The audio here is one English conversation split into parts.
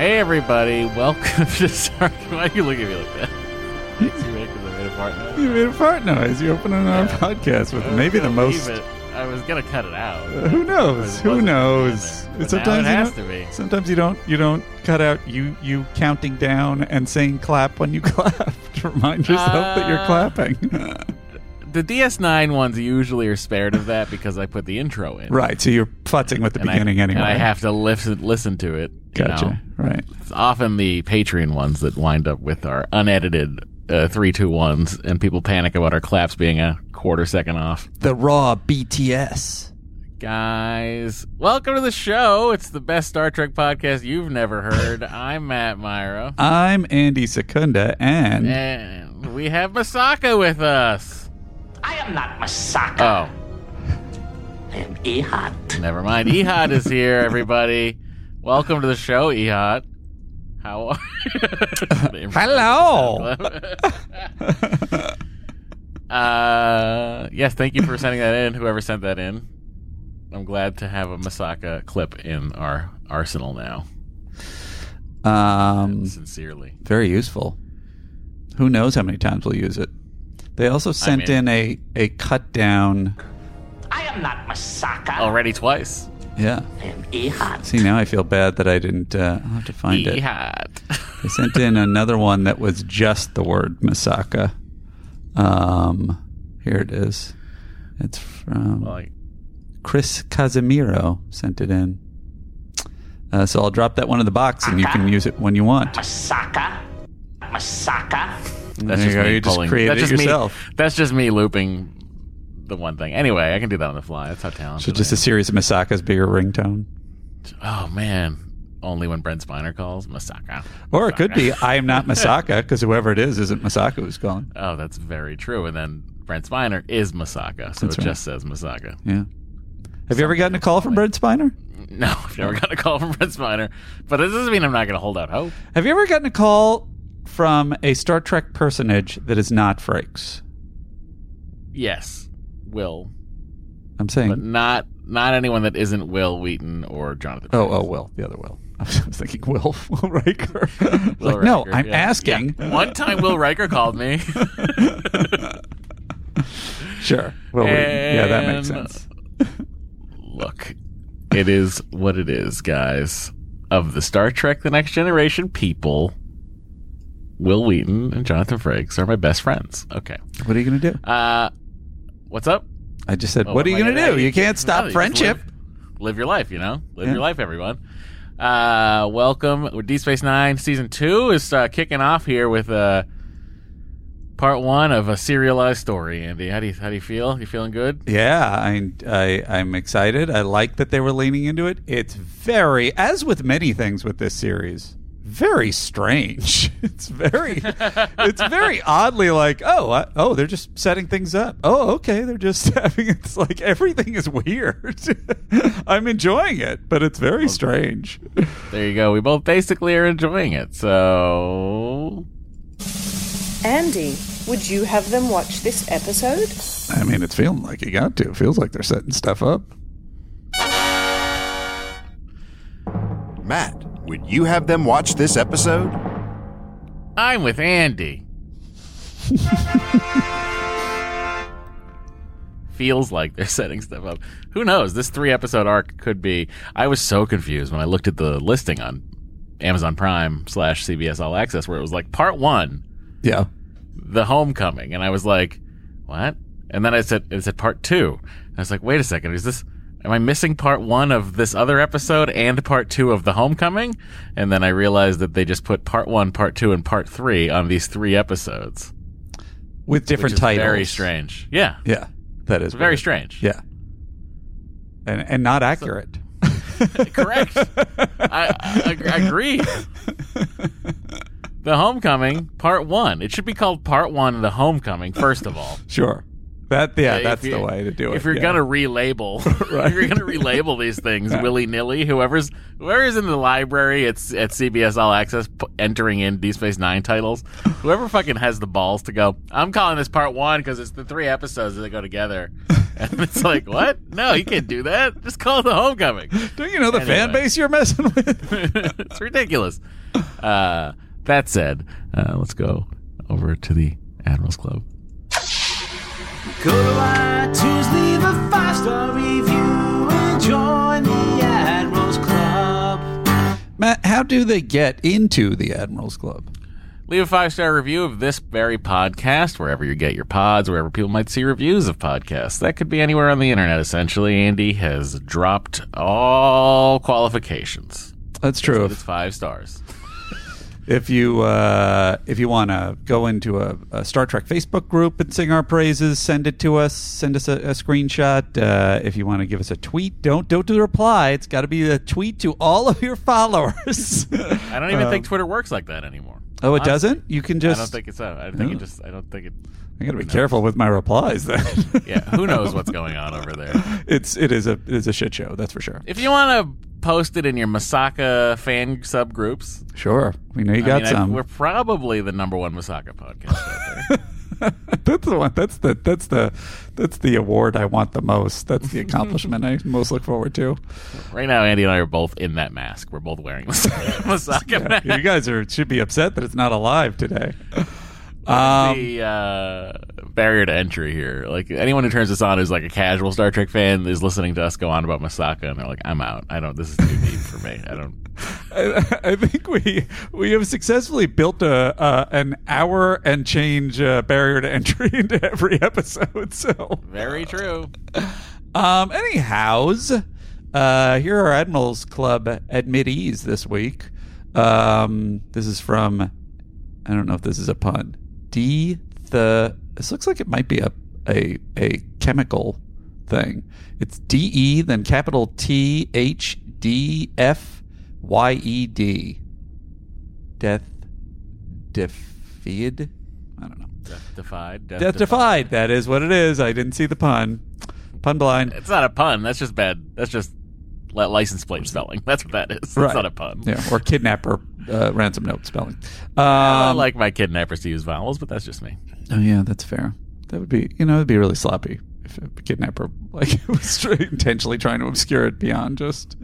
Hey everybody, welcome to Sorry, why are you looking at me like that? You make 'cause I made a fart noise. You made a fart noise. You're opening our podcast with maybe the most. it. I was gonna cut it out. Uh, who knows? It Who knows? in there. But sometimes now it you has don't, to be. Sometimes you don't. You don't cut out you you counting down and saying clap when you clap to remind yourself that you're Uh, clapping. The DS9 ones usually are spared of that because I put the intro in. right. So you're futzing with the And I- beginning anyway. And I have to listen listen to it. You Gotcha. know. Right. It's often the Patreon ones that wind up with our unedited uh, three two ones, and people panic about our claps being a quarter second off. The raw BTS. Guys, welcome to the show. It's the best Star Trek podcast you've never heard. I'm Matt Mira, I'm Andy Secunda, and and we have Masaka with us. I am not Masaka. Oh, I am Ehad. never mind. Ehad is here, everybody. Welcome to the show, Ehot. How are you Hello. uh, yes, thank you for sending that in. Whoever sent that in, I'm glad to have a Masaka clip in our arsenal now. um, Sincerely, very useful. Who knows how many times we'll use it? They also sent mean- in a a cut down. I am not Masaka. already twice. Yeah. I am Ehad. See, now I feel bad that I didn't. Uh, I'll have to find it. Ehad. They sent in another one that was just the word Masaka. Um, here it is. It's from like, Chris Casimiro sent it in. Uh, so I'll drop that one in the box, and you can use it when you want. Masaka. Masaka. that's There you just go. me You just pulling- created that's it yourself. Me, that's just me looping the one thing. Anyway, I can do that on the fly. That's how talented. So just a series of Masakas, bigger ringtone. oh man, only when Brent Spiner calls Masaka. Or it could be I am not Masaka because whoever it is isn't Masaka who's calling. Oh, that's very true. And then Brent Spiner is Masaka, so That's it right. just says Masaka. Yeah. Have you ever gotten a call from Brent Spiner? No, I've never gotten a call from Brent Spiner, but this doesn't mean I'm not going to hold out hope. Have you ever gotten a call from a Star Trek personage that is not Frakes? Yes, Will, I'm saying. but not not anyone that isn't Wil Wheaton or Jonathan. oh, Frakes. oh, Will, the other Will. I was thinking Will, Will Riker. Will like, no, I'm yeah. asking. Yeah. One time, Will Riker called me. Sure. Wil Wheaton. Yeah, that makes sense. Look, it is what it is, guys. Of the Star Trek: The Next Generation people, Wil Wheaton and Jonathan Frakes are my best friends. Okay. What are you going to do? Uh, what's up? I just said, Oh, what are you going to do? You can't No, stop you friendship. Live, live your life, you know. Live Yeah. your life, everyone. Uh, welcome. Deep Space Nine season two is uh, kicking off here with uh, part one of a serialized story. Andy, how do you how do you feel? You feeling good? Yeah, I, I I'm excited. I like that they were leaning into it. It's very, as with many things with this series, very strange. It's very, it's very oddly like, oh, I, oh, they're just setting things up. Oh, okay, they're just having. It's like everything is weird. I'm enjoying it, but it's very strange. There you go. We both basically are enjoying it. So Andy, would you have them watch this episode? I mean, it's feeling like you got to. It feels like they're setting stuff up. Matt, would you have them watch this episode? I'm with Andy. Feels like they're setting stuff up. Who knows? This three episode arc could be. I was so confused when I looked at the listing on Amazon Prime slash CBS All Access, where it was like part one, Yeah. the homecoming, and I was like, what? And then I said it said part two. I was like, wait a second, is this? Am I missing part one of this other episode and part two of the homecoming? And then I realized that they just put part one, part two, and part three on these three episodes. With different which is titles. Very strange. Yeah, Yeah, that is very weird. strange. Yeah, and and not accurate. Correct. I, I, I agree. The Homecoming Part One. It should be called Part One: of The Homecoming. First of all, Sure. That yeah, If that's the way to do it. If you're yeah. gonna relabel, if you're gonna relabel these things willy nilly, whoever's whoever's in the library at at CBS All Access p- entering in Deep Space Nine titles, whoever fucking has the balls to go, I'm calling this Part One because it's the three episodes that go together, and it's like, what? No, you can't do that. Just call it the Homecoming. Don't you know the fan base you're messing with? it's ridiculous. Uh, that said, uh, let's go over to the Admirals Club. Go to iTunes, leave a five star review, and join the Admirals Club. Matt, how do they get into the Admirals Club? Leave a five star review of this very podcast wherever you get your pods, wherever people might see reviews of podcasts. That could be anywhere on the internet, essentially. Andy has dropped all qualifications. That's true. It's five stars. If you uh, if you want to go into a, a Star Trek Facebook group and sing our praises, send it to us. Send us a, a screenshot. Uh, if you want to give us a tweet, don't don't do the reply. It's got to be a tweet to all of your followers. I don't even think Twitter works like that anymore. oh, it Honestly. doesn't. You can just. I don't think it's that. I think No. it just. I don't think it. I got to be careful with my replies. Then. Yeah, who knows what's going on over there? it's it is a it is a shit show. That's for sure. If you want to post it in your Masaka fan subgroups, Sure, we know you I got mean, I- some. we're probably the number one Masaka podcast out there. that's the one. That's the that's the that's the award I want the most. That's the accomplishment I most look forward to. right now, Andy and I are both in that mask. We're both wearing Masaka mask. you guys are should be upset that it's not alive today. Um, the uh, barrier to entry here. Like anyone who turns this on who's like a casual Star Trek fan is listening to us go on about Masaka, and they're like, "I'm out. I don't. This is too deep for me. I don't." I, I think we we have successfully built a uh, an hour and change uh, barrier to entry into every episode. So Very true. Um, anyhows, uh, here are Admirals Club at mid ease this week. Um, this is from, I don't know if this is a pun. D the. This looks like it might be a a a chemical thing. It's D E then capital T H D F Y E D. Death defied. I don't know. Death defied. Death, Death defied. That is what it is. I didn't see the pun. Pun blind. It's not a pun. That's just bad. That's just license plate spelling. That's what that is. It's Right. not a pun. Yeah, or kidnapper uh, ransom note spelling. I Um, like my kidnappers to use vowels, but that's just me. oh yeah, that's fair. That would be, you know, it'd be really sloppy if a kidnapper like was intentionally trying to obscure it beyond just.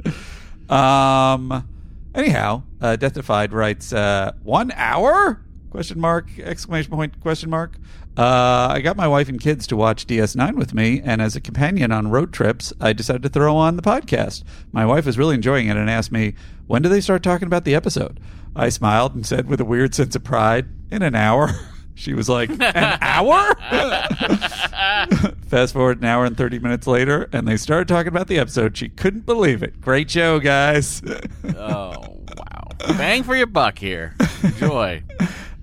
Um. Anyhow, uh, Death Defied writes uh, one hour question mark exclamation point question mark. Uh, I got my wife and kids to watch DS9 with me, and as a companion on road trips, I decided to throw on the podcast. My wife was really enjoying it and asked me, "When do they start talking about the episode?" I smiled and said, with a weird sense of pride, "In an hour." She was like, "An hour?" Fast forward an hour and 30 minutes later, and they started talking about the episode. She couldn't believe it. Great show, guys. Oh wow! Bang for your buck here. Enjoy.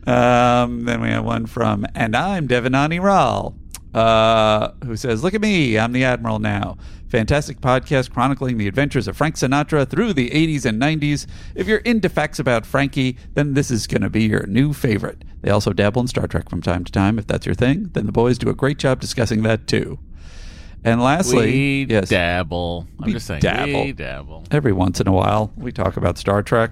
Um, then we have one from, and I'm Devanani Ral, uh, who says, Look at me, I'm the Admiral now. Fantastic podcast chronicling the adventures of Frank Sinatra through the 80s and 90s. If you're into facts about Frankie, then this is going to be your new favorite. They also dabble in Star Trek from time to time. If that's your thing, then the boys do a great job discussing that too. And lastly, We yes, dabble. I'm just saying. dabble. We dabble. every once in a while we talk about Star Trek.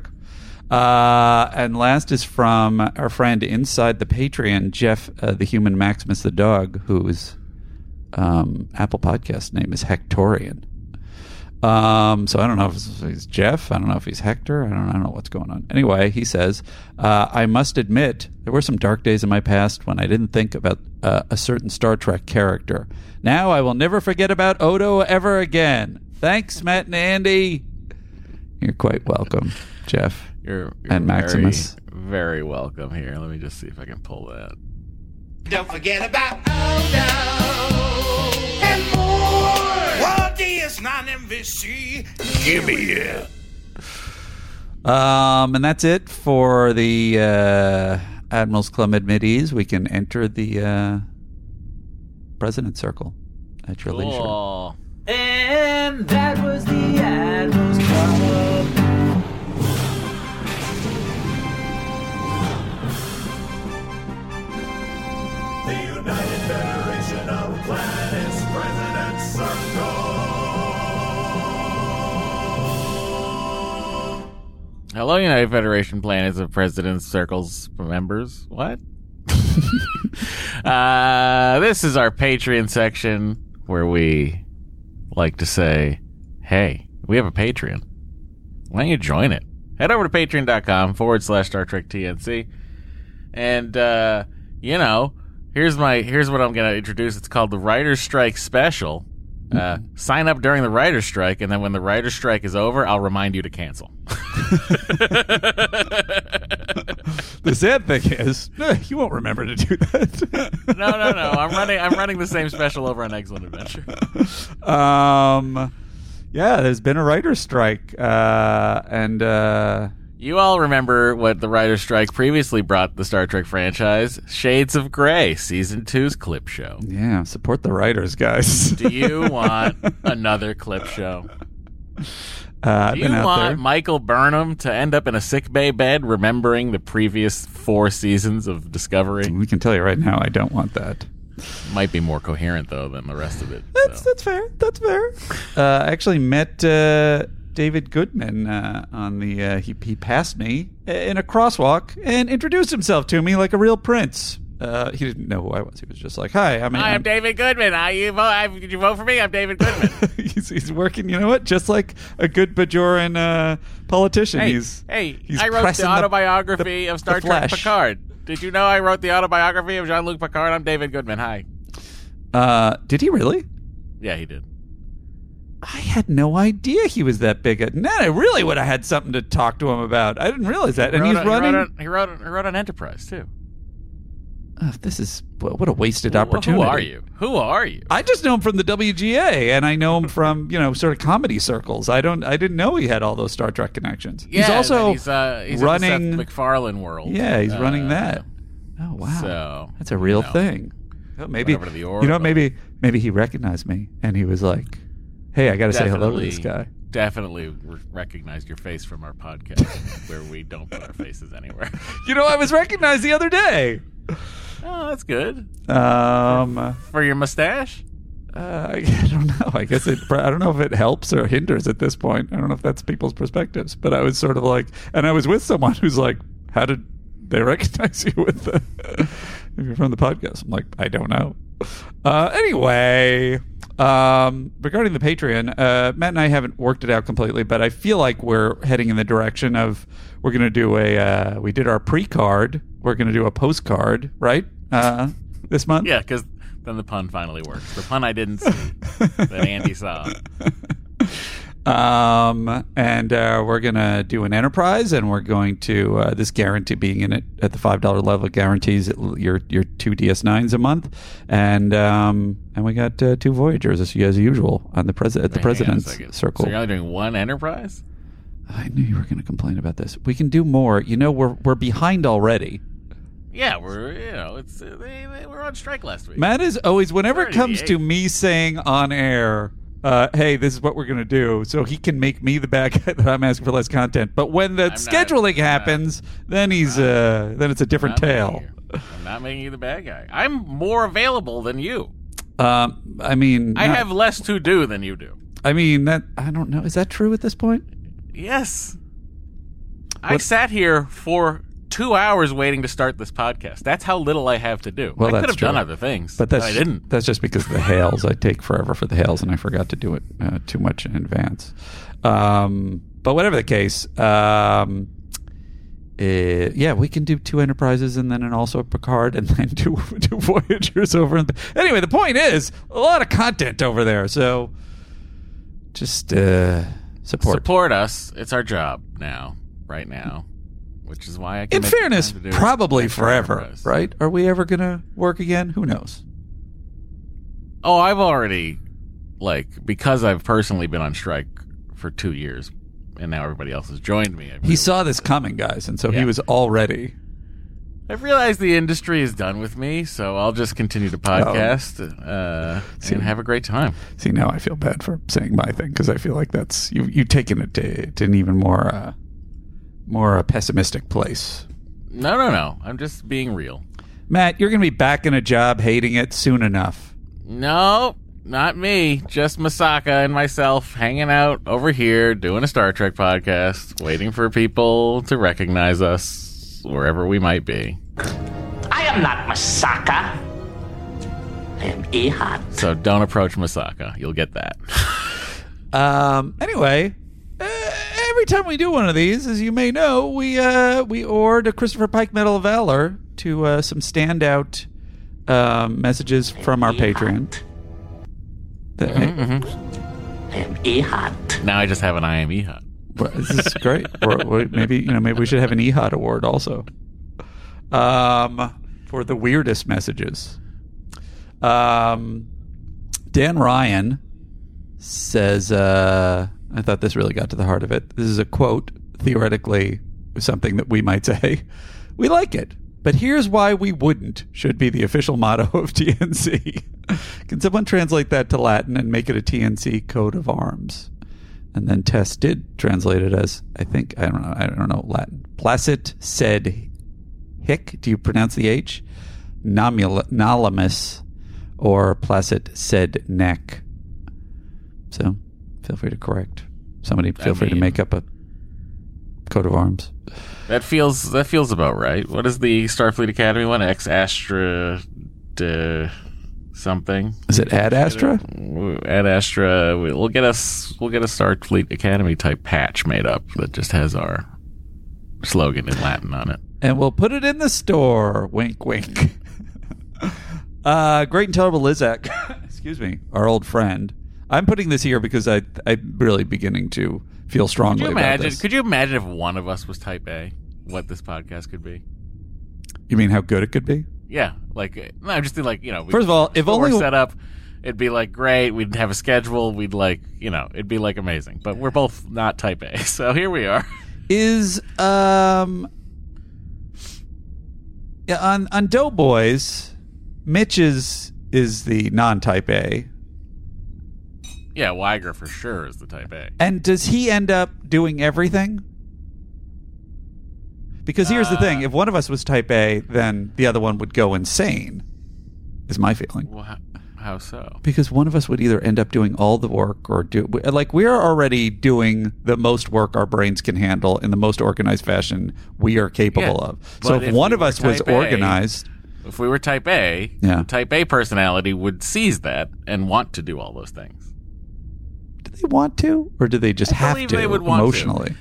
Uh, and last is from our friend inside the Patreon, Jeff, uh, the human Maximus the dog, whose um, Apple podcast name is Hectorian. Um, so I don't know if he's Jeff. I don't know if he's Hector. I don't, I don't know what's going on. Anyway, he says, uh, I must admit, there were some dark days in my past when I didn't think about uh, a certain Star Trek character. Now I will never forget about Odo ever again. Thanks, Matt and Andy. You're quite welcome, Jeff. You're, you're And Maximus. Very, very welcome here. Let me just see if I can pull that. Don't forget about Odo and more. Walt DS9 MVC. Give me it. Um, and that's it for the uh, Admirals Club admittees. We can enter the uh, President Circle at your leisure. And that was the Admirals Club. Hello, United Federation Planets of Presidents Circles members. What? uh, this is our Patreon section where we like to say, hey, we have a Patreon. Why don't you join it? Head over to patreon.com forward slash Star Trek TNC. And, uh, you know, here's my, here's what I'm going to introduce. It's called the Writer's Strike Special. Uh, sign up during the writer's strike, and then when the writer's strike is over, I'll remind you to cancel. The sad thing is, you won't remember to do that. no, no, no. I'm running. I'm running the same special over on Excellent Adventure. um, yeah, there's been a writer's strike, uh, and uh, You all remember what the writer's strike previously brought the Star Trek franchise: Shades of Gray, season two's clip show. yeah, support the writers, guys. Do you want another clip show? Uh, Do you want there. Michael Burnham to end up in a sick bay bed, remembering the previous four seasons of Discovery? we can tell you right now, I don't want that. Might be more coherent though than the rest of it. That's so. that's fair. That's fair. Uh, I actually met uh, David Goodman uh, on the. Uh, he he passed me in a crosswalk and introduced himself to me like a real prince. Uh, he didn't know who I was. He was just like, "Hi, I'm." Hi, I'm David Goodman. I, you vote, I, did you vote for me? I'm David Goodman. he's, he's working. You know what? Just like a good Bajoran uh, politician. hey, he's hey, he's I wrote the autobiography the- of Star Trek. Picard. Did you know I wrote the autobiography of Jean-Luc Picard? I'm David Goodman. Hi. Uh, did he really? Yeah, he did. I had no idea he was that big. A, man, I really would have had something to talk to him about. I didn't realize that. And he's on- running. He wrote, on, he, wrote on, he wrote on Enterprise too. Oh, this is what a wasted opportunity. Who are you? Who are you? I just know him from the WGA, and I know him from you know sort of comedy circles. I don't. I didn't know he had all those Star Trek connections. Yeah, he's also he's, uh, he's running. in the Seth MacFarlane world. yeah, he's running Uh, that. Oh wow, So that's a real you know, thing. Oh, maybe you know. Maybe maybe he recognized me, and he was like, "Hey, I got to say hello to this guy." Definitely re- recognized your face from our podcast, where we don't put our faces anywhere. You know, I was recognized the other day. oh, that's good Um, uh, for your mustache. I don't know. I guess it. I don't know if it helps or hinders at this point. I don't know if that's people's perspectives. But I was sort of like, and I was with someone who's like, "How did they recognize you with the if you're from the podcast?" I'm like, I don't know. Uh, anyway, um, regarding the Patreon, uh, Matt and I haven't worked it out completely, but I feel like we're heading in the direction of we're going to do a. Uh, we did our pre-card. We're going to do a postcard, right? Uh, this month. Yeah, because then the pun finally works. The pun I didn't see that Andy saw. Um, and uh, we're gonna do an enterprise, and we're going to uh, this guarantee being in it at the five dollar level guarantees your your two DS nines a month, and um, and we got uh, two Voyagers as, as usual on the president at the Hang president's circle. So you're only doing one Enterprise? I knew you were going to complain about this. We can do more. You know, we're we're behind already. Yeah, we're you know it's uh, they, they were on strike last week. Matt is always whenever it comes to me saying on air, uh, "Hey, this is what we're going to do," so he can make me the bad guy that I'm asking for less content. But when the scheduling I'm not- happens, then he's uh, then it's a different Not tale. I'm not making you the bad guy. I'm more available than you. Um, I mean, I not- have less to do than you do. I mean that I don't know. Is that true at this point? Yes. I sat here for two hours waiting to start this podcast. That's how little I have to do. Well, I could have done other things, But that's I didn't. That's just because of the hails. I take forever for the hails, and I forgot to do it uh, too much in advance. Um, but whatever the case, um, eh, yeah, we can do two enterprises and then an also a Picard and then two two Voyagers over. In anyway, the point is a lot of content over there. So just uh, support. Support us. It's our job now, right now, which is why I. Can In fairness, probably forever, right? Are we ever gonna work again? Who knows? Oh, I've already, like, because I've personally been on strike for two years, and now everybody else has joined me. He saw this coming, guys, and so he was already. I've realized the industry is done with me, so I'll just continue to podcast uh, and have a great time. See, now I feel bad for saying my thing because I feel like that's you. You've taken it to, to an even more, uh, more a pessimistic place. No, no, no. I'm just being real. Matt, you're going to be back in a job, hating it soon enough. No, not me, just Masaka and myself hanging out over here doing a Star Trek podcast, waiting for people to recognize us wherever we might be. I am not Masaka. I am Ehad. So don't approach Masaka. You'll get that. Um. Anyway, uh, every time we do one of these, as you may know, we uh we award a Christopher Pike Medal of Valor to uh, some standout um, messages from our Patreon. That- I am Ehad. now I just have an I am Ehud. Well, this is great. or, or maybe you know, maybe we should have an EHOT award also. Um, for the weirdest messages. Um, Dan Ryan says, uh, "I thought this really got to the heart of it. This is a quote, theoretically, something that we might say. We like it." But here's why we wouldn't, should be the official motto of TNC. Can someone translate that to Latin and make it a TNC coat of arms? And then Tess did translate it as I think I don't know I don't know Latin. Placet sed hic. Do you pronounce the H? Nomul- Nolimus or placet sed neck. So feel free to correct somebody. Feel free to make up a coat of arms. That feels that feels about right. What is the Starfleet Academy one? Ex Astra de something. Is it Ad Astra? Ad Astra. We'll get us. We'll get a Starfleet Academy type patch made up that just has our slogan in Latin on it. and we'll put it in the store. Wink, wink. uh, great and terrible Lizak, excuse me, our old friend. I'm putting this here because I I'm really beginning to feel Could strongly you about imagine? Could you imagine if one of us was Type A? What this podcast could be? you mean how good it could be? Yeah, like I'm just think like you know. First of all, if only- set up, it'd be like great. We'd have a schedule. We'd like you know, it'd be like amazing. But we're both not Type A, so here we are. Is um yeah on on Doughboys, Mitch is is the non-type A, Yeah, Wiger for sure is the Type A. and does he end up doing everything? Because here's the thing: uh, if one of us was type A, then the other one would go insane. Is my feeling. Well, how, how so? because one of us would either end up doing all the work or do like we are already doing the most work our brains can handle in the most organized fashion we are capable Yeah, of. So but if, if one we of were us was type A- organized, If we were Type A, Yeah. Type A personality would seize that and want to do all those things. Do they want to, or do they just I have to they would want to. emotionally?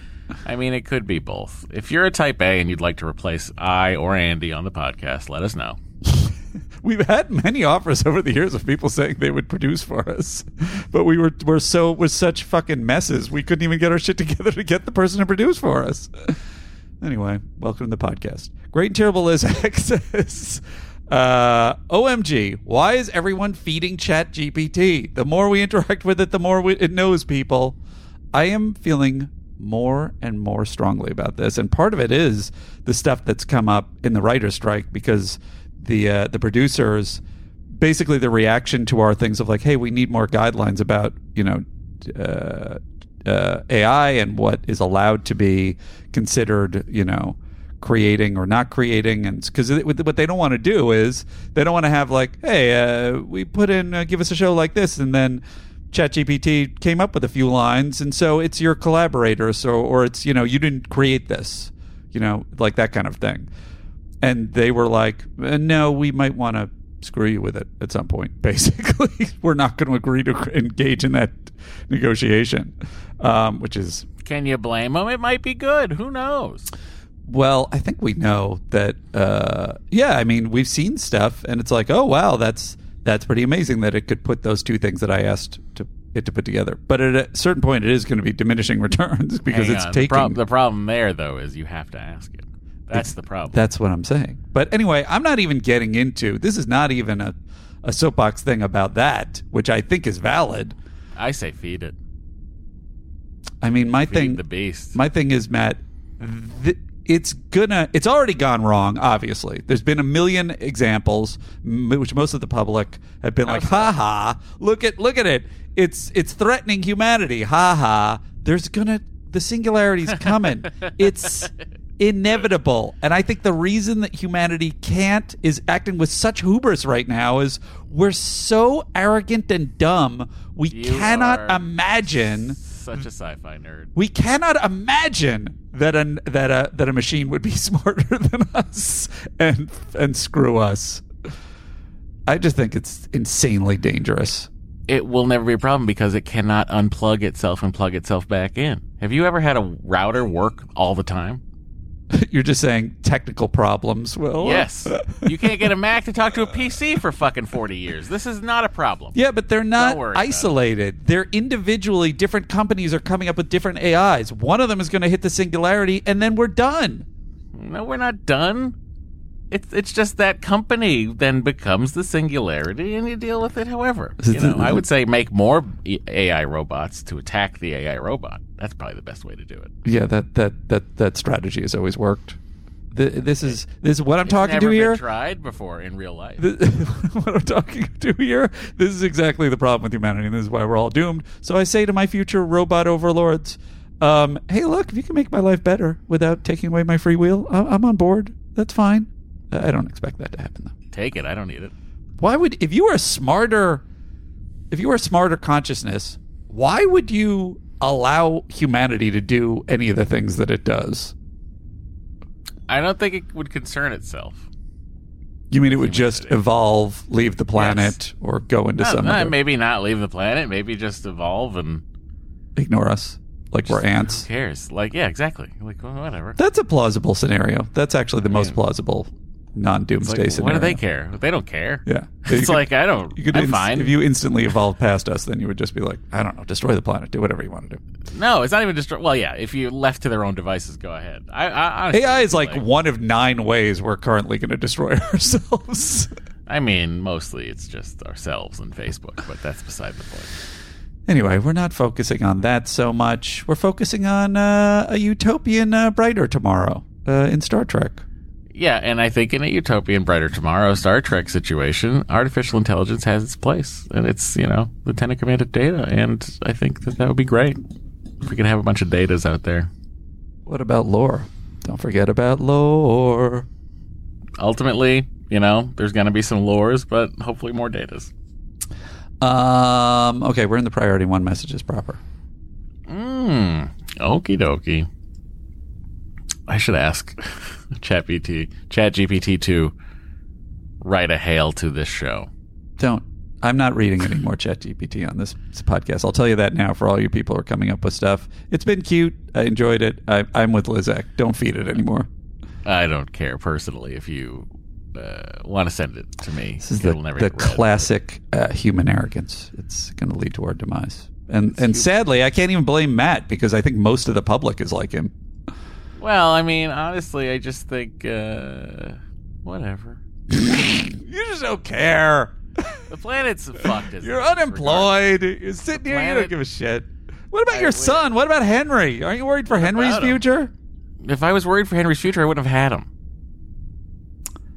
I mean, it could be both. If you're a Type A and you'd like to replace I or Andy on the podcast, let us know. We've had many offers over the years of people saying they would produce for us, but we were we're so we're such fucking messes. We couldn't even get our shit together to get the person to produce for us. Anyway, welcome to the podcast. Great and terrible X says, uh, "OMG, why is everyone feeding Chat GPT? The more we interact with it, the more we, it knows people." I am feeling more and more strongly about this, and part of it is the stuff that's come up in the writer's strike because the uh, the producers basically the reaction to our things of like, hey, we need more guidelines about you know uh, uh, AI and what is allowed to be considered, you know, creating or not creating, and because what they don't want to do is they don't want to have like, hey, uh, we put in uh, give us a show like this, and then ChatGPT came up with a few lines, and so it's your collaborator, so or it's you know you didn't create this, you know, like that kind of thing and they were like, uh, "No, we might want to screw you with it at some point." Basically, we're not going to agree to engage in that negotiation, um, which is Can you blame them? It might be good. Who knows? Well, I think we know that. Uh, yeah, I mean, we've seen stuff, and it's like, oh wow, that's that's pretty amazing that it could put those two things that I asked to it to put together. But at a certain point, it is going to be diminishing returns because Hang it's on. taking. The, prob- the problem there, though, is you have to ask it. That's the problem. That's what I'm saying. But anyway, I'm not even getting into this. Is not even a, a soapbox thing about that, which I think is valid. I say feed it. I mean, my Feed thing, the beast. my thing is, Matt, th- it's gonna, it's already gone wrong. Obviously, there's been a million examples, m- which most of the public have been like, "Ha ha! Look at, look at it! It's, it's threatening humanity! Ha ha! There's gonna, the singularity's coming. it's, inevitable. And I think the reason that humanity can't is acting with such hubris right now is we're so arrogant and dumb. We You cannot are imagine Such a sci-fi nerd. we cannot imagine that a that a that a machine would be smarter than us and and screw us. I just think it's insanely dangerous. It will never be a problem because it cannot unplug itself and plug itself back in. Have you ever had a router work all the time? You're just saying technical problems. Well, Yes. you can't get a Mac to talk to a PC for fucking 40 years. This is not a problem. Yeah, but they're not worry about it. isolated. They're individually different companies are coming up with different AIs. One of them is going to hit the singularity, and then we're done. No, we're not done. It's it's just that company then becomes the singularity, and you deal with it. However, you know, I would say make more AI robots to attack the AI robot. That's probably the best way to do it. Yeah, that that that that strategy has always worked. Th- This is this is what I'm It's talking to here. tried before in real life. Th- what I'm talking to here. This is exactly the problem with humanity, and this is why we're all doomed. So I say to my future robot overlords, um, "Hey, look, if you can make my life better without taking away my free will, I'm on board. That's fine. I I don't expect that to happen, though. Take it. I don't need it. Why would if you were a smarter, if you were a smarter consciousness, why would you allow humanity to do any of the things that it does? I don't think it would concern itself. You mean it would just evolve, leave the planet, or go into No, some no, other, maybe not leave the planet. Maybe just evolve and ignore us like we're ants. who cares? Like, yeah, exactly. Like, well, whatever. That's a plausible scenario. That's actually the most Yeah. plausible non-doomsday Like, scenario. what do they care? They don't care. Yeah, It's could- like I don't. You could I'm inst- fine. if you instantly evolved past us, then you would just be like, I don't know, destroy the planet, do whatever you want to do. no, it's not even destroy. Well, yeah. If you're left to their own devices, go ahead. I, I honestly AI is feel like one of nine ways we're currently going to destroy ourselves. I mean, mostly it's just ourselves and Facebook, but that's beside the point. Anyway, we're not focusing on that so much. We're focusing on uh, a utopian, uh, brighter tomorrow uh, in Star Trek. Yeah, and I think in a utopian, brighter tomorrow Star Trek situation, artificial intelligence has its place, and it's you know lieutenant commanded data, and I think that that would be great if we could have a bunch of datas out there. What about lore? Don't forget about lore. Ultimately, you know, there's going to be some lores, but hopefully more datas. Um, okay, we're in the priority one messages proper. Hmm. Okie dokie. I should ask ChatGPT, ChatGPT to write a hail to this show. Don't. I'm not reading any more ChatGPT on this podcast. I'll tell you that now for all you people who are coming up with stuff. It's been cute. I enjoyed it. I, I'm with Lizak. Don't feed it anymore. I don't care personally if you uh, want to send it to me. This is the, the classic uh, human arrogance. It's going to lead to our demise. And and sadly, I can't even blame Matt because I think most of the public is like him. Well, I mean, honestly, I just think uh, whatever. You just don't care. The planet's fucked. As You're it is, unemployed. You're sitting here. You don't planet- give a shit. What about I- your son? What about Henry? Aren't you worried for Henry's about him? future? If I was worried for Henry's future, I wouldn't have had him.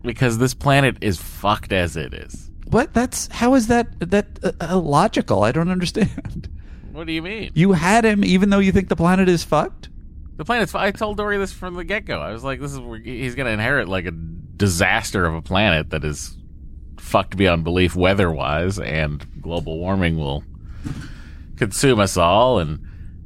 Because this planet is fucked as it is. What? That's how is that that uh, uh, logical? I don't understand. What do you mean? You had him even though you think the planet is fucked. The planet's. I told Dory this from the get go. I was like, "This is he's going to inherit like a disaster of a planet that is fucked beyond belief weather wise, and global warming will consume us all." And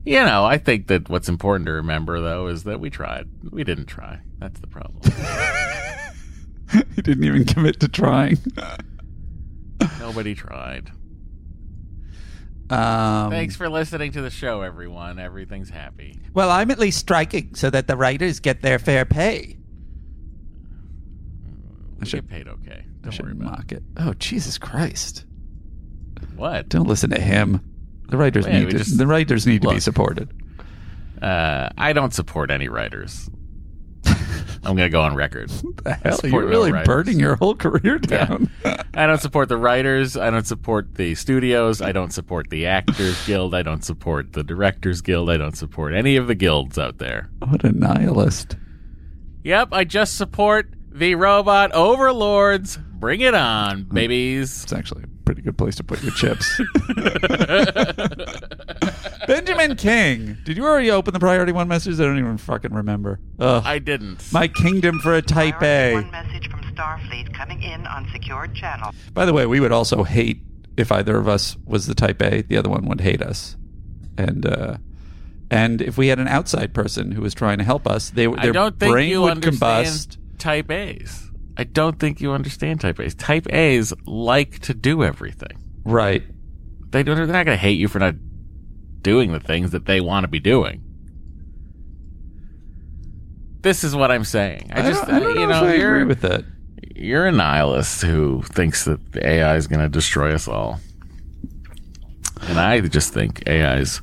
you know, I think that what's important to remember though is that we tried. We didn't try. That's the problem. he didn't even commit to trying. Nobody tried. Um, Thanks for listening to the show, everyone. Everything's happy. Well, I'm at least striking so that the writers get their fair pay. We should- get paid okay. Don't worry should about mock it. Oh, Jesus Christ! What? Don't listen to him. The writers Yeah, need to. just- the writers need to be supported. Uh, I don't support any writers. I'm going to go on record. The hell, you're really burning your whole career down. I don't support the writers. I don't support the studios. I don't support the Actors Guild. I don't support the Directors Guild. I don't support any of the guilds out there. what a nihilist! Yep, I just support the robot overlords. Bring it on, babies. It's actually a pretty good place to put your chips. Benjamin Benjamin King. Did you already open the priority one message? I don't even fucking remember. Ugh. I didn't. My kingdom for a type Priority A. One message from Starfleet coming in on secured channel. By the way, we would also hate if either of us was the type A. The other one would hate us, and uh, and if we had an outside person who was trying to help us, they I their don't think brain you would understand combust. Type A's. I don't think you understand type A's. Type A's like to do everything. Right. They don't. They're not going to hate you for not doing the things that they want to be doing. This is what I'm saying. I I just, I know, you know, if I you're agree with that. you're a nihilist who thinks that AI is going to destroy us all, and I just think AI is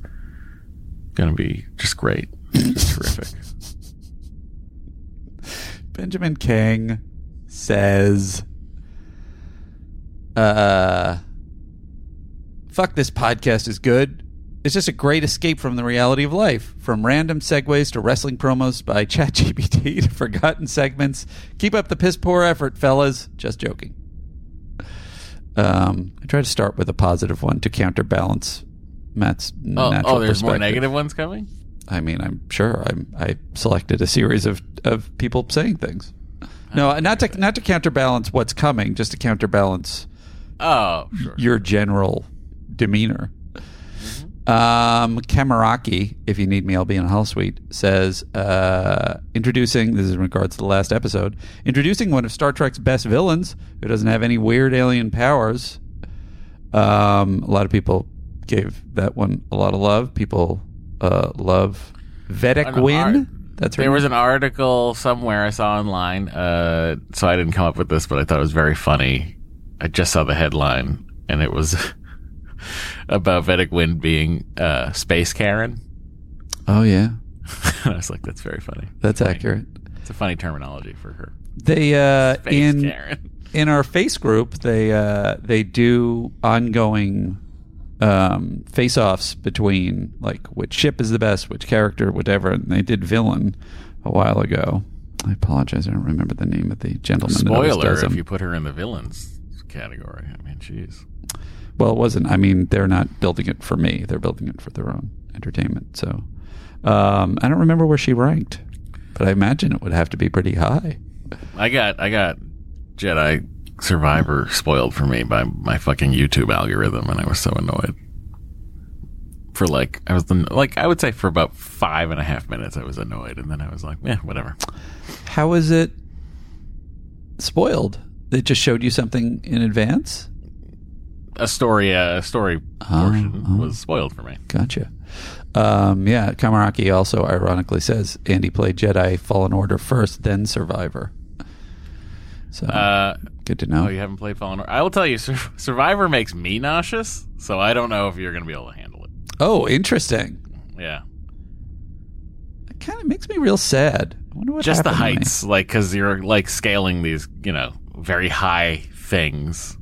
going to be just great, just terrific. Benjamin King says, uh, fuck this podcast is good. It's just a great escape from the reality of life. From random segues to wrestling promos by ChatGPT to forgotten segments. Keep up the piss poor effort, fellas. Just joking. Um, I try to start with a positive one to counterbalance Matt's Oh, natural oh there's more negative ones coming. I mean, I'm sure I'm, I selected a series of, of people saying things. No, not to not to counterbalance what's coming, just to counterbalance Oh, sure. your general demeanor. Um, Kamaraki, if you need me, I'll be in a holosuite. Says uh, introducing this is in regards to the last episode. Introducing one of Star Trek's best villains who doesn't have any weird alien powers. Um, a lot of people gave that one a lot of love. People uh, love Vedek Winn. That's her There was an article somewhere I saw online, uh, so I didn't come up with this, but I thought it was very funny. I just saw the headline, and it was about Vedek Winn being uh, Space Karen. Oh yeah, I was like, that's very funny. that's accurate. It's a funny terminology for her. They uh, Space in Karen. in our face group they uh, they do ongoing um, face offs between like which ship is the best, which character, whatever. And they did villain a while ago. I apologize, I don't remember the name of the gentleman. that Spoiler if you put her in the villains category. I mean, jeez. Well, it wasn't. I mean, they're not building it for me. They're building it for their own entertainment. So um, I don't remember where she ranked, but I imagine it would have to be pretty high. I got I got Jedi Survivor spoiled for me by my fucking YouTube algorithm, and I was so annoyed. For like, I was the, like, I would say for about five and a half minutes, I was annoyed, and then I was like, yeah, whatever. How is it spoiled? They just showed you something in advance. A story, uh, a story Oh, portion oh. was spoiled for me. Gotcha. Um, yeah, Kamaraki also ironically says Andy played Jedi Fallen Order first, then Survivor. So Uh, good to know. oh, you haven't played Fallen Order? I will tell you, Sur- Survivor makes me nauseous, so I don't know if you're going to be able to handle it. oh, interesting. Yeah, It kind of makes me real sad. I wonder what just the happened to me. heights, like because you're like scaling these, you know, very high things.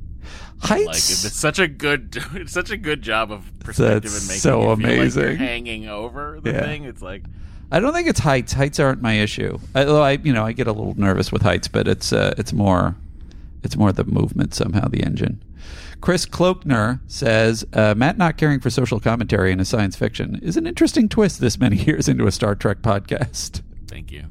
Heights. Like it's such a good, it's such a good job of perspective That's and making so feel like amazing. hanging over the Yeah. thing. It's like I don't think it's heights. Heights aren't my issue. Although I, you know, I get a little nervous with heights, but it's uh, it's more it's more the movement somehow, the engine. Chris Kloekner says uh, Matt not caring for social commentary in a science fiction is an interesting twist this many years into a Star Trek podcast. thank you.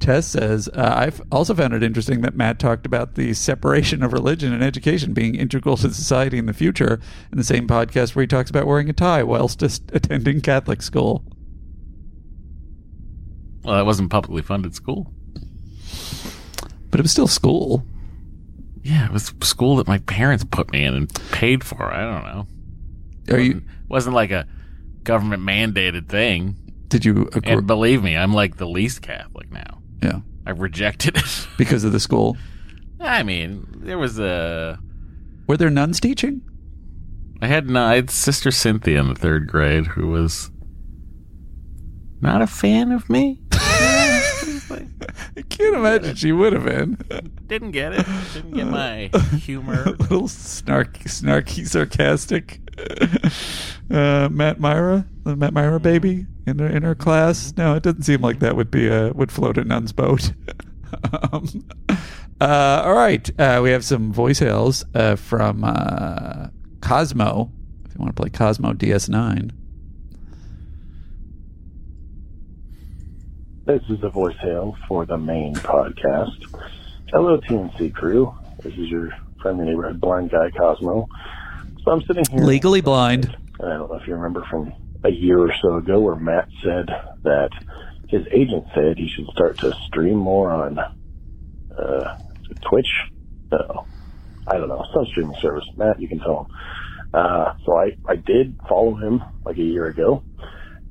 Tess says, uh, I've also found it interesting that Matt talked about the separation of religion and education being integral to society in the future in the same podcast where he talks about wearing a tie whilst attending Catholic school. Well, it wasn't publicly funded school. But it was still school. Yeah, it was school that my parents put me in and paid for. I don't know. Are you? Wasn't, wasn't like a government mandated thing. Did you agree? And believe me, I'm like the least Catholic now. yeah, I rejected it. because of the school. I mean, there was a. Were there nuns teaching? I had, no, I had sister Cynthia in the third grade who was not a fan of me. I can't imagine she would have been. Didn't get it. Didn't get my humor. little snarky, snarky, sarcastic uh, Matt Mira, the Matt Mira baby in her in her class. No, it doesn't seem like that would be a would float a nun's boat. um, uh, all right, uh, we have some voicemails uh, from uh, Cosmo. If you want to play Cosmo DS9, This is the voicemail for the main podcast. Hello, TNC crew. This is your friendly neighborhood blind guy, Cosmo. So I'm sitting here. Legally blind. And I don't know if you remember from a year or so ago where Matt said that his agent said he should start to stream more on uh, Twitch. No, I don't know, some streaming service. Matt, you can tell him. Uh, so I, I did follow him like a year ago,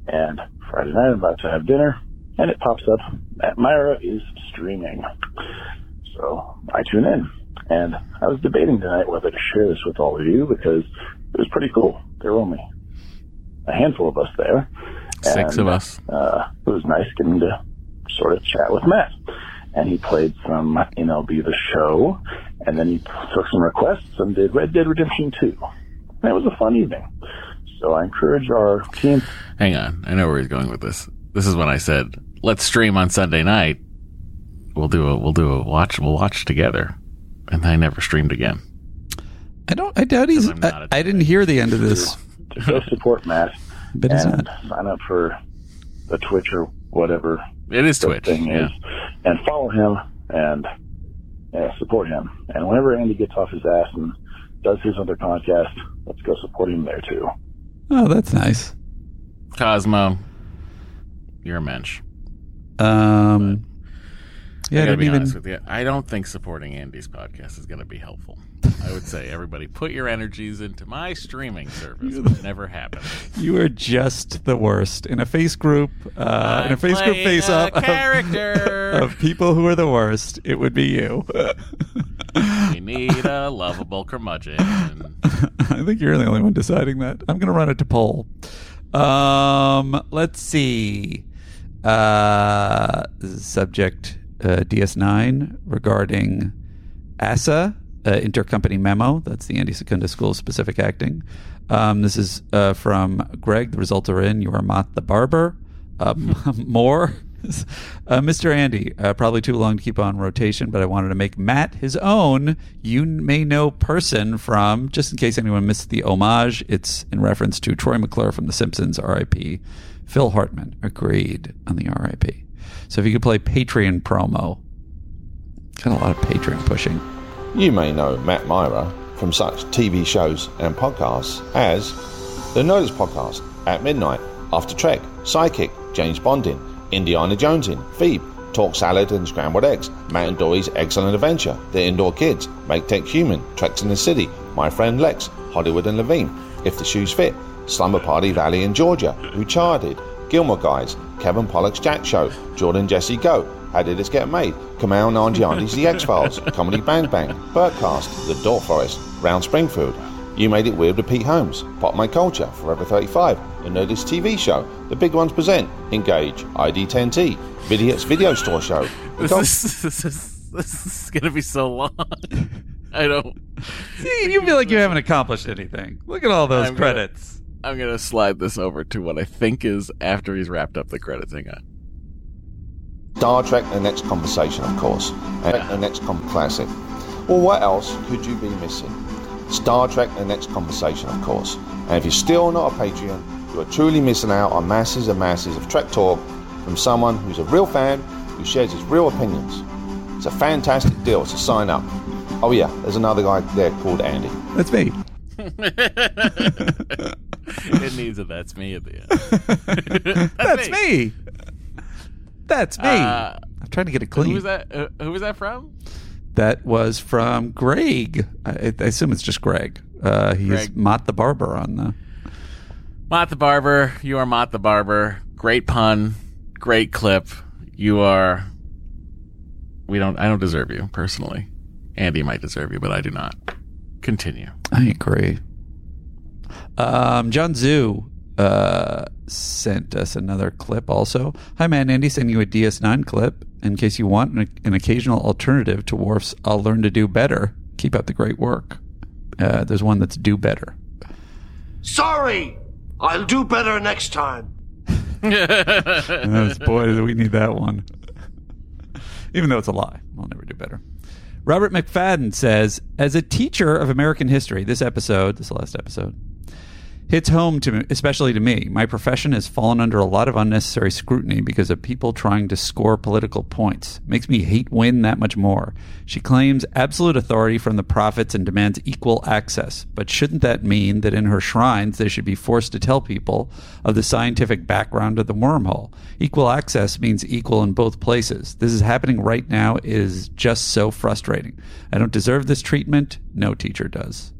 and Friday night I'm about to have dinner, and it pops up, Matt Mira is streaming. So I tune in, and I was debating tonight whether to share this with all of you because it was pretty cool. There were only a handful of us there. Six and, of us. Uh, it was nice getting to sort of chat with Matt. And he played some MLB The Show, and then he took some requests and did Red Dead Redemption 2. And it was a fun evening. So I encourage our team. Hang on. I know where he's going with this. This is when I said, let's stream on Sunday night. We'll do a, we'll do a watch, we'll watch together. And I never streamed again. I don't. I doubt he's. I'm I, I didn't hear the end of this. to go support Matt But he's and not. sign up for the Twitch or whatever It is the Twitch. thing Yeah. is, and follow him and uh, support him. And whenever Andy gets off his ass and does his other podcast, let's go support him there too. Oh, that's nice. Cosmo, you're a mensch. Um. Yeah, I I gotta didn't be even. honest with you. I don't think supporting Andy's podcast is going to be helpful. I would say everybody put your energies into my streaming service. It never happened. You are just the worst in a face group. Uh, in a face group face up of- character. of people who are the worst. It would be you. We need a lovable curmudgeon. I think you're the only one deciding that. I'm going to run it to poll. Um, let's see. Uh, subject uh, DS9 regarding ASA, uh, intercompany memo. That's the Andy Secunda School of Specific Acting. Um, this is uh, from Greg. The results are in. You are Mot the Barber. Um, more. Uh, Mr. Andy, uh, probably too long to keep on rotation, but I wanted to make Matt his own. You may know person from, just in case anyone missed the homage, it's in reference to Troy McClure from The Simpsons, RIP. Phil Hartman agreed on the RIP. So if you could play Patreon promo, got a lot of Patreon pushing. You may know Matt Mira from such TV shows and podcasts as The Nerdist Podcast, At Midnight, After Trek, Psychic, James Bondin, Indiana Jones in, Phoebe, Talk Salad and Scrambled Eggs, Matt and Dory's Excellent Adventure, The Indoor Kids, Make Tech Human, Treks in the City, My Friend Lex, Hollywood and Levine, If the Shoes Fit, Slumber Party Valley in Georgia, Who Charted, Gilmore Guys, Kevin Pollak's Chat Show, Jordan Jesse Go, How Did This Get Made, Kumail Nanjiani's The X Files, Comedy Bang Bang, Birdcast, The Dork Forest, Round Springfield, You Made It Weird with Pete Holmes, Pop My Culture, Forever 35, The Nerdist TV Show, The Big Ones Present, Engage, ID10T, Vidiots Video Store Show, This Cul- is, this is, this is going to be so long. I don't. See, you feel like you haven't accomplished anything. Look at all those I'm gonna- credits. I'm going to slide this over to what I think is after he's wrapped up the credits. Hang on. Star Trek The Next Conversation, of course, and The Next Com Classic. Well, what else could you be missing? Star Trek The Next Conversation, of course. And if you're still not a Patreon, you are truly missing out on masses and masses of Trek talk from someone who's a real fan who shares his real opinions. It's a fantastic deal, so sign up. Oh, yeah, there's another guy there called Andy. That's me. it needs a that's me at the end. That's me. That's me. Uh, I'm trying to get it clean. Who was that? Uh, who was that from? That was from Greg. I, I assume it's just Greg. Uh, he's Greg. Mot the Barber on the. Mot the Barber. You are Mot the Barber. Great pun. Great clip. You are. We don't. I don't deserve you personally. Andy might deserve you, but I do not. Continue. I agree. Um, John Zhu uh, sent us another clip also. Hi, man. Andy sending you a DS9 clip in case you want an, an occasional alternative to Worf's I'll Learn to Do Better. Keep up the great work. Uh, there's one that's Do Better. Sorry! I'll do better next time. Boy, do we need that one. Even though it's a lie, I'll never do better. Robert McFadden says, as a teacher of American history, this episode, this last episode, hits home to me, especially to me. My profession has fallen under a lot of unnecessary scrutiny because of people trying to score political points. Makes me hate Winn that much more. She claims absolute authority from the prophets and demands equal access. But shouldn't that mean that in her shrines they should be forced to tell people of the scientific background of the wormhole? Equal access means equal in both places. This is happening right now. It is just so frustrating. I don't deserve this treatment. No teacher does.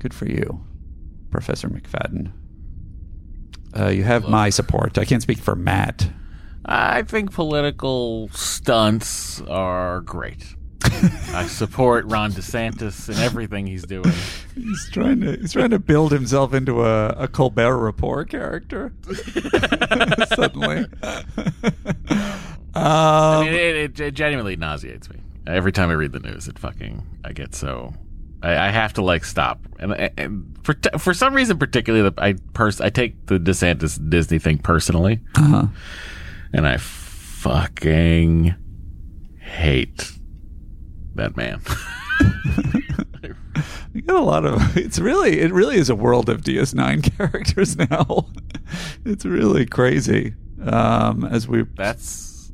Good for you, Professor McFadden. Uh, you have my support. I can't speak for Matt. I think political stunts are great. I support Ron DeSantis and everything he's doing. He's trying to he's trying to build himself into a, a Colbert Report character. Suddenly, I mean, it, it, it genuinely nauseates me every time I read the news. It fucking I get so I, I have to like stop and, and for t- for some reason, particularly the I pers- I take the DeSantis Disney thing personally, uh-huh. and I fucking hate that man. we got a lot of. It's really it really is a world of DS9 characters now. it's really crazy. Um, as we That's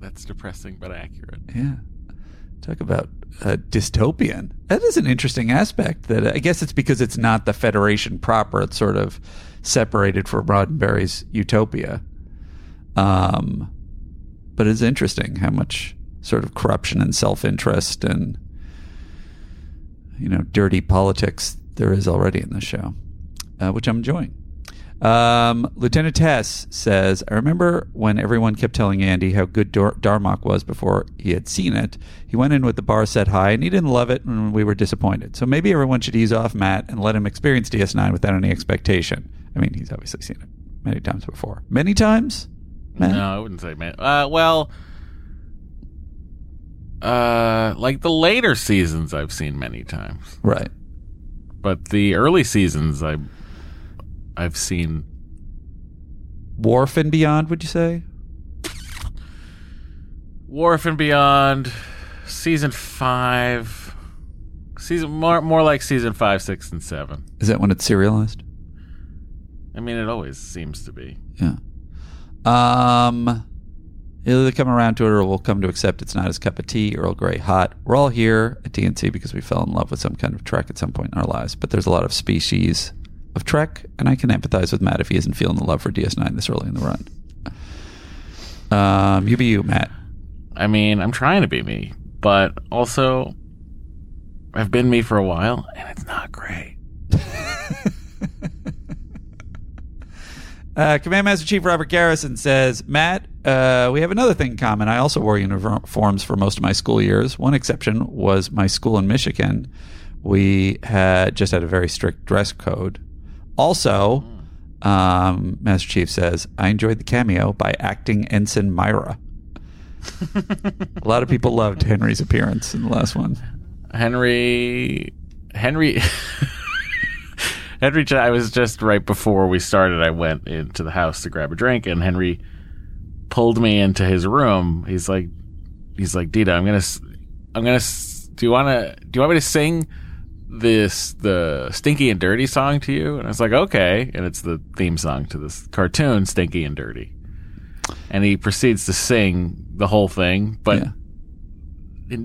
that's depressing but accurate. Yeah. Talk about uh, dystopian. That is an interesting aspect. That I guess it's because it's not the Federation proper. It's sort of separated from Roddenberry's utopia. Um, but it's interesting how much sort of corruption and self interest and you know dirty politics there is already in the show, uh, which I'm enjoying. Um, Lieutenant Tess says, I remember when everyone kept telling Andy how good Dar- Darmok was before he had seen it. He went in with the bar set high and he didn't love it and we were disappointed. So maybe everyone should ease off Matt and let him experience DS9 without any expectation. I mean, he's obviously seen it many times before. Many times? Matt? No, I wouldn't say man. Uh, well, uh, like the later seasons, I've seen many times. Right. But the early seasons, I, I've seen. Worf and Beyond, would you say? Worf and Beyond, season five, season more more like season five, six, and seven. Is that when it's serialized? I mean, it always seems to be. Yeah. Um, it'll either come around to it or we'll come to accept it's not his cup of tea, Earl Grey hot. We're all here at TNC because we fell in love with some kind of Trek at some point in our lives, but there's a lot of species of Trek, and I can empathize with Matt if he isn't feeling the love for DS9 this early in the run. Um, you be you, Matt. I mean, I'm trying to be me, but also, I've been me for a while, and it's not great. Uh, Command Master Chief Robert Garrison says, Matt, uh, we have another thing in common. I also wore uniforms for most of my school years. One exception was my school in Michigan. We had just had a very strict dress code. Also, um, Master Chief says, I enjoyed the cameo by acting Ensign Mira. a lot of people loved Henry's appearance in the last one. Henry, Henry, Henry. I was just right before we started. I went into the house to grab a drink, and Henry pulled me into his room. He's like, he's like, Dita, I'm gonna, I'm gonna. Do you want to? Do you want me to sing this the Stinky and Dirty song to you? And I was like, okay. And it's the theme song to this cartoon, Stinky and Dirty. And he proceeds to sing the whole thing, but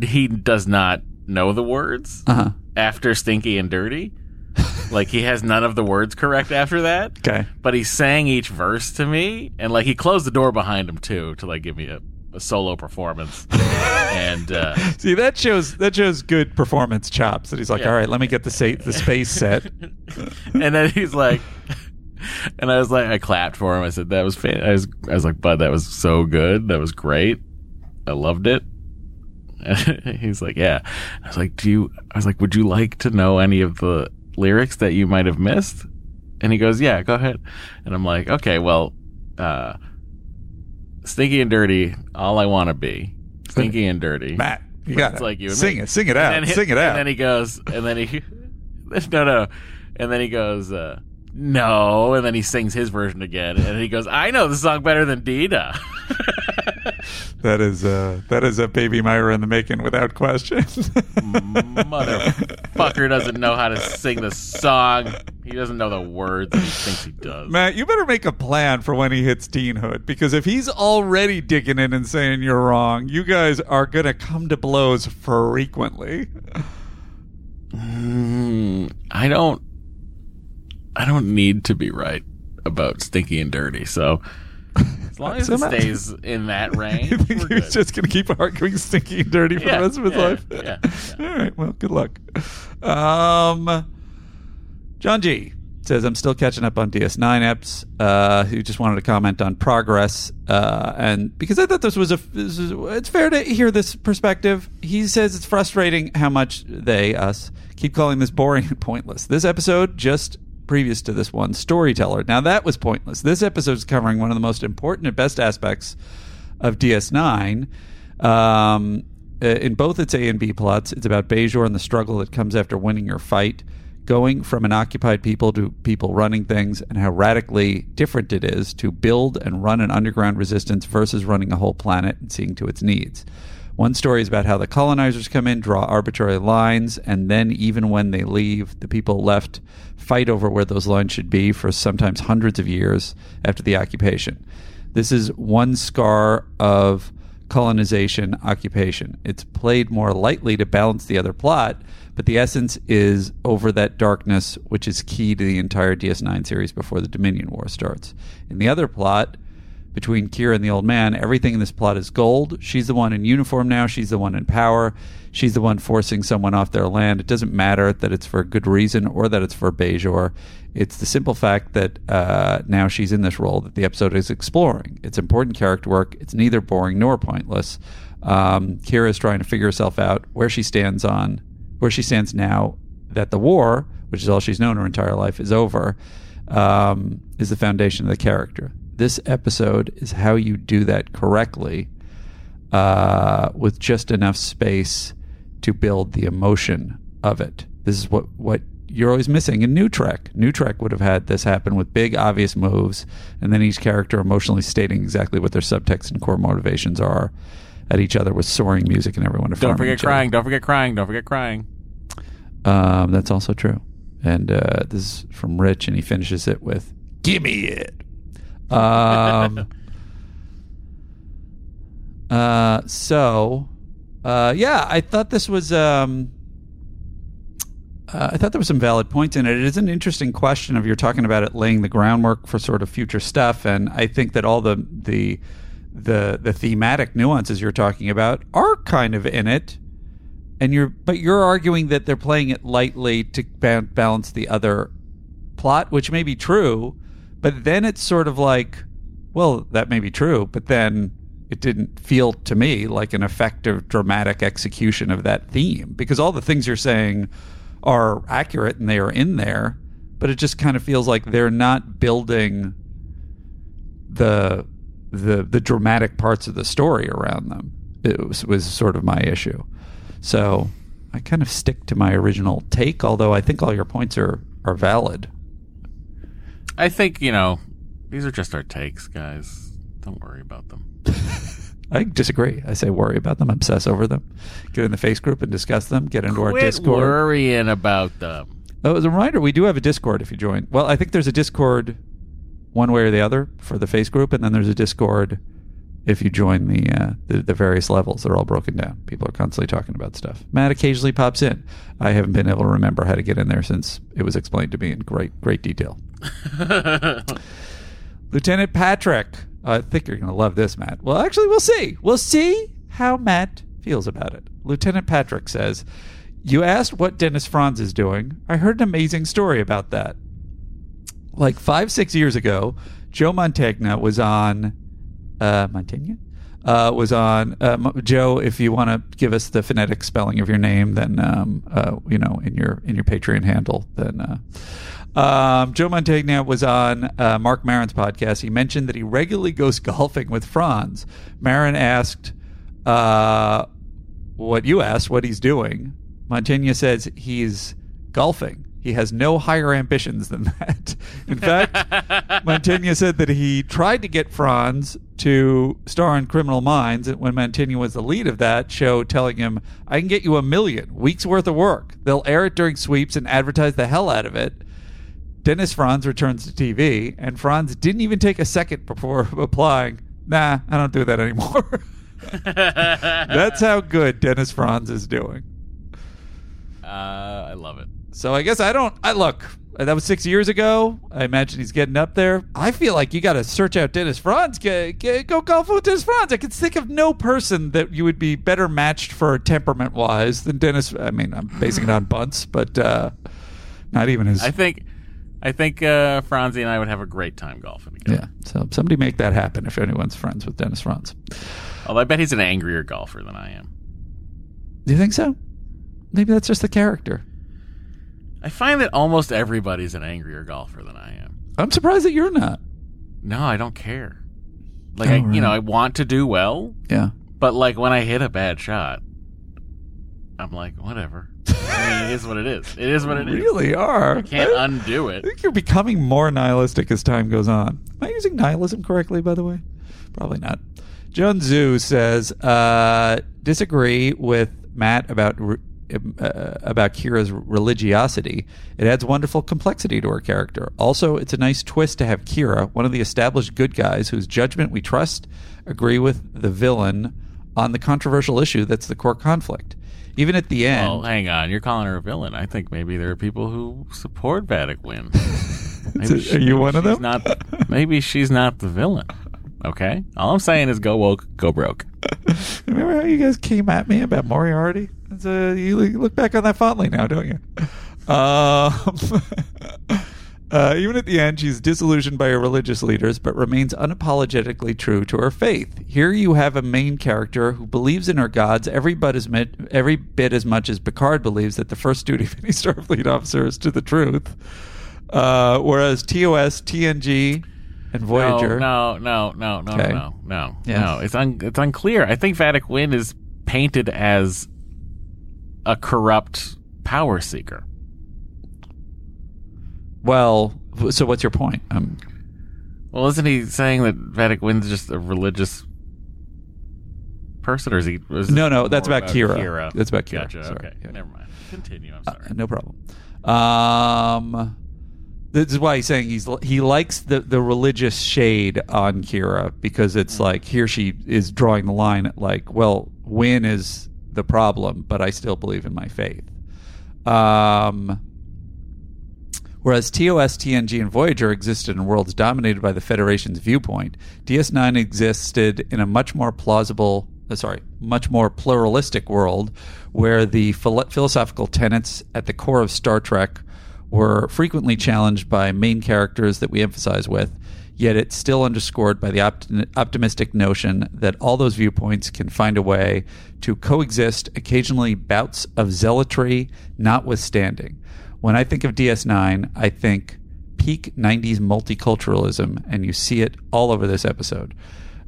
he does not know the words Uh-huh. after Stinky and Dirty. like he has none of the words correct after that. Okay. But he sang each verse to me, and like he closed the door behind him too to like give me a solo performance. and uh, See that shows that shows good performance chops. That he's like, Yeah. all right, let me get the sa- the space set. and then he's like, and I was like, I clapped for him. I said that was fan. I was, I was like, Bud, that was so good. That was great. I loved it. He's like, yeah. I was like, do you? I was like, would you like to know any of the lyrics that you might have missed? And he goes, yeah, go ahead. And I'm like, okay, well, uh, stinky and dirty. All I want to be stinky and dirty. Matt, you got it's like you sing me. it, sing it out, he- sing it out. And then he goes, and then he, no, no, and then he goes, uh, no, and then he sings his version again, and he goes, I know the song better than Dita. That is uh that is a baby Mira in the making without question. Motherfucker doesn't know how to sing the song. He doesn't know the words. And he thinks he does. Matt, you better make a plan for when he hits teenhood because if he's already digging in and saying you're wrong, you guys are gonna come to blows frequently. Mm, I don't. I don't need to be right about stinky and dirty. So long as it Matt- stays in that range, You think we're he's just gonna keep arguing stinky and dirty for Yeah, the rest of his yeah, life? yeah, All right, well, good luck. Um John G says I'm still catching up on DS9 eps. Uh, who just wanted to comment on progress, uh, and because I thought this was a, this is, it's fair to hear this perspective. He says it's frustrating how much they us keep calling this boring and pointless. This episode just previous to this one, storyteller. Now that was pointless. This episode is covering one of the most important and best aspects of DS9. Um, uh, in both its A and B plots, it's about Bajor and the struggle that comes after winning your fight, going from an occupied people to people running things, and how radically different it is to build and run an underground resistance versus running a whole planet and seeing to its needs. One story is about how the colonizers come in, draw arbitrary lines, and then even when they leave, the people left fight over where those lines should be for sometimes hundreds of years after the occupation. This is one scar of colonization occupation. It's played more lightly to balance the other plot, but the essence is over that darkness, which is key to the entire DS9 series before the Dominion War starts. In the other plot, between Kira and the old man, everything in this plot is gold. She's the one in uniform now. She's the one in power. She's the one forcing someone off their land. It doesn't matter that it's for a good reason or that it's for Bajor. It's the simple fact that uh, now she's in this role that the episode is exploring. It's important character work. It's neither boring nor pointless. Um, Kira is trying to figure herself out where she stands on where she stands now that the war, which is all she's known her entire life, is over, um, is the foundation of the character. This episode is how you do that correctly uh, with just enough space to build the emotion of it. This is what, what you're always missing in New Trek. New Trek would have had this happen with big, obvious moves, and then each character emotionally stating exactly what their subtext and core motivations are at each other with soaring music and everyone Don't forget each other. crying. Don't forget crying. Don't forget crying. Um, that's also true. And uh, this is from Rich, and he finishes it with "Gimme it." Um, uh, so, uh, yeah, I thought this was. Um, uh, I thought there were some valid points in it. It is an interesting question of you're talking about it laying the groundwork for sort of future stuff, and I think that all the the the the thematic nuances you're talking about are kind of in it and you're but you're arguing that they're playing it lightly to ba- balance the other plot which may be true but then it's sort of like well that may be true but then it didn't feel to me like an effective dramatic execution of that theme because all the things you're saying are accurate and they are in there but it just kind of feels like they're not building the the the dramatic parts of the story around them. It was, was sort of my issue. So I kind of stick to my original take, although I think all your points are are valid. I think you know these are just our takes, guys. Don't worry about them. I disagree. I say worry about them, obsess over them, get in the face group and discuss them, get into our Quit Discord. worrying about them. Oh, as a reminder, we do have a Discord if you join. Well, I think there's a Discord one way or the other for the face group, and then there's a Discord if you join the, uh, the the various levels. They're all broken down. People are constantly talking about stuff. Matt occasionally pops in. I haven't been able to remember how to get in there since it was explained to me in great great detail. Lieutenant Patrick, I think you're going to love this, Matt. Well, actually, we'll see. We'll see how Matt feels about it. Lieutenant Patrick says, You asked what Dennis Franz is doing. I heard an amazing story about that. Like five, six years ago, Joe Montagna was on. Uh, Montagna? Uh, was on uh, Joe. If you want to give us the phonetic spelling of your name, then um, uh, you know in your in your Patreon handle, then uh, um, Joe Montaigne was on uh, Marc Maron's podcast. He mentioned that he regularly goes golfing with Franz. Maron asked uh, what you asked, what he's doing. Montaigne says he's golfing. He has no higher ambitions than that. In fact, Mantegna said that he tried to get Franz to star in Criminal Minds when Mantegna was the lead of that show, telling him, I can get you a million, weeks worth of work. They'll air it during sweeps and advertise the hell out of it. Dennis Franz returns to TV, and Franz didn't even take a second before applying, Nah, I don't do that anymore. That's how good Dennis Franz is doing. Uh, I love it. So I guess I don't. I look. That was six years ago. I imagine he's getting up there. I feel like you got to search out Dennis Franz. Get, get, go golf with Dennis Franz. I can think of no person that you would be better matched for temperament wise than Dennis. I mean, I'm basing it on bunts, but uh, not even his. I think, I think uh, Franzi and I would have a great time golfing together. yeah. So somebody make that happen if anyone's friends with Dennis Franz. Although I bet he's an angrier golfer than I am. Do you think so? Maybe that's just the character. I find that almost everybody's an angrier golfer than I am. I'm surprised that you're not. No, I don't care. Like Oh, I, right. you know, I want to do well, Yeah. but like when I hit a bad shot, I'm like, whatever. I mean, it is what it is. It is what it is. really are. I can't I- undo it. I think you're becoming more nihilistic as time goes on. Am I using nihilism correctly, by the way? Probably not. John Zhu says, uh, disagree with Matt about re- uh, about Kira's religiosity. It adds wonderful complexity to her character. Also, it's a nice twist to have Kira, one of the established good guys whose judgment we trust, agree with the villain on the controversial issue that's the core conflict. Even at the end, Well, hang on. You're calling her a villain. I think maybe there are people who support Vedek Winn. So, are you one of them? Not, maybe she's not the villain. Okay. All I'm saying is go woke, go broke. Remember how you guys came at me about Moriarty? Uh, you look- back on that fondly now, don't you? Um, uh, even at the end, she's disillusioned by her religious leaders, but remains unapologetically true to her faith. Here you have a main character who believes in her gods every bit as, mi- every bit as much as Picard believes that the first duty of any Starfleet officer is to the truth. Uh, whereas TOS, TNG, and Voyager. No, no, no, no, Okay. no, no, no. Yeah. No, it's un- it's unclear. I think Vedek Winn is painted as a corrupt power seeker. Well, so what's your point? Um, Well, isn't he saying that Vedek Winn's just a religious person, or is he? is No, no, that's more about Kira. Kira. That's about Kira. Gotcha. Sorry. Okay, Yeah. never mind. Continue. I'm Uh, sorry. no problem. Um, this is why he's saying he's he likes the the religious shade on Kira because it's Mm-hmm. like here she is drawing the line at like, well, Winn is the problem, but I still believe in my faith. Um. Whereas TOS, TNG, and Voyager existed in worlds dominated by the Federation's viewpoint, DS9 existed in a much more plausible, uh, sorry, much more pluralistic world where the philo- philosophical tenets at the core of Star Trek were frequently challenged by main characters that we emphasize with, yet it's still underscored by the opti- optimistic notion that all those viewpoints can find a way to coexist, occasionally bouts of zealotry notwithstanding. When I think of DS9, I think peak 90s multiculturalism, and you see it all over this episode.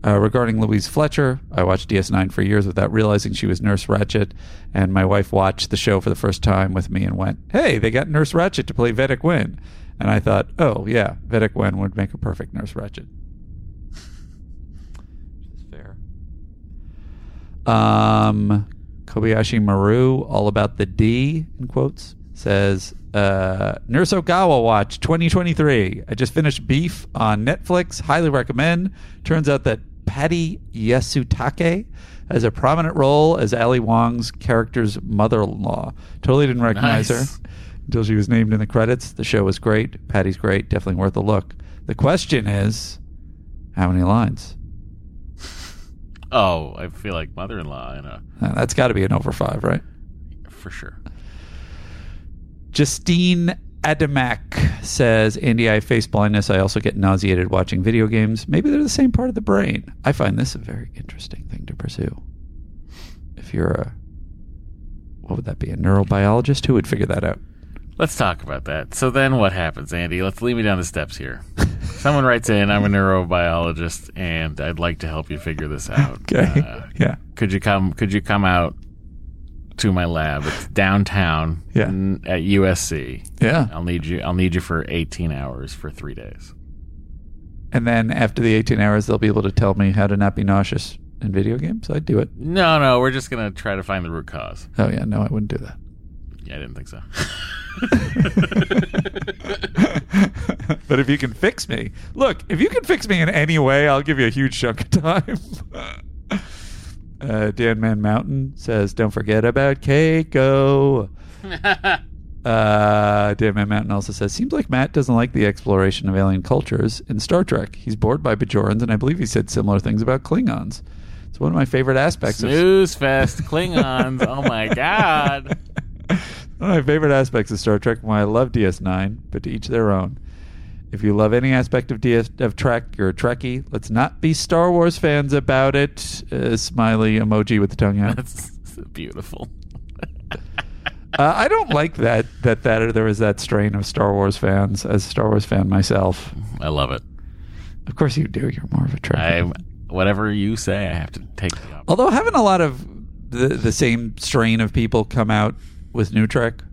Uh, regarding Louise Fletcher, I watched DS9 for years without realizing she was Nurse Ratched, and my wife watched the show for the first time with me and went, Hey, they got Nurse Ratched to play Vedek Winn. And I thought, Oh, yeah, Vedek Winn would make a perfect Nurse Ratched. Which is fair. Um, Kobayashi Maru, all about the D, in quotes, says, uh, Nurse Ogawa Watch 2023. I just finished Beef on Netflix. Highly recommend. Turns out that Patty Yasutake has a prominent role as Ali Wong's character's mother in law. Totally didn't recognize Nice. her until she was named in the credits. The show was great. Patty's great. Definitely worth a look. The question is how many lines? Oh, I feel like mother-in-law in a Uh, that's got to be an over five, right? for sure. Justine Adamak says, Andy, I face blindness. I also get nauseated watching video games. Maybe they're the same part of the brain. I find this a very interesting thing to pursue. If you're a, what would that be, a neurobiologist? Who would figure that out? Let's talk about that. So then what happens, Andy? Let's lead me down the steps here. Someone writes in, I'm a neurobiologist and I'd like to help you figure this out. Okay. Uh, yeah. could you come could you come out to my lab. It's downtown Yeah. n- at USC. Yeah. I'll need you. I'll need you for 18 hours for three days. And then after the 18 hours, they'll be able to tell me how to not be nauseous in video games. I'd do it. No, no, we're just gonna try to find the root cause. Oh, yeah. No, I wouldn't do that. Yeah, I didn't think so. but if you can fix me, look, if you can fix me in any way, I'll give you a huge chunk of time. uh, Dan Man Mountain says, "Don't forget about Keiko." Uh, Dan Man Mountain also says, "Seems like Matt doesn't like the exploration of alien cultures in Star Trek. He's bored by Bajorans, and I believe he said similar things about Klingons. It's one of my favorite aspects of Snooze fest, Klingons. oh my god. One of my favorite aspects of Star Trek, why I love DS9, but to each their own. If you love any aspect of DS of Trek, you're a Trekkie. Let's not be Star Wars fans about it. Uh, smiley emoji with the tongue out. That's beautiful. uh, I don't like that that that there was that strain of Star Wars fans. As a Star Wars fan myself, I love it. of course you do. You're more of a Trekkie. I whatever you say, I have to take. Although having a lot of the the same strain of people come out with new Trek,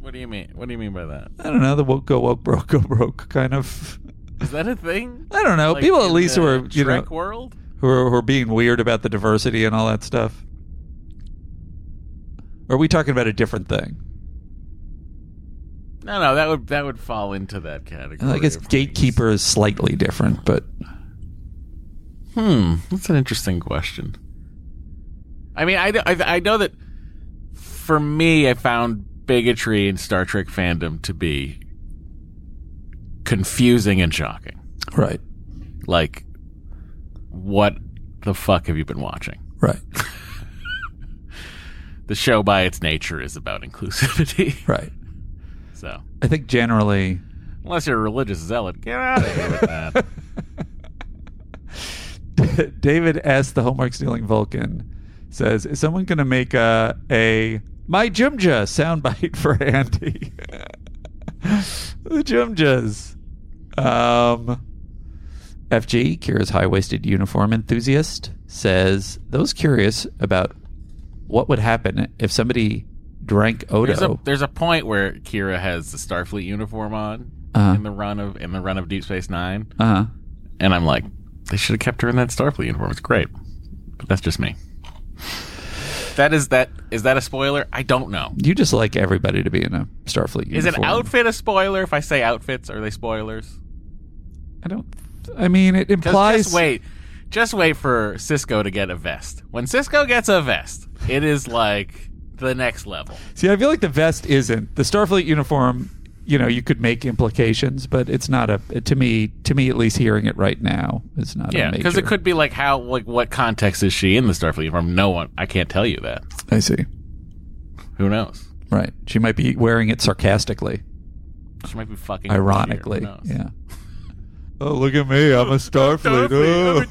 what do you mean? What do you mean by that? I don't know the woke go woke broke go broke kind of. Is that a thing? I don't know. Like People at least who are you know world. who are, who are being weird about the diversity and all that stuff? Or are we talking about a different thing? No, no, that would that would fall into that category. I guess of- gatekeeper is slightly different, but Hmm, that's an interesting question. I mean, I, I, I know that for me, I found bigotry in Star Trek fandom to be confusing and shocking. right, Like, what the fuck have you been watching? right, The show, by its nature, is about inclusivity. right. So, I think generally, unless you're a religious zealot, get out of here with that. David S. the homework stealing Vulcan says, "Is someone going to make a a my Jumja soundbite for Andy?" the Jumjas. Um, FG, Kira's high waisted uniform enthusiast, says those curious about what would happen if somebody drank There's a, Odo. there's a point where Kira has the Starfleet uniform on Uh-huh. in the run of in the run of Deep Space Nine. Uh huh. And I'm like, they should have kept her in that Starfleet uniform. It's great. But that's just me. That is that is that a spoiler? I don't know. You just like everybody to be in a Starfleet uniform. Is an outfit a spoiler? If I say outfits, are they spoilers? I don't. I mean, it implies. Just wait. Just wait for Sisko to get a vest. When Sisko gets a vest, it is like the next level. See, I feel like the vest isn't the Starfleet uniform. You know, you could make implications, but it's not a. To me, to me, at least hearing it right now, it's not. Yeah, because it could be like how like what context is she in the Starfleet uniform? No one, I can't tell you that. I see. Who knows? Right. She might be wearing it sarcastically, She might be fucking ironically. Yeah. Oh, look at me! I'm a Starfleet.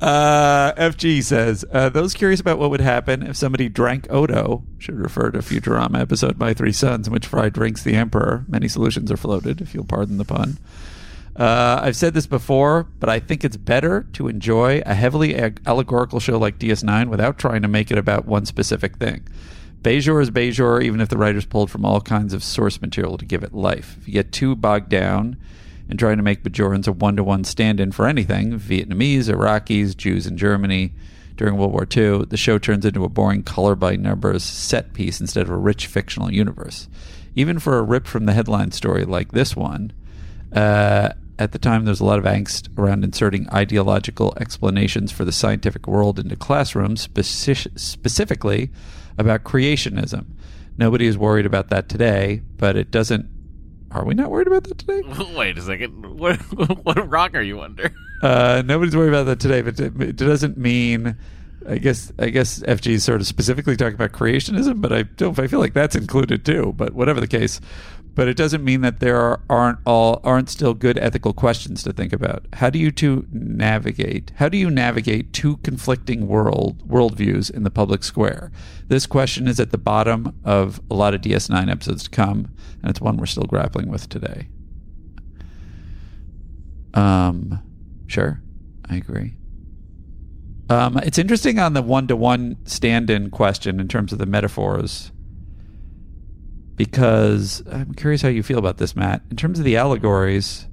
Uh, FG says, uh, those curious about what would happen if somebody drank Odo should refer to Futurama episode My Three Suns in which Fry drinks the Emperor. Many solutions are floated, if you'll pardon the pun. Uh, I've said this before, but I think it's better to enjoy a heavily ag- allegorical show like DS9 without trying to make it about one specific thing. Bajor is Bajor, even if the writers pulled from all kinds of source material to give it life. If you get too bogged down in trying to make Bajorans a one to one stand in for anything Vietnamese, Iraqis, Jews in Germany during World War II, the show turns into a boring color by numbers set piece instead of a rich fictional universe. Even for a rip from the headline story like this one, uh, at the time, there was a lot of angst around inserting ideological explanations for the scientific world into classrooms, speci- specifically about creationism. Nobody is worried about that today, but it doesn't. Are we not worried about that today? Wait a second. What what rock are you under? Uh, nobody's worried about that today, but it, it doesn't mean. I guess I guess FG is sort of specifically talking about creationism, but I don't. I feel like that's included too. But whatever the case, but it doesn't mean that there are, aren't all aren't still good ethical questions to think about. How do you two navigate? How do you navigate two conflicting world worldviews in the public square? This question is at the bottom of a lot of DS9 episodes to come, and it's one we're still grappling with today. Um, Sure, I agree. Um, it's interesting on the one-to-one stand-in question in terms of the metaphors, because I'm curious how you feel about this, Matt. In terms of the allegories,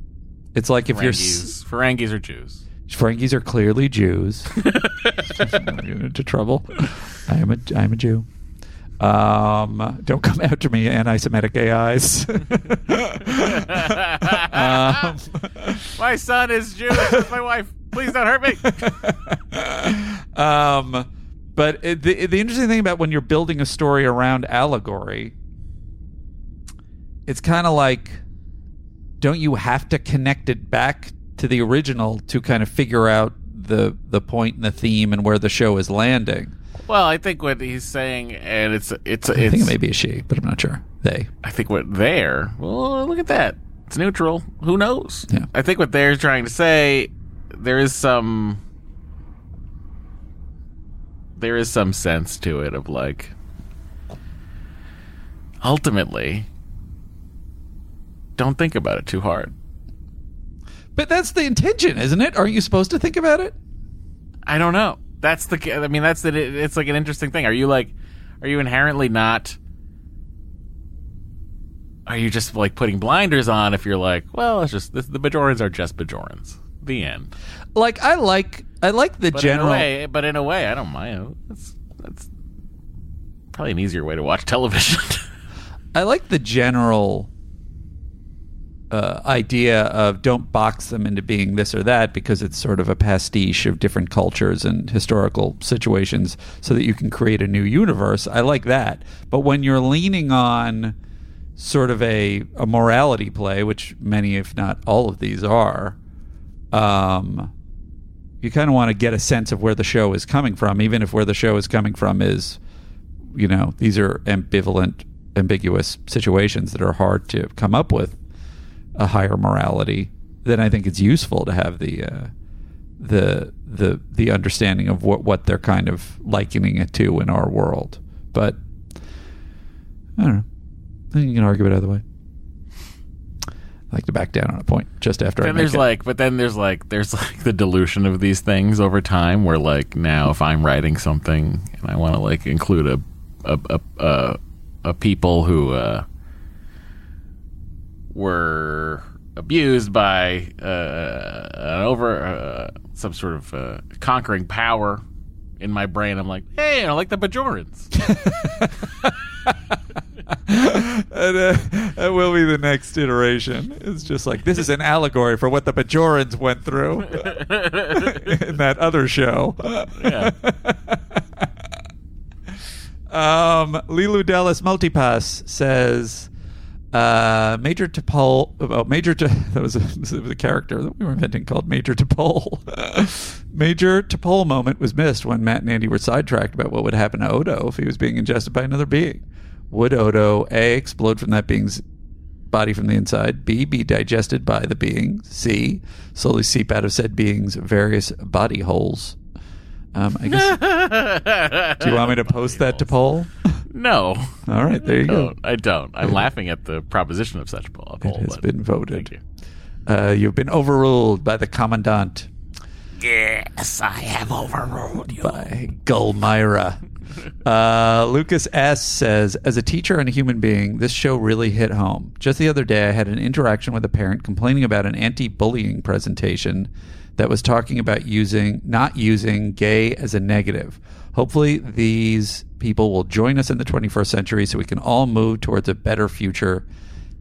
it's like if you're s- Ferengis, Ferengis are Jews. Frankies are clearly Jews. I'm into trouble. I am a I am a Jew. Um, don't come after me, anti-Semitic AIs. um, My son is Jewish. That's my wife. Please don't hurt me. um, but it, the the interesting thing about when you're building a story around allegory, it's kind of like, don't you have to connect it back to the original to kind of figure out the the point and the theme and where the show is landing? Well, I think what he's saying, and it's it's I think it may be a she, but I'm not sure. They. I think what they're well, look at that. It's neutral. Who knows? Yeah. I think what they're trying to say, there is some, there is some sense to it of like, ultimately, don't think about it too hard. But that's the intention, isn't it? Aren't you supposed to think about it? I don't know. That's the. I mean, that's the. It's like an interesting thing. Are you like, are you inherently not? Are you just like putting blinders on if you're like, well, it's just this, the Bajorans are just Bajorans. The end. Like I like I like the But general. in way, but in a way, I don't mind. That's that's probably an easier way to watch television. I like the general uh, idea of don't box them into being this or that because it's sort of a pastiche of different cultures and historical situations so that you can create a new universe. I like that. But when you're leaning on sort of a, a morality play, which many, if not all of these are, um, you kind of want to get a sense of where the show is coming from, even if where the show is coming from is, you know, these are ambivalent, ambiguous situations that are hard to come up with a higher morality. Then I think it's useful to have the uh, the the the understanding of what what they're kind of likening it to in our world. But I don't know. I think you can argue it either way. I like to back down on a point just after I then there's it. like, but then there's like, there's like the dilution of these things over time. Where like now, if I'm writing something and I want to like include a a a, a, a people who uh, were abused by uh, an over uh, some sort of uh, conquering power in my brain, I'm like, hey, I like the Bajorans. and, uh, that will be the next iteration. It's just like this is an allegory for what the Bajorans went through in that other show. Yeah. um, Leeloo Dallas Multipass says. Uh, Major Topol, oh, Major to, that was a, was a character that we were inventing called Major Topol. Major Topol moment was missed when Matt and Andy were sidetracked about what would happen to Odo if he was being ingested by another being. Would Odo A explode from that being's body from the inside, B be digested by the being, C slowly seep out of said being's various body holes? Um, I guess. do you want me to post that to poll? No. All right, there you go. No, I don't. I'm laughing at the proposition of such a poll. It has but been voted. Thank you. Uh, you've been overruled by the commandant. Yes, I have overruled you. by Gul Mira. Uh, Lucas S says, as a teacher and a human being, this show really hit home. Just the other day, I had an interaction with a parent complaining about an anti-bullying presentation that was talking about using not using gay as a negative. Hopefully, these people will join us in the 21st century so we can all move towards a better future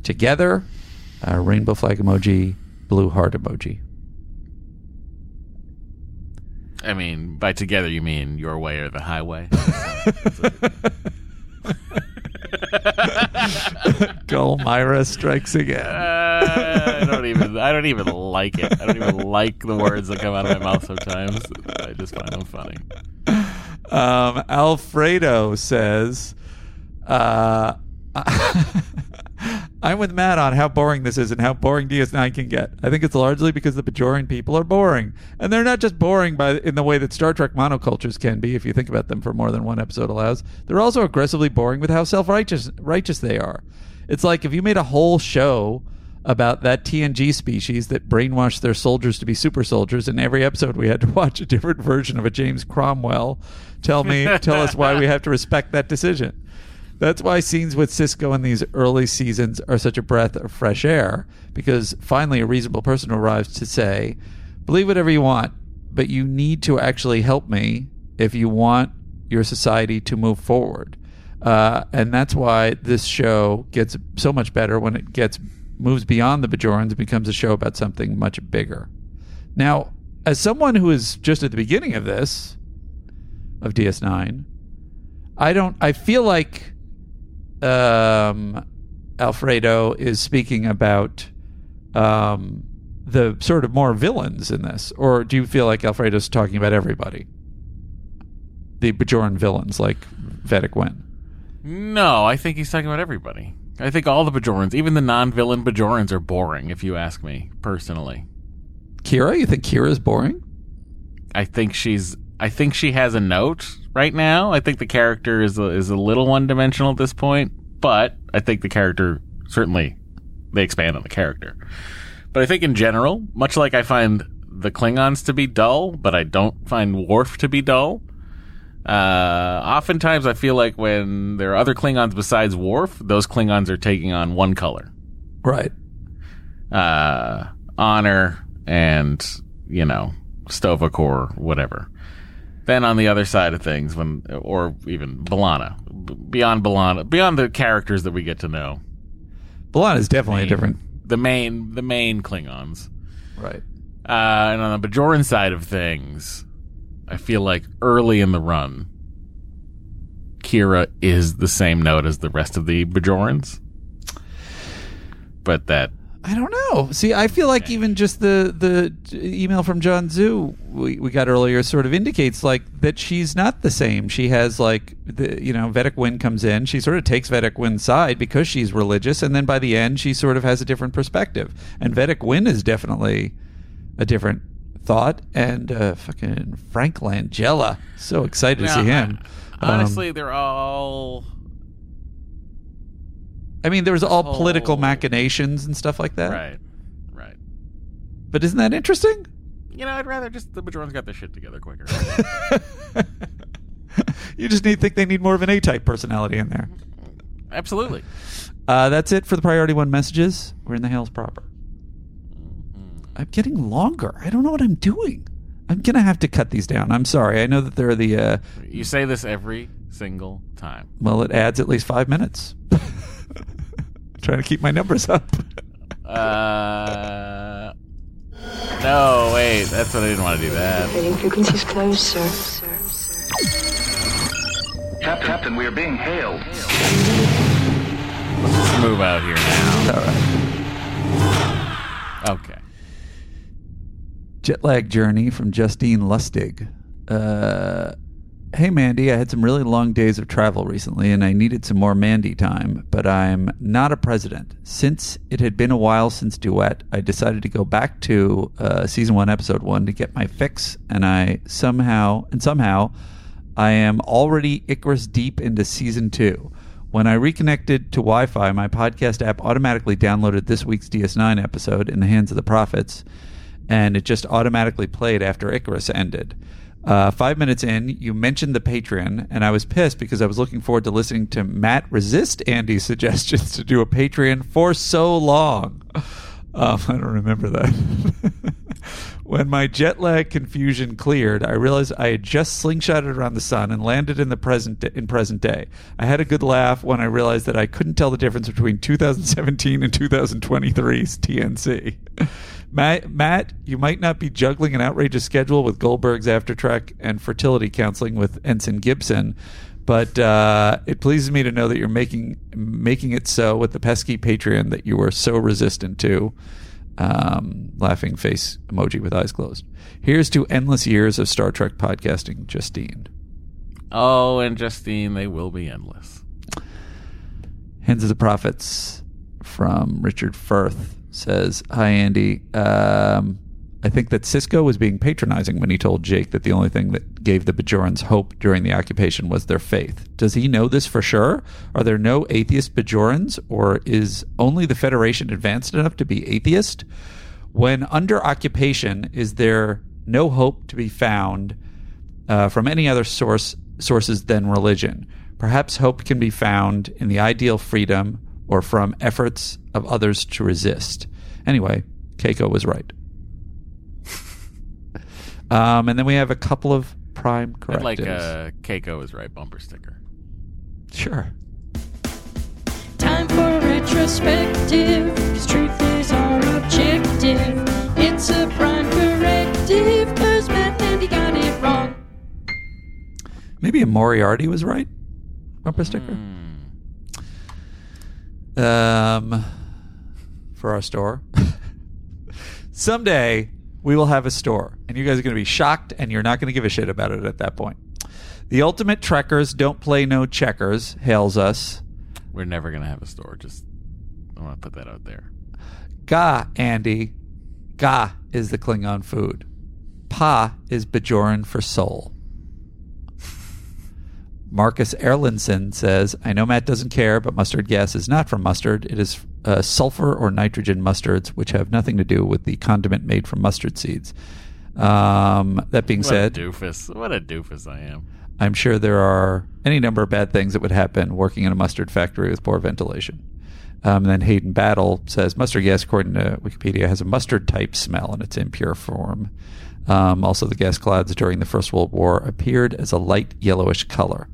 together. Uh, rainbow flag emoji, blue heart emoji. I mean, by together you mean your way or the highway. Gul Mira strikes again. Uh, I don't even. I don't even like it. I don't even like the words that come out of my mouth sometimes. I just find them funny. Um, Alfredo says, uh, I'm with Matt on how boring this is and how boring DS9 can get. I think it's largely because the Bajorian people are boring. And they're not just boring by in the way that Star Trek monocultures can be, if you think about them for more than one episode allows. They're also aggressively boring with how self righteous righteous they are. It's like if you made a whole show about that TNG species that brainwashed their soldiers to be super soldiers. And every episode, we had to watch a different version of a James Cromwell. Tell me, tell us why we have to respect that decision. That's why scenes with Sisko in these early seasons are such a breath of fresh air because finally a reasonable person arrives to say, believe whatever you want, but you need to actually help me if you want your society to move forward. Uh, and that's why this show gets so much better when it gets moves beyond the Bajorans and becomes a show about something much bigger. Now, as someone who is just at the beginning of this, of DS9, I don't. I feel like um, Alfredo is speaking about um, the sort of more villains in this, or do you feel like Alfredo's talking about everybody? The Bajoran villains, like Vedek Winn. No, I think he's talking about everybody. I think all the Bajorans, even the non-villain Bajorans, are boring. If you ask me personally, Kira, you think Kira's boring? I think she's. I think she has a note right now. I think the character is a, is a little one-dimensional at this point, but I think the character certainly they expand on the character. But I think in general, much like I find the Klingons to be dull, but I don't find Worf to be dull. Uh, oftentimes, I feel like when there are other Klingons besides Worf, those Klingons are taking on one color, Right. uh, honor and you know Sto-vo-kor, whatever. Then on the other side of things, when or even B'Elanna, b- beyond B'Elanna, beyond the characters that we get to know, B'Elanna is definitely a different. the main the main Klingons. Right. Uh, and on the Bajoran side of things, I feel like early in the run, Kira is the same note as the rest of the Bajorans. But that I don't know. See, I feel like even just the the email from John Zhu we, we got earlier sort of indicates like that she's not the same. She has like the you know Vedek Winn comes in, she sort of takes Vedek Winn's side because she's religious, and then by the end she sort of has a different perspective. And Vedic Win is definitely a different thought. And uh, fucking Frank Langella, so excited to see him. Um, honestly, they're all I mean, there was all whole- political machinations and stuff like that. right, right. But isn't that interesting? You know, I'd rather just the Bajorans got their shit together quicker. You just need think they need more of an A-type personality in there. Absolutely. Uh, that's it for the priority one messages. We're in the hails proper. I'm getting longer. I don't know what I'm doing. I'm gonna have to cut these down. I'm sorry. I know that there are the. Uh, You say this every single time. well, it adds at least five minutes. Trying to keep my numbers up. Uh, no, wait. That's what I didn't want to do. That. Trading frequencies closed, sir. Sir, sir. Captain, Captain, we are being hailed. Let's move out here now. All right. Okay. Jet lag journey from Justine Lustig. Uh, hey Mandy, I had some really long days of travel recently, and I needed some more Mandy time. But I'm not a president. Since it had been a while since duet, I decided to go back to uh, season one, episode one, to get my fix. And I somehow and somehow, I am already Icarus deep into season two. When I reconnected to Wi Fi, my podcast app automatically downloaded this week's DS9 episode, In the Hands of the Prophets, and it just automatically played after Icarus ended. Uh, five minutes in, you mentioned the Patreon, and I was pissed because I was looking forward to listening to Matt resist Andy's suggestions to do a Patreon for so long. Um, I don't remember that. when my jet lag confusion cleared, I realized I had just slingshotted around the sun and landed in the present in present day. I had a good laugh when I realized that I couldn't tell the difference between 2017 and 2023's TNC. Matt, Matt, you might not be juggling an outrageous schedule with Goldberg's After Trek and fertility counseling with Ensign Gibson, but uh, it pleases me to know that you're making making it so with the pesky Patreon that you were so resistant to. Um, laughing face emoji with eyes closed. Here's to endless years of Star Trek podcasting, Justine. Oh, and Justine, they will be endless. Hands of the Prophets from Richard Firth says, Hi, Andy. Um, I think that Sisko was being patronizing when he told Jake that the only thing that gave the Bajorans hope during the occupation was their faith. Does he know this for sure? Are there no atheist Bajorans, or is only the Federation advanced enough to be atheist? When under occupation, is there no hope to be found uh, from any other source sources than religion? Perhaps hope can be found in the ideal freedom or from efforts of others to resist. Anyway, Keiko was right. um, and then we have a couple of prime I'd like correctives. uh, Keiko is right bumper sticker. sure. Time for retrospective, cause truth is our objective. It's a prime corrective, cause Matt and he got it wrong. Maybe a Moriarty was right. Bumper sticker. Um, for our store. Someday we will have a store, and you guys are going to be shocked, and you're not going to give a shit about it at that point. The ultimate trekkers don't play no checkers hails us. We're never gonna have a store. Just I want to put that out there. Gagh, Andy. Gagh is the Klingon food. Pagh is Bajoran for soul. Marcus Erlinson says, I know Matt doesn't care, but mustard gas is not from mustard. It is uh, sulfur or nitrogen mustards, which have nothing to do with the condiment made from mustard seeds. Um, that being What said, a doofus. What a doofus I am. I'm sure there are any number of bad things that would happen working in a mustard factory with poor ventilation. Um, and then Hayden Battle says mustard gas, according to Wikipedia, has a mustard type smell in its impure form. Um, also, the gas clouds during the First World War appeared as a light yellowish color.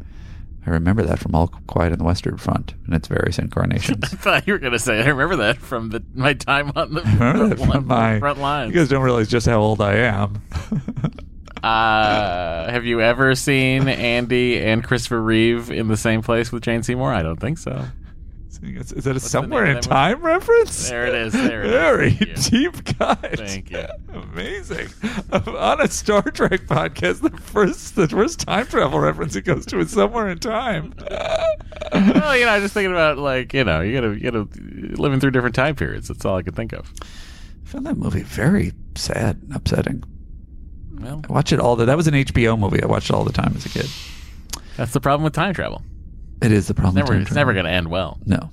I remember that from All Quiet on the Western Front and its various incarnations. I thought you were gonna say. I remember that from the my time on the front, from my front line. You guys don't realize just how old I am. Uh, have you ever seen Andy and Christopher Reeve in the same place with Jane Seymour? I don't think so. Is, is that a What's somewhere in time reference? There it is. There it is. Very you. deep cut. Thank you. Amazing. On a Star Trek podcast, the first the first time travel reference it goes to is somewhere in time. well, you know, I'm just thinking about like you know, you gotta you gotta living through different time periods. That's all I could think of. I found that movie very sad and upsetting. Well, I watch it all the that was an HBO movie. I watched it all the time as a kid. that's the problem with time travel. It is the problem. It's never, it's never going to end well. No.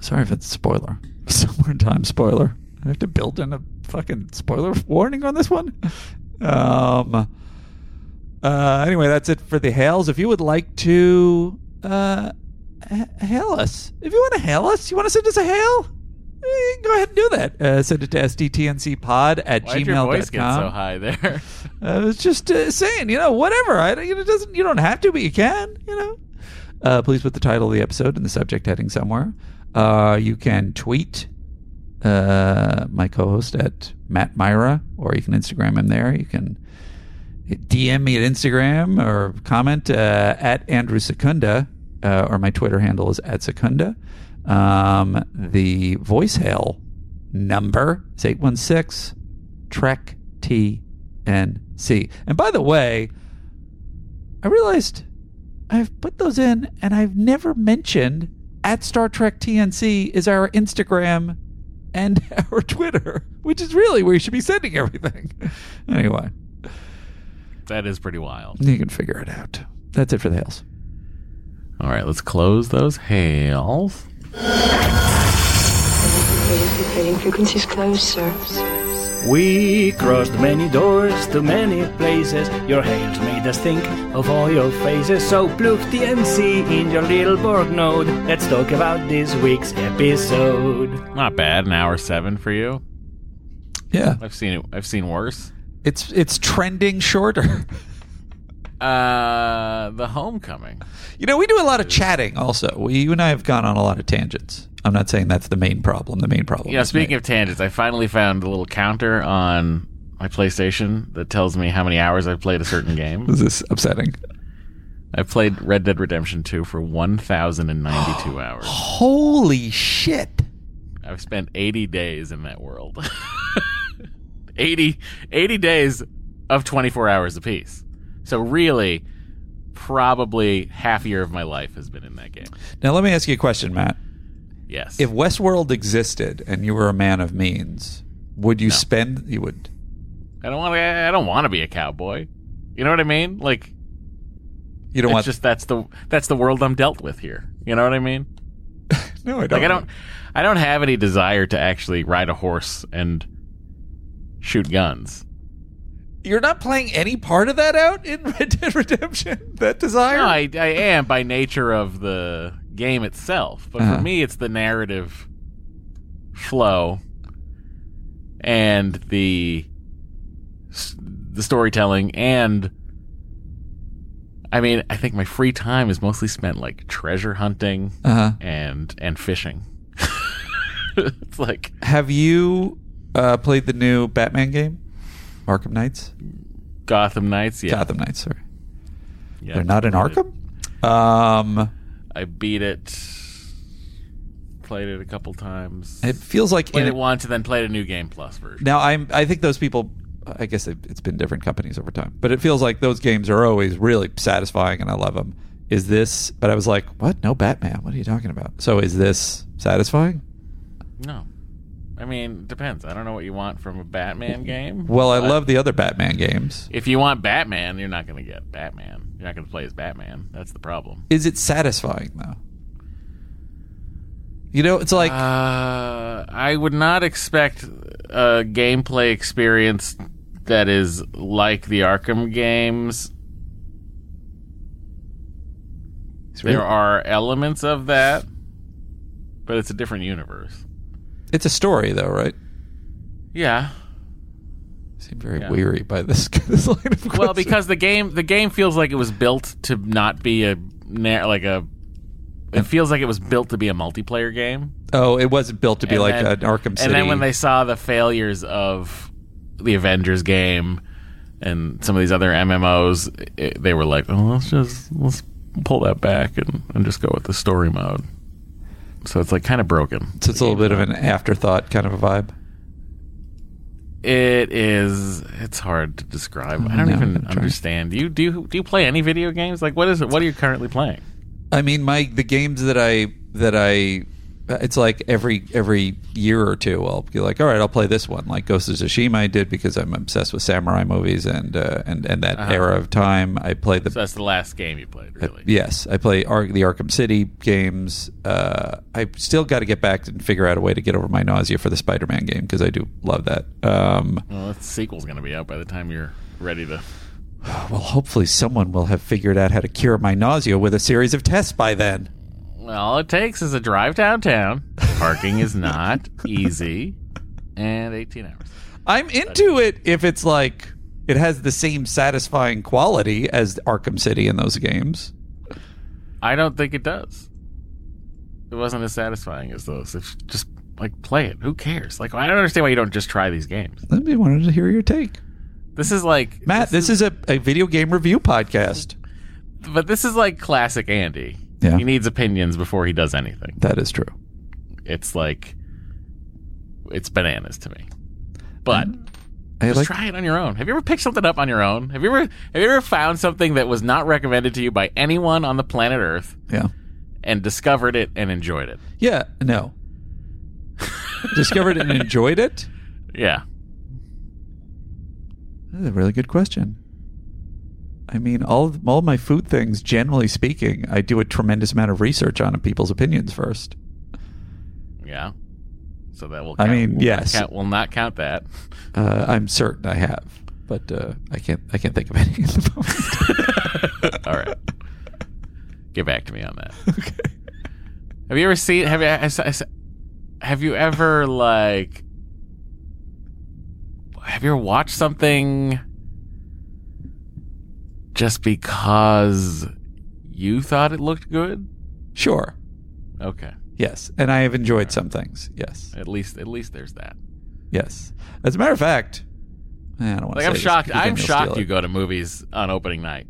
Sorry if it's a spoiler. Somewhere in time spoiler. I have to build in a fucking spoiler warning on this one. Um. Uh. Anyway, that's it for the hails. If you would like to uh ha- hail us, if you want to hail us, you want to send us a hail. eh, Go ahead and do that. Uh, send it to sdtncpod at Why did your voice get gmail.com. so high there? I was just uh, saying, you know, whatever. I, you know, it doesn't you don't have to, but you can. You know. Uh, please put the title of the episode in the subject heading somewhere. Uh, you can tweet uh, my co-host at Matt Mira, or you can Instagram him there. You can DM me at Instagram or comment uh, at Andrew Secunda, uh, or my Twitter handle is at Secunda. Um, the voice hail number is 816 Trek TNC. And by the way, I realized I've put those in and I've never mentioned at Star Trek TNC is our Instagram and our Twitter, which is really where you should be sending everything. anyway, that is pretty wild. you can figure it out. That's it for the hails. All right, let's close those hails. Trading frequencies closed, sir. We crossed many doors to many places. Your hails made us think of all your faces. So plug TNC in your little Borg node. Let's talk about this week's episode. Not bad. An hour seven for you. Yeah, I've seen it. I've seen worse. it's it's trending shorter. Uh, the homecoming. You know, we do a lot of chatting. Also, we, you and I have gone on a lot of tangents. I'm not saying that's the main problem. The main problem. Yeah. Speaking of tangents, I finally found a little counter on my PlayStation that tells me how many hours I've played a certain game. is this upsetting? I've played Red Dead Redemption 2 for 1,092 hours. Holy shit! I've spent 80 days in that world. 80, 80 days of 24 hours apiece. So really, probably half a year of my life has been in that game. Now let me ask you a question, Matt. Yes. If Westworld existed and you were a man of means, would you spend? You would. I don't want to. I don't want to be a cowboy. You know what I mean? Like You don't it's want just that's the that's the world I'm dealt with here. You know what I mean? no, I don't. Like I don't I don't have any desire to actually ride a horse and shoot guns. You're not playing any part of that out in Red Dead Redemption. That desire. No, I, I am by nature of the game itself, but Uh-huh. for me, it's the narrative flow and the the storytelling and I mean, I think my free time is mostly spent like treasure hunting Uh-huh. and and fishing. it's like Have you uh, played the new Batman game, Arkham Knights? Gotham Knights, yeah. Gotham Knights. Sorry, Yeah, they're not in. Arkham. Um, I beat it. Played it a couple times. it feels like played in it once and then played a new game plus version. Now I'm I think those people I guess it- it's been different companies over time, but it feels like those games are always really satisfying and I love them. Is this? But I was like, what? No Batman? What are you talking about? So is this satisfying? No. I mean, depends. I don't know what you want from a Batman game. Well, I love the other Batman games. If you want Batman, you're not going to get Batman. You're not going to play as Batman. That's the problem. Is it satisfying though? You know, it's like Uh, I would not expect a gameplay experience that is like the Arkham games. There are elements of that, but it's a different universe. It's a story though, right? Yeah. I seem very Yeah. weary by this, this line of Well, because the game the game feels like it was built to not be a like a. It feels like it was built to be a multiplayer game. oh, it wasn't built to be And like then- an Arkham City. And then when they saw the failures of the Avengers game and some of these other MMOs, it, they were like, "Oh, let's just let's pull that back and, and just go with the story mode." So it's like kind of broken. so it's a little bit of an afterthought kind of a vibe. It is. It's hard to describe. Oh, I don't know, even I'm trying. understand. Do you do you, do you play any video games? Like, what is it? What are you currently playing? I mean, my the games that I that I it's like every every year or two I'll be like, all right, I'll play this one. Like Ghost of Tsushima, I did because I'm obsessed with samurai movies and uh, and and that Uh-huh. era of time. I played the So that's the last game you played, really. yes, I play Ar- the Arkham City games. Uh, I still got to get back and figure out a way to get over my nausea for the Spider-Man game because I do love that. Um, Well, that sequel's going to be out by the time you're ready to. well, hopefully someone will have figured out how to cure my nausea with a series of tests by then. All it takes is a drive downtown. Parking is not easy, and 18 hours. I'm into it if it's like it has the same satisfying quality as Arkham City in those games. I don't think it does. It wasn't as satisfying as those. It's just like play it. Who cares? Like I don't understand why you don't just try these games. I wanted to hear your take. This is like Matt, this, is, a, a video game review podcast. but this is like classic Andy. Yeah. He needs opinions before he does anything. That is true. It's like it's bananas to me. But I just like try it on your own. Have you ever picked something up on your own? Have you ever have you ever found something that was not recommended to you by anyone on the planet Earth Yeah. and discovered it and enjoyed it? Yeah, no. Discovered and enjoyed it? Yeah. That's a really good question. I mean, all all my food things, generally speaking, I do a tremendous amount of research on people's opinions first. Yeah. So that will Count. I mean, Will yes. count, will not count that. Uh, I'm certain I have, but uh, I can't. I can't think of any at the moment. All right. Get back to me on that. Okay. Have you ever seen? Have you? I s- I s- Have you ever like? Have you ever watched something just because you thought it looked good? Sure. Okay. Yes, and I have enjoyed some things. Yes. At least, at least there's that. Yes. As a matter of fact, eh, I don't want Like to. I'm shocked. I'm shocked you go to movies on opening night.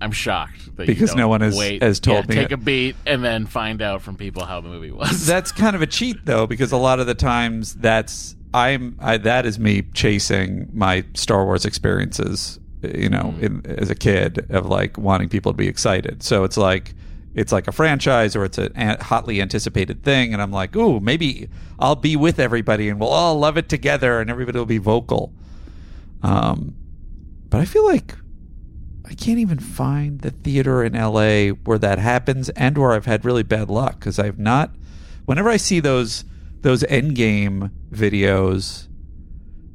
I'm shocked that Because you no one has- wait, has told yeah, me Take it. a beat and then find out from people how the movie was. That's kind of a cheat though, because a lot of the times that's I'm I, that is me chasing my Star Wars experiences. You know, Mm. in, as a kid of like wanting people to be excited. So it's like it's like a franchise or it's a a hotly anticipated thing, and I'm like, ooh, maybe I'll be with everybody and we'll all love it together, and everybody will be vocal. Um, but I feel like I can't even find the theater in LA where that happens, and where I've had really bad luck because I've not. Whenever I see those those Endgame videos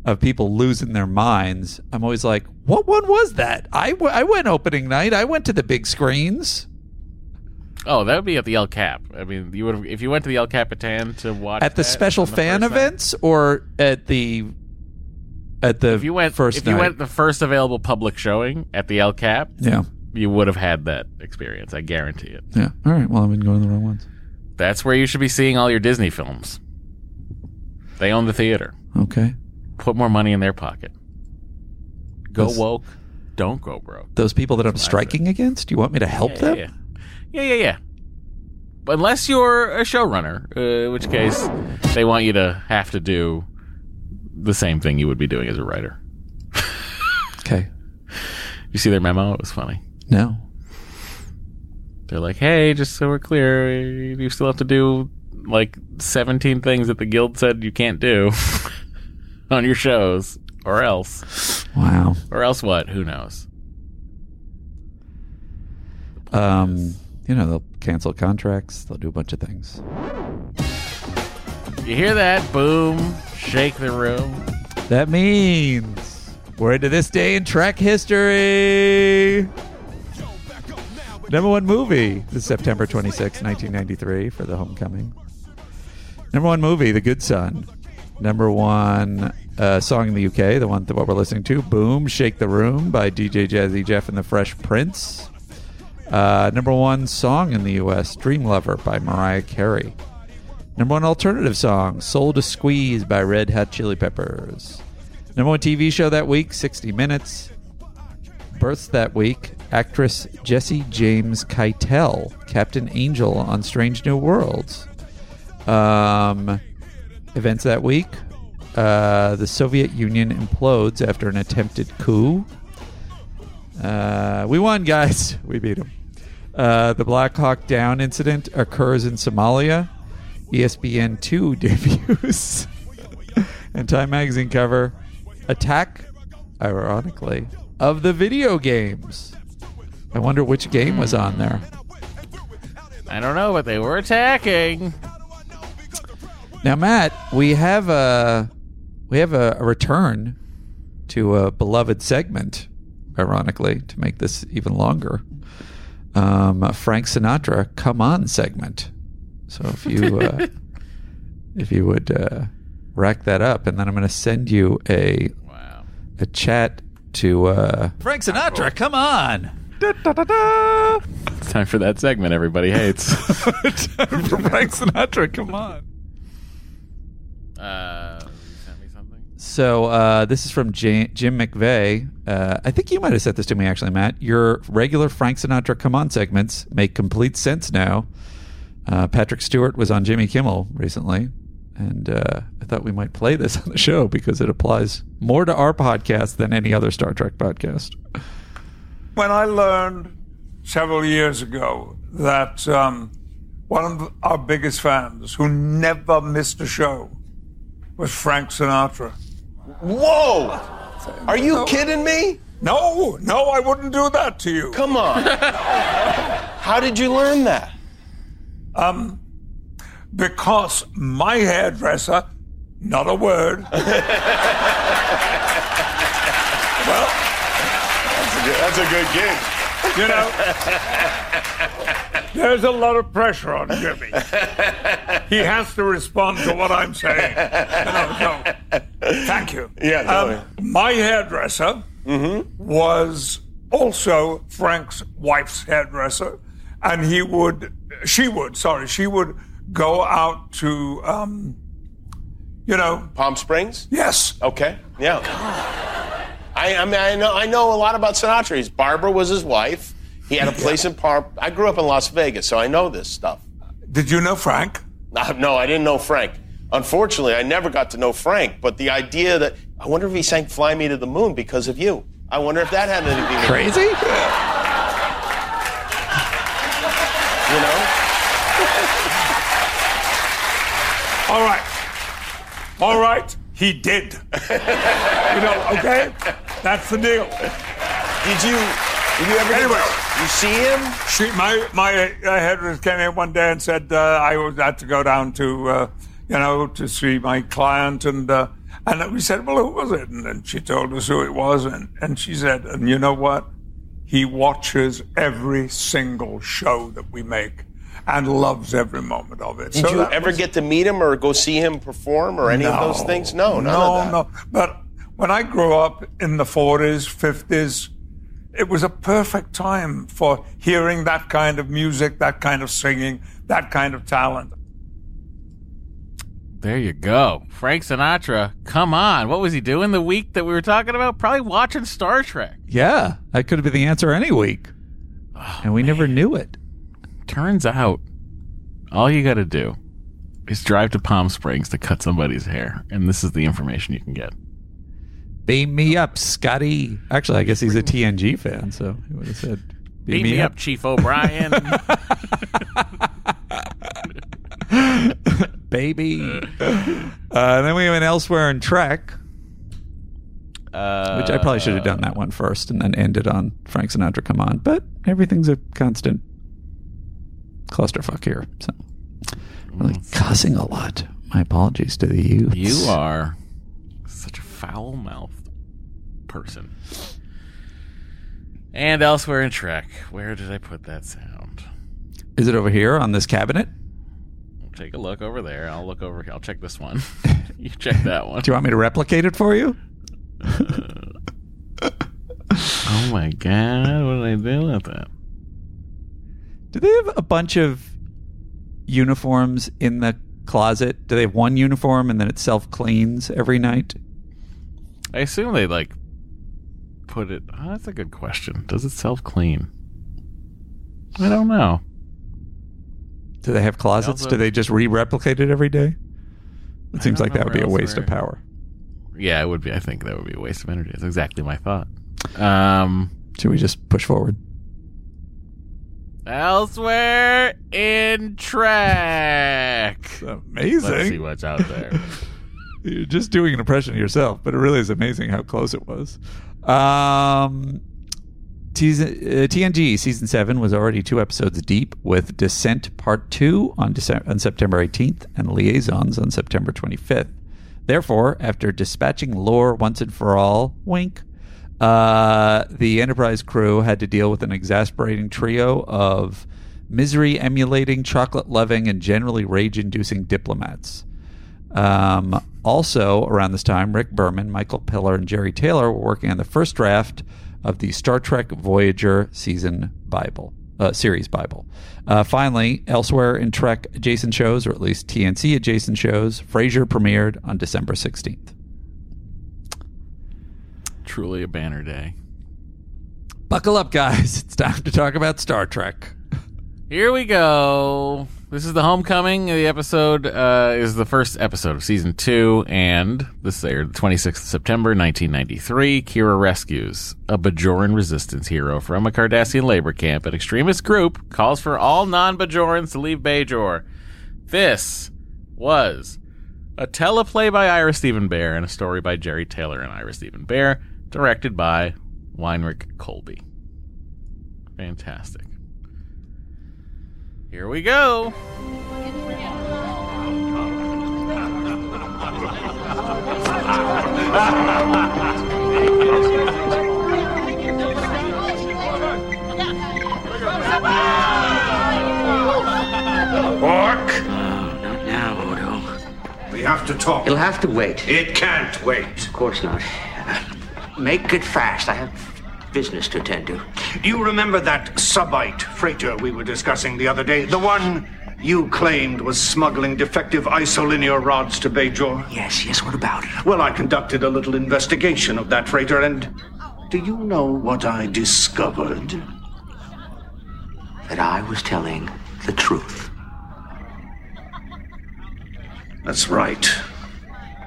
of people losing their minds, I'm always like, "What one was that?" I, w- I went opening night. I went to the big screens Oh, that would be at the El Cap. I mean, you would if you went to the El Capitan to watch at the special the fan first night- events or at the at the If you went first if you went the first available public showing at the El Cap, Yeah. you would have had that experience. I guarantee it. yeah. All right. Well, I've been going the wrong ones. That's where you should be seeing all your Disney films. They own the theater. Okay. Put more money in their pocket. Go Those- woke. Don't go broke. Those people that I'm striking against. Do you want me to help yeah, them? Yeah, yeah, yeah, yeah. But unless you're a showrunner, uh, in which case they want you to have to do the same thing you would be doing as a writer. Okay. You see their memo? It was funny. No. They're like, hey, just so we're clear, you still have to do like 17 things that the guild said you can't do on your shows, or else. Wow. Or else what? Who knows? Um, you know, they'll cancel contracts. They'll do a bunch of things. You hear that? Boom. Shake the room. That means we're into this day in Trek history. Number one movie is September 26, 1993 for The Homecoming. Number one movie, The Good Son. Number one uh, song in the UK, the one that what we're listening to, Boom, Shake the Room by DJ Jazzy Jeff and the Fresh Prince. Uh, number one song in the US, Dream Lover by Mariah Carey. Number one alternative song, Soul to Squeeze by Red Hot Chili Peppers. Number one TV show that week, 60 Minutes. Births that week, actress Jesse James Keitel, Captain Angel on Strange New Worlds. Um, events that week, uh, the Soviet Union implodes after an attempted coup. Uh, we won, guys. We beat them. Uh, the Black Hawk Down incident occurs in Somalia. ESPN 2 debuts. and Time Magazine cover Attack, ironically, of the video games. I wonder which game was on there. I don't know, but they were attacking. Now, Matt, we have a we have a, a return to a beloved segment. Ironically, to make this even longer, um, a Frank Sinatra "Come On" segment. So if you uh, if you would uh, rack that up, and then I'm going to send you a a chat to uh, Frank Sinatra. Come on. It's time for that segment everybody hates. Time for Frank Sinatra. Come on. Uh, you sent me something? So uh, this is from J- Jim McVeigh. Uh, I think you might have sent this to me actually, Matt. Your regular Frank Sinatra "Come On" segments make complete sense now. Uh, Patrick Stewart was on Jimmy Kimmel recently, and uh, I thought we might play this on the show because it applies more to our podcast than any other Star Trek podcast. When I learned several years ago that um, one of our biggest fans, who never missed a show, was Frank Sinatra. Whoa! Are you kidding me? No, no, I wouldn't do that to you. Come on. How did you learn that? Um, because my hairdresser, not a word. well, That's a good, that's a good gig. You know, there's a lot of pressure on Jimmy. He has to respond to what I'm saying. No, no. Thank you. Yeah, go Um, ahead. my hairdresser was also Frank's wife's hairdresser, and he would, she would, sorry, she would go out to, um, you know, Palm Springs? Yes. Okay. Yeah. I, I mean, I know, I know a lot about Sinatra. Barbara was his wife. He had a place in Par. I grew up in Las Vegas, so I know this stuff. Did you know Frank? Uh, no, I didn't know Frank. Unfortunately, I never got to know Frank. But the idea that I wonder if he sang "Fly Me to the Moon" because of you. I wonder if that had anything. to do Crazy. You know? All right. All right. He did. you know, okay? That's the deal. Did you? Did you ever? Anyway, you see him? She, my my uh, came in one day and said uh, I was had to go down to uh, you know to see my client and uh, and we said, well, who was it? And then she told us who it was, and and she said, and you know what? He watches every single show that we make and loves every moment of it. Did So you ever was- get to meet him or go see him perform or any of those things? No, none no, of that. no. But when I grew up in the 40s, 50s, it was a perfect time for hearing that kind of music, that kind of singing, that kind of talent. There you go. Frank Sinatra. Come on. What was he doing the week that we were talking about? Probably watching Star Trek. Yeah, that could have been the answer any week. Oh, and we never knew it. Turns out, all you got to do is drive to Palm Springs to cut somebody's hair. And this is the information you can get. Beam me up, Scotty. Actually, I guess he's a TNG fan, so he would have said, "Beam me up, Chief O'Brien. baby. Uh, then we went elsewhere in Trek, Uh, which I probably should have done that one first and then ended on Frank Sinatra. Come on, but everything's a constant clusterfuck here. So, really mm. cussing a lot. My apologies to the youth. You are such a foul mouthed person. And elsewhere in Trek, where did I put that sound? Is it over here on this cabinet? Take a look over there. I'll look over. I'll check this one. you check that one. Do you want me to replicate it for you? Oh my god! What did I do with that? Do they have a bunch of uniforms in the closet? Do they have one uniform and then it self cleans every night? I assume they like put it. Oh, that's a good question. Does it self clean? I don't know. Do they have closets? also- Do they just re replicate it every day? It seems like that would be a where waste of power. Yeah, it would be. I think that would be a waste of energy. That's exactly my thought. Um, Should we just push forward? Elsewhere in Trek. Amazing. Let's see what's out there. You're just doing an impression of yourself, but it really is amazing how close it was. Um, season, uh, TNG season seven was already two episodes deep, with Descent Part Two on, Dece- on September 18th and Liaisons on September 25th. Therefore, after dispatching lore once and for all, wink, uh, the Enterprise crew had to deal with an exasperating trio of misery emulating, chocolate loving, and generally rage inducing diplomats. Um, also, around this time, Rick Berman, Michael Piller, and Jeri Taylor were working on the first draft of the Star Trek Voyager season Bible uh, series Bible. Uh, finally, elsewhere in Trek adjacent shows, or at least TNC adjacent shows, Frasier premiered on December sixteenth. Truly a banner day. Buckle up, guys! It's time to talk about Star Trek. Here we go. This is the homecoming. The episode uh, is the first episode of season two, and this aired the 26th of September, 1993. Kira rescues a Bajoran resistance hero from a Cardassian labor camp. An extremist group calls for all non Bajorans to leave Bajor. This was a teleplay by Ira Steven Behr and a story by Jeri Taylor and Ira Steven Behr, directed by Winrich Kolbe. Fantastic. Here we go. Quark? not now, Odo. We have to talk. It'll have to wait. It can't wait. Of course not. Make it fast. I have business to attend to. Do you remember that subite freighter we were discussing the other day? The one you claimed was smuggling defective isolinear rods to Bajor? Yes, yes, what about it? Well, I conducted a little investigation of that freighter, and do you know what I discovered? That I was telling the truth. That's right.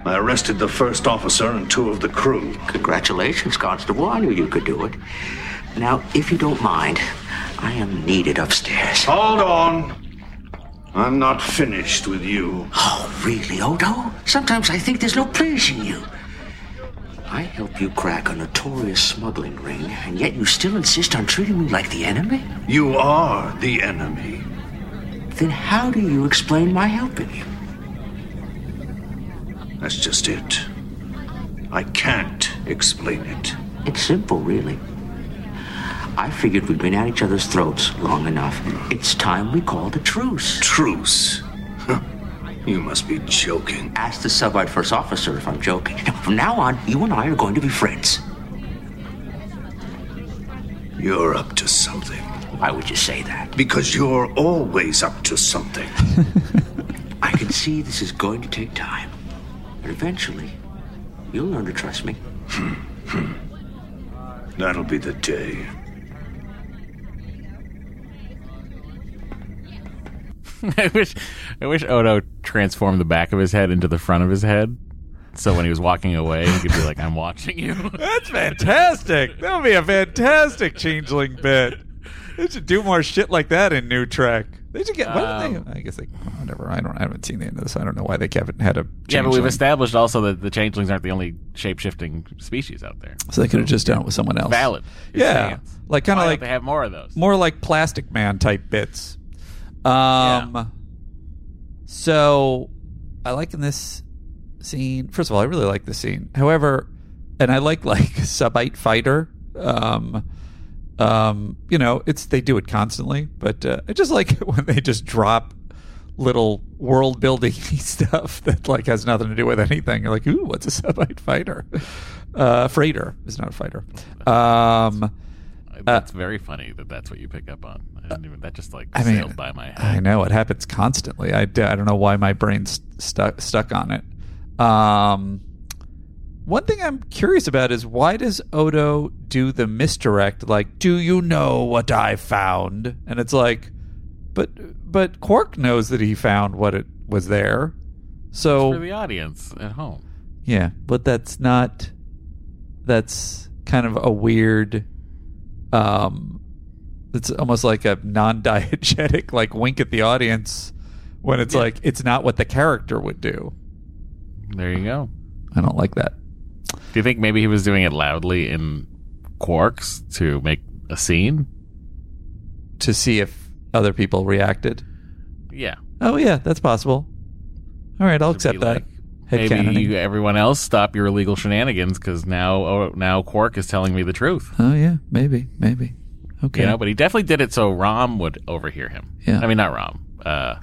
I arrested the first officer and two of the crew. Congratulations, Constable. I knew you could do it. Now, if you don't mind, I am needed upstairs. Hold on. I'm not finished with you. Oh, really, Odo? Sometimes I think there's no pleasing you. I helped you crack a notorious smuggling ring, and yet you still insist on treating me like the enemy? You are the enemy. Then how do you explain my helping you? That's just it. I can't explain it. It's simple, really. I figured we'd been at each other's throats long enough. It's time we called a truce. Truce? Huh. You must be joking. Ask the Subbite First Officer if I'm joking. Now, from now on, you and I are going to be friends. You're up to something. Why would you say that? Because you're always up to something. I can see this is going to take time. But eventually, you'll learn to trust me. That'll be the day. I wish, I wish Odo transformed the back of his head into the front of his head, so when he was walking away, he could be like, "I'm watching you." That's fantastic. That would be a fantastic changeling bit. They should do more shit like that in New Trek. They just get. Did they, I guess they. Whatever. I don't. I haven't seen the end of this. I don't know why they haven't had a. Yeah, but we've established also that the changelings aren't the only shape shifting species out there. So they could have just done it with someone else. Valid. Yeah, stance. like kind of like they have more of those. more like Plastic Man type bits. Um. So, I like in this scene. First of all, I really like the scene. However, and I like like Subite Fighter. Um. Um. You know, it's they do it constantly, but uh, I just like it when they just drop little world building stuff that like has nothing to do with anything. You're like, ooh, what's a Subite Fighter? Uh, freighter is not a fighter. Um. That's very funny that that's what you pick up on. I didn't even. That just like I mean, by my head. I know it happens constantly. I, I don't know why my brain's stuck stuck on it. Um, one thing I'm curious about is why does Odo do the misdirect? Like, do you know what I found? And it's like, but but Quark knows that he found what it was there. So for the audience at home. yeah, but that's not. That's kind of a weird. Um, it's almost like a non-diegetic, like wink at the audience when it's like it's not what the character would do. There you go. I don't like that. Do you think maybe he was doing it loudly in Quarks to make a scene? To see if other people reacted. Yeah. Oh yeah, that's possible. All right, I'll accept that. Maybe you, everyone else stop your illegal shenanigans because now oh, now Quark is telling me the truth. Oh yeah, maybe, maybe. Okay. You know, but he definitely did it so Rom would overhear him. Yeah. I mean, not Rom. Uh,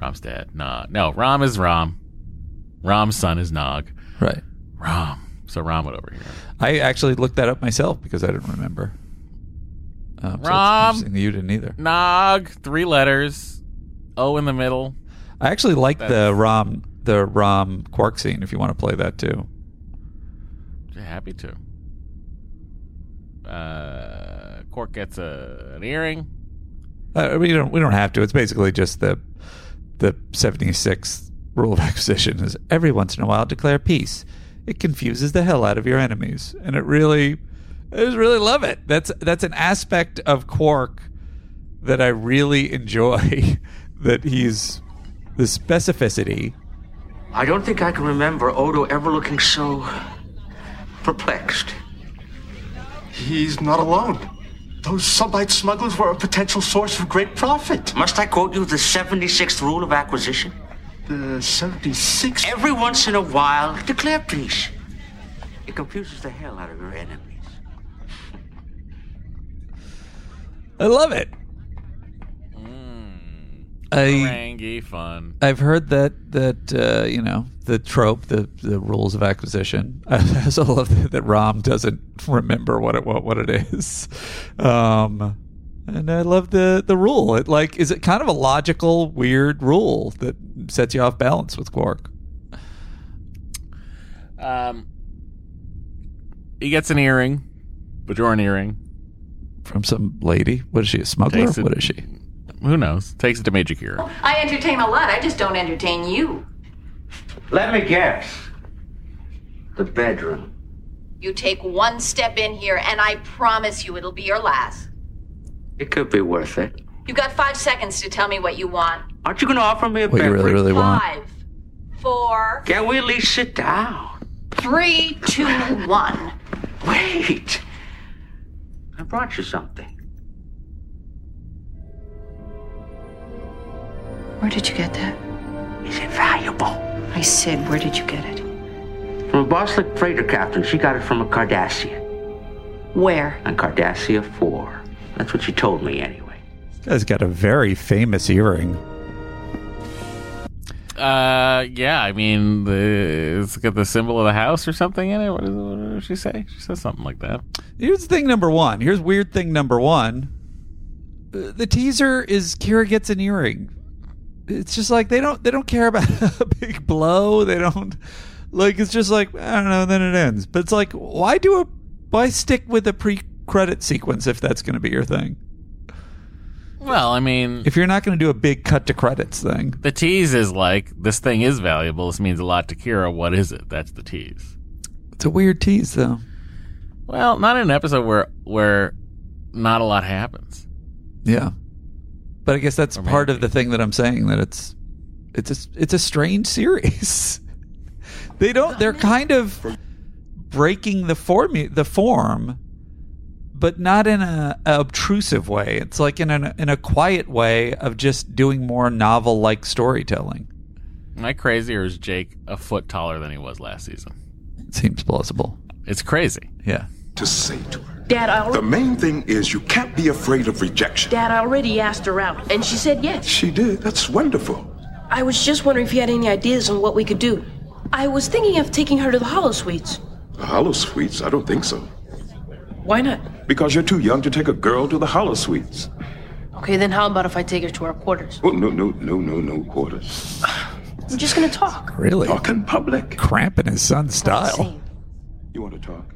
Rom's dad. Nah, no. Rom is Rom. Rom's son is Nog. Right. Rom. So Rom over here. I actually looked that up myself because I didn't remember. Um, so it's Rom. interesting that you didn't either. Nog. Three letters. O in the middle. I actually like the That's- Rom the Rom Quark scene. If you want to play that too. Happy to. Uh, Quark gets a, an earring. Uh, we don't we don't have to. It's basically just the the seventy sixth rule of acquisition is every once in a while declare peace. It confuses the hell out of your enemies, and it really, I just really love it. That's that's an aspect of Quark that I really enjoy. that he's the specificity. I don't think I can remember Odo ever looking so perplexed. He's not alone. Those Subbite smugglers were a potential source of great profit. Must I quote you the 76th rule of acquisition? The 76th? Every once in a while, declare peace. It confuses the hell out of your enemies. I love it. I Harangue fun. I've heard that that uh, you know the trope, the the rules of acquisition. I also love that, that Rom doesn't remember what it what, what it is, um, and I love the the rule. It like is it kind of a logical, weird rule that sets you off balance with Quark. Um, he gets an earring, Bajoran earring. From some lady. What is she? A smuggler? It- What is she? Who knows? Takes it to Major Kira. I entertain a lot. I just don't entertain you. Let me guess. The bedroom. You take one step in here, and I promise you it'll be your last. It could be worth it. You've got five seconds to tell me what you want. Aren't you going to offer me a What you really, really want. Five, four, Can we at least sit down? three, two, one. Wait. I brought you something. Where did you get that? Is it valuable? I said, where did you get it? From a Boslic freighter captain. She got it from a Cardassia. Where? On Cardassia 4. That's what she told me anyway. This guy's got a very famous earring. Uh, yeah. I mean, the, it's got the symbol of the house or something in it. What, is, what does she say? She says something like that. Here's thing number one. Here's weird thing number one. The teaser is Kira gets an earring. It's just like they don't they don't care about a big blow. They don't like it's just like I don't know. Then it ends. But it's like why do a why stick with a pre credit sequence if that's going to be your thing? Well, I mean, If you're not going to do a big cut to credits thing, the tease is like this thing is valuable. This means a lot to Kira. What is it? That's the tease. it's a weird tease though. Well, not in an episode where where not a lot happens. Yeah, but I guess that's part of the thing that I'm saying that it's it's a, it's a strange series. they don't. They're kind of breaking the form the form, but not in a, a obtrusive way. It's like in a in a quiet way of just doing more novel like storytelling. Am I crazy or is Jake a foot taller than he was last season? It seems plausible. It's crazy. Yeah. To say to her. Dad, I The main thing is you can't be afraid of rejection. Dad, I already asked her out, and she said yes. She did. That's wonderful. I was just wondering if you had any ideas on what we could do. I was thinking of taking her to the holosuites. The holosuites? I don't think so. Why not? Because you're too young to take a girl to the holosuites. Okay, then how about if I take her to our quarters? Oh, no, no, no, no, no quarters. I'm just gonna talk. Really? Talk in public. Cramping his son's style. You want to talk?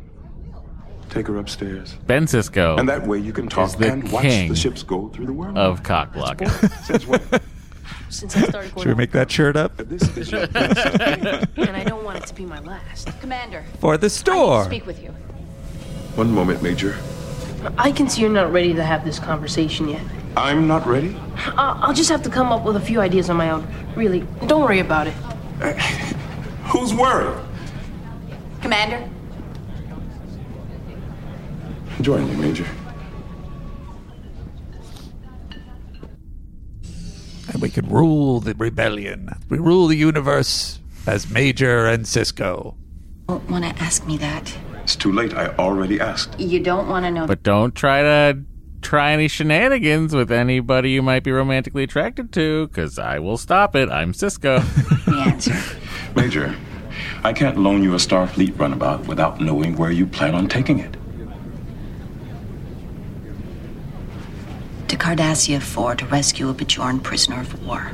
Take her upstairs. Ben Sisko And that way you can talk the and watch king the ships go through the world. of cock blocking. Since I started going Should we make that shirt up and I don't want it to be my last. Commander, for the store? speak with you. One moment, Major. I can see you're not ready to have this conversation yet. I'm not ready. I'll, I'll just have to come up with a few ideas on my own. Really, don't worry about it. Uh, who's worried? Commander, Join me, Major. And we can rule the rebellion. We rule the universe as Major and Sisko. don't want to ask me that. It's too late. I already asked. You don't want to know. But don't try to try any shenanigans with anybody you might be romantically attracted to, because I will stop it. I'm Sisko. the answer. Major, I can't loan you a Starfleet runabout without knowing where you plan on taking it. To Cardassia 4 to rescue a Bajoran prisoner of war.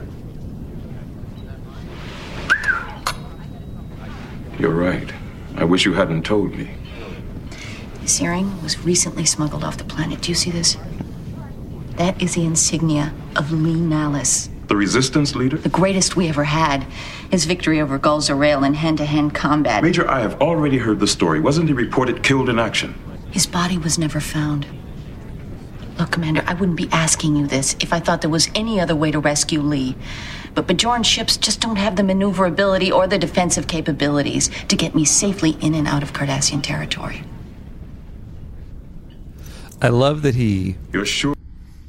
You're right. I wish you hadn't told me. This earring was recently smuggled off the planet. Do you see this? That is the insignia of Li Nalas, The Resistance leader? the greatest we ever had. His victory over Gul Zarale in hand-to-hand combat. Major, I have already heard the story. Wasn't he reported killed in action? His body was never found. Look, Commander, I wouldn't be asking you this if I thought there was any other way to rescue Li. But Bajoran ships just don't have the maneuverability or the defensive capabilities to get me safely in and out of Cardassian territory. I love that he. You're sure?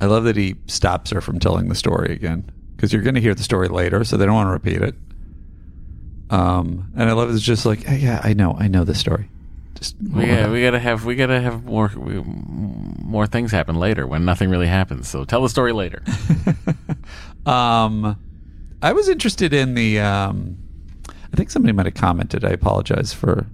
I love that he stops her from telling the story again because you're going to hear the story later, so they don't want to repeat it. Um, and I love it's just like, hey, yeah, I know, I know the story. Just we gotta, we gotta have we gotta have more we, more things happen later when nothing really happens. So tell the story later. Um, I was interested in the. Um, I think somebody might have commented. I apologize for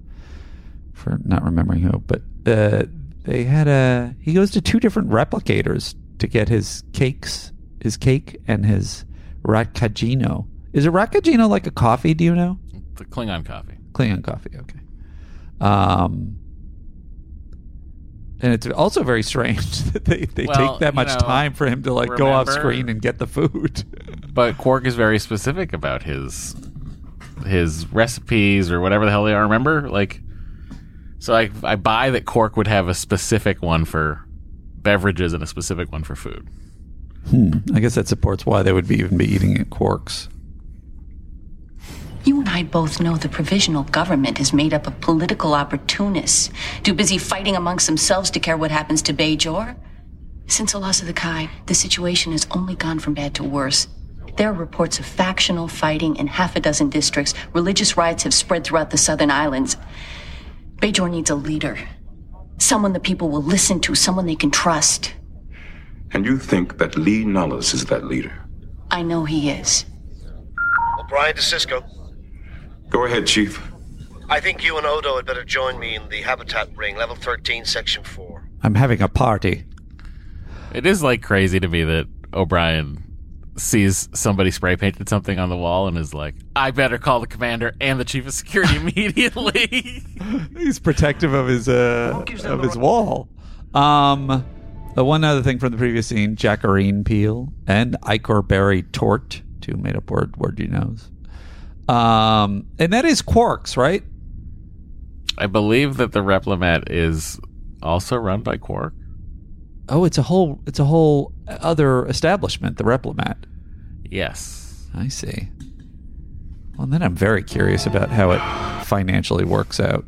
for not remembering who, but uh, they had a. He goes to two different replicators to get his cakes, his cake, and his raktajino. Is a raktajino like a coffee? Do you know? the Klingon coffee. Klingon coffee. Okay. Um, and it's also very strange that they, they Well, take that much know, time for him to like go off screen and get the food. But Quark is very specific about his his recipes or whatever the hell they are. Remember, like, so I I buy that Quark would have a specific one for beverages and a specific one for food. Hmm. I guess that supports why they would be even be eating at Quarks. You and I both know the provisional government is made up of political opportunists, too busy fighting amongst themselves to care what happens to Bajor. Since the loss of the Kai, the situation has only gone from bad to worse. There are reports of factional fighting in half a dozen districts. Religious riots have spread throughout the southern islands. Bajor needs a leader. Someone the people will listen to, someone they can trust. And you think that Li Nalas is that leader? I know he is. O'Brien to Sisko. Go ahead, Chief. I think you and Odo had better join me in the habitat ring, level 13, section 4. I'm having a party. It is like crazy to me that O'Brien sees somebody spray painted something on the wall and is like, I better call the commander and the chief of security immediately. He's protective of his uh, of his wall. Um, the one other thing from the previous scene: Jacqueline Peel and icoberry torte, two made up word word you knows. Um, and that is Quarks, right? I believe that the Replimat is also run by Quark. Oh, it's a whole it's a whole other establishment, the Replimat. Yes. I see. Well, then I'm very curious about how it financially works out.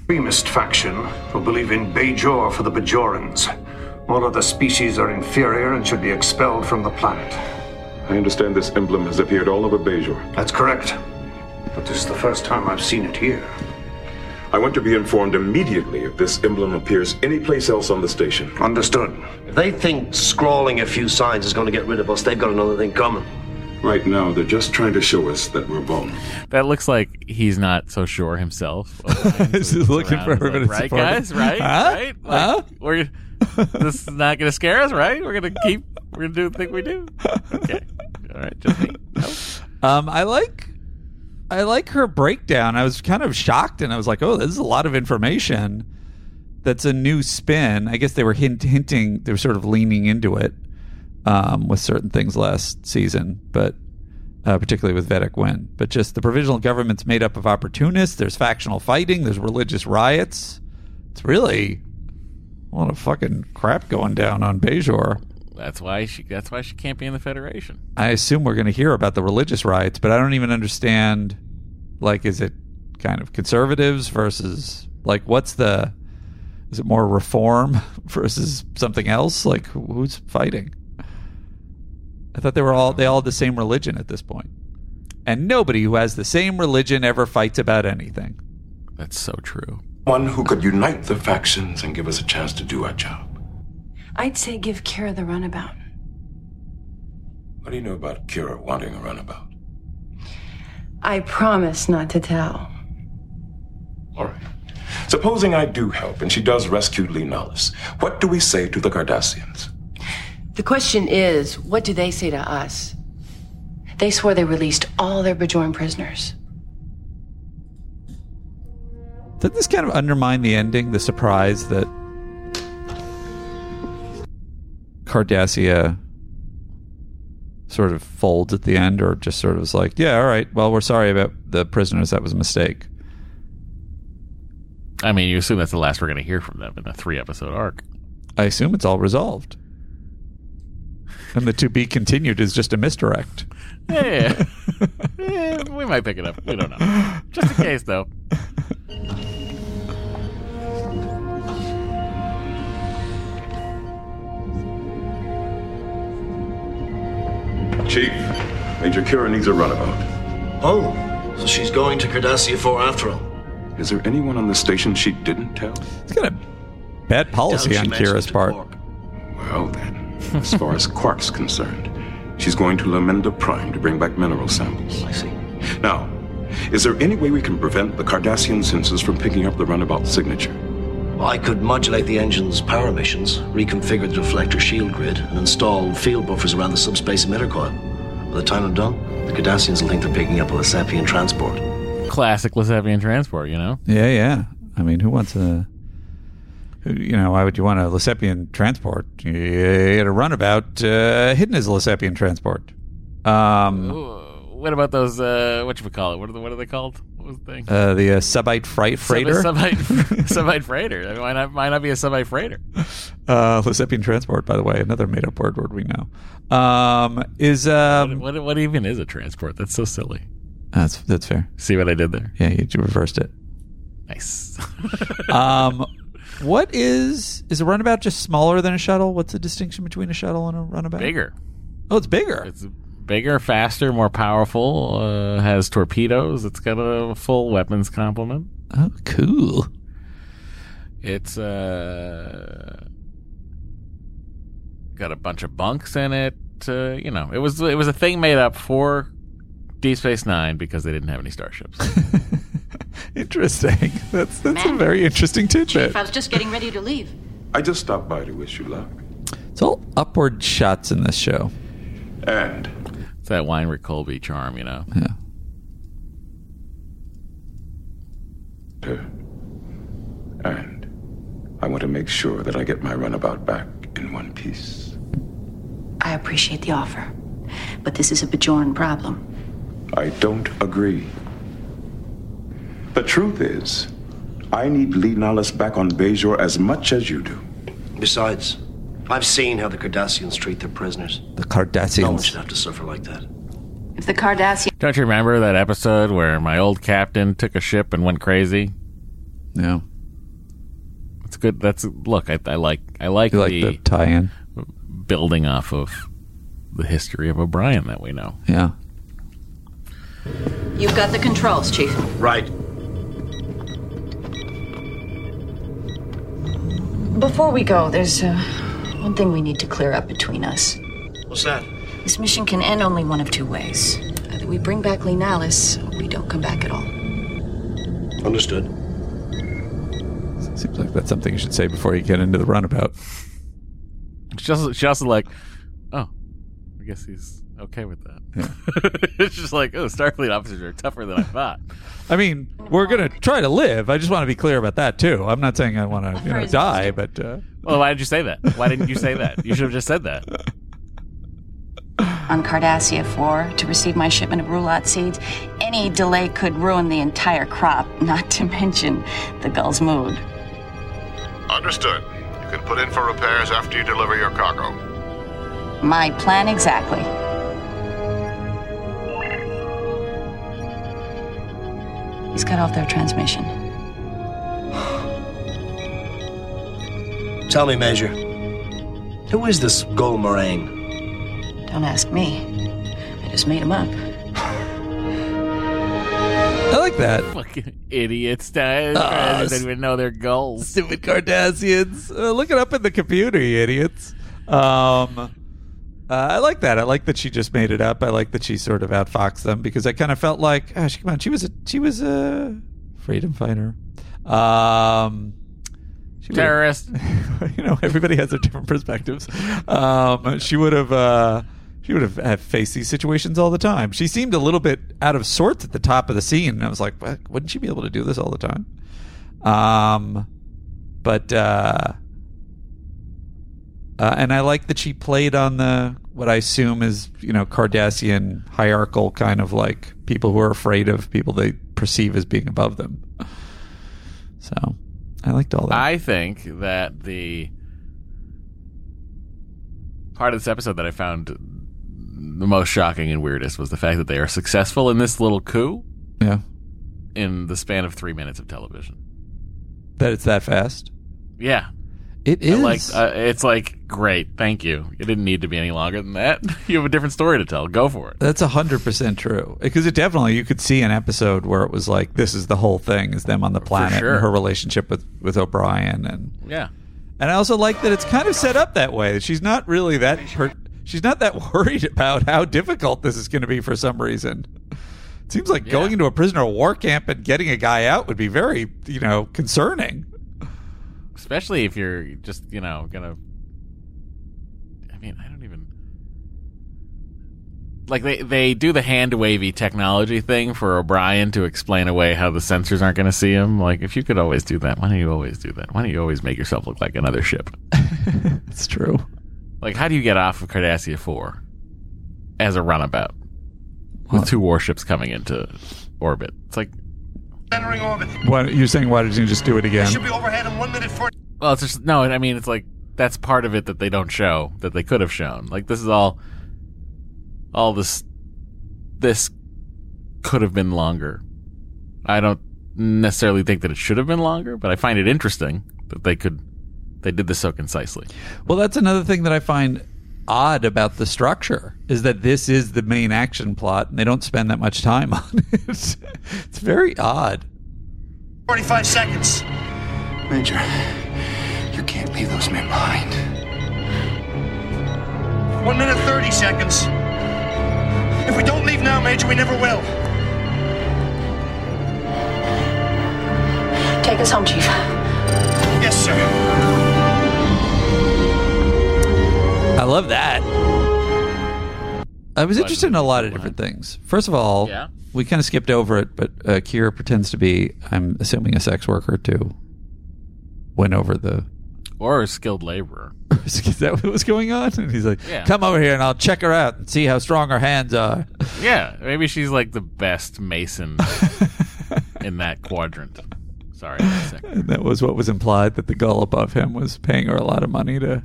extremist faction who believe in Bajor for the Bajorans. All other species are inferior and should be expelled from the planet. I understand this emblem has appeared all over Bajor. That's correct. But this is the first time I've seen it here. I want to be informed immediately if this emblem appears anyplace else on the station. Understood. If they think scrawling a few signs is going to get rid of us, they've got another thing coming. Right now, they're just trying to show us that we're vulnerable. That looks like he's not so sure himself. He's just looking for everybody like, to right, support him. guys? Right, Huh? right. Like, Huh? We're this is not going to scare us, right? We're going to keep. We're going to do the thing we do. Okay, all right. Just me. No. Um, I like I like her breakdown. I was kind of shocked, and I was like, "Oh, this is a lot of information." That's a new spin. I guess they were hint- hinting, they were sort of leaning into it um, with certain things last season, but uh, particularly with Vedek Winn. But just the provisional government's made up of opportunists. There's factional fighting. There's religious riots. It's really a lot of fucking crap going down on Bajor. That's why she. That's why she can't be in the Federation. I assume we're going to hear about the religious riots, but I don't even understand. Like, is it kind of conservatives versus like what's the? Is it more reform versus something else? Like, who's fighting? I thought they were all they all had the same religion at this point, and nobody who has the same religion ever fights about anything. That's so true. One who could unite the factions and give us a chance to do our job. I'd say give Kira the runabout. What do you know about Kira wanting a runabout? I promise not to tell. All right. Supposing I do help and she does rescue Li Nalas, what do we say to the Cardassians? The question is, what do they say to us? They swore they released all their Bajoran prisoners. Did this kind of undermine the ending, the surprise that Cardassia sort of folds at the end, or just sort of is like, yeah, all right, well, we're sorry about the prisoners. That was a mistake. I mean, you assume that's the last we're going to hear from them in a three-episode arc. I assume it's all resolved. And the to be continued is just a misdirect. Yeah, yeah, we might pick it up. We don't know. Just in case, though. Chief, Major Kira needs a runabout. Oh, so she's going to Cardassia 4 after all. Is there anyone on the station she didn't tell? It's got a bad policy on Kira's it to part. Well, then, as far as Quark's concerned, she's going to Lamenda Prime to bring back mineral samples. I see. Now, is there any way we can prevent the Cardassian sensors from picking up the runabout signature? I could modulate the engine's power emissions, reconfigure the deflector shield grid, and install field buffers around the subspace emitter coil. By the time I'm done, the Cardassians will think they're picking up a Lissepian transport. Classic Lasevian transport, you know? Yeah, yeah. I mean, who wants a. You know, why would you want a Lissepian transport? You get a runabout uh, hidden as a Lissepian transport. Um, What about those, uh, what you call it? What are, the, what are they called? Was the thing? Uh, the uh, subite freight freighter. Subite, subite freighter. I mean, why not? Why not be a subite freighter? Uh, transport, by the way, another made-up word word we know. Um, is um, What, what even is a transport? That's so silly. that's that's fair. See what I did there? Yeah, you reversed it. Nice. um, what is is a runabout just smaller than a shuttle? What's the distinction between a shuttle and a runabout? Bigger. Oh, it's bigger. It's bigger, faster, more powerful. Uh, has torpedoes. It's got a full weapons complement. Oh, cool. It's uh got a bunch of bunks in it. Uh, you know, it was it was a thing made up for Deep Space Nine because they didn't have any starships. Interesting. That's that's a very interesting tidbit. Chief, I was just getting ready to leave. I just stopped by to wish you luck. It's all upward shots in this show. And it's that Winrich Kolbe charm, you know. Yeah. And I want to make sure that I get my runabout back in one piece. I appreciate the offer, but this is a Bajoran problem. I don't agree. The truth is, I need Li Nalas back on Bajor as much as you do. Besides, I've seen how the Cardassians treat their prisoners. The Cardassians. No one Cardassians. should have to suffer like that. If the Cardassian Don't you remember that episode where my old captain took a ship and went crazy? Yeah. It's good. That's look. I, I like. I like, You like the, the tie-in? building off of the history of O'Brien that we know. Yeah. You've got the controls, Chief. Right. Before we go, there's uh, one thing we need to clear up between us. What's that? This mission can end only one of two ways. Either we bring back Li Nalas, or we don't come back at all. Understood. Seems like that's something you should say before you get into the runabout. She also, she also like, oh, I guess he's okay with that. it's just like, oh, Starfleet officers are tougher than I thought. I mean, we're gonna try to live. I just want to be clear about that too. I'm not saying I want to you know, die, but uh, Well, why did you say that? Why didn't you say that? You should have just said that. On Cardassia 4, to receive my shipment of roulotte seeds, any delay could ruin the entire crop, not to mention the Gul's mood. Understood. You can put in for repairs after you deliver your cargo. My plan exactly. He's cut off their transmission. Tell me, Major. Who is this Gul Moraine? Don't ask me. I just made him up. I like that. Fucking idiots. They Ah, don't even know their goals. Stupid Cardassians. Uh, look it up in the computer, you idiots. Um, uh, I like that. I like that she just made it up. I like that she sort of outfoxed them because I kind of felt like, oh, she, come on, she was a she was a freedom fighter. Um, she Terrorist. you know, everybody has their different perspectives. Um, she would have. Uh, she would have, have faced these situations all the time. She seemed a little bit out of sorts at the top of the scene, and I was like, what? wouldn't she be able to do this all the time? Um, but uh, uh, and I like that she played on the what I assume is you know Cardassian hierarchical kind of like people who are afraid of people they perceive as being above them. So I liked all that. I think that the part of this episode that I found the most shocking and weirdest was the fact that they are successful in this little coup yeah, in the span of three minutes of television. that it's that fast. Yeah. It I like uh, it's like great, thank you. It didn't need to be any longer than that. you have a different story to tell. Go for it. That's hundred percent true because it definitely you could see an episode where it was like this is the whole thing is them on the planet sure. and her relationship with with O'Brien and Yeah. and I also like that it's kind of set up that way. She's not really that her, she's not that worried about how difficult this is going to be for some reason. It seems like going into a prisoner of war camp and getting a guy out would be very you know concerning. Especially if you're just, you know, gonna I mean, I don't even like they they do the hand wavy technology thing for O'Brien to explain away how the sensors aren't going to see him. Like, if you could always do that, why don't you always do that? Why don't you always make yourself look like another ship? It's true. Like, how do you get off of Cardassia Four as a runabout with two warships coming into orbit? It's like Entering orbit. Why, you're saying why didn't you just do it again? Should be overhead in one minute forty. Well, it's just no. I mean, it's like that's part of it that they don't show that they could have shown. Like this is all, all this, this could have been longer. I don't necessarily think that it should have been longer, but I find it interesting that they could, they did this so concisely. Well, that's another thing that I find odd about the structure is that this is the main action plot and they don't spend that much time on it. it's very odd. Forty-five seconds. Major, you can't leave those men behind. One minute thirty seconds. If we don't leave now, Major, we never will. Take us home, Chief. Yes, sir. I love that. I was interested in a lot of different things. First of all, Yeah. we kind of skipped over it, but uh, Kira pretends to be, I'm assuming, a sex worker to win over the. Or a skilled laborer. Is that what was going on? And he's like, Yeah. "Come over here and I'll check her out and see how strong her hands are." Yeah, maybe she's like the best mason in that quadrant. Sorry, one second. And that was what was implied that the Gul above him was paying her a lot of money to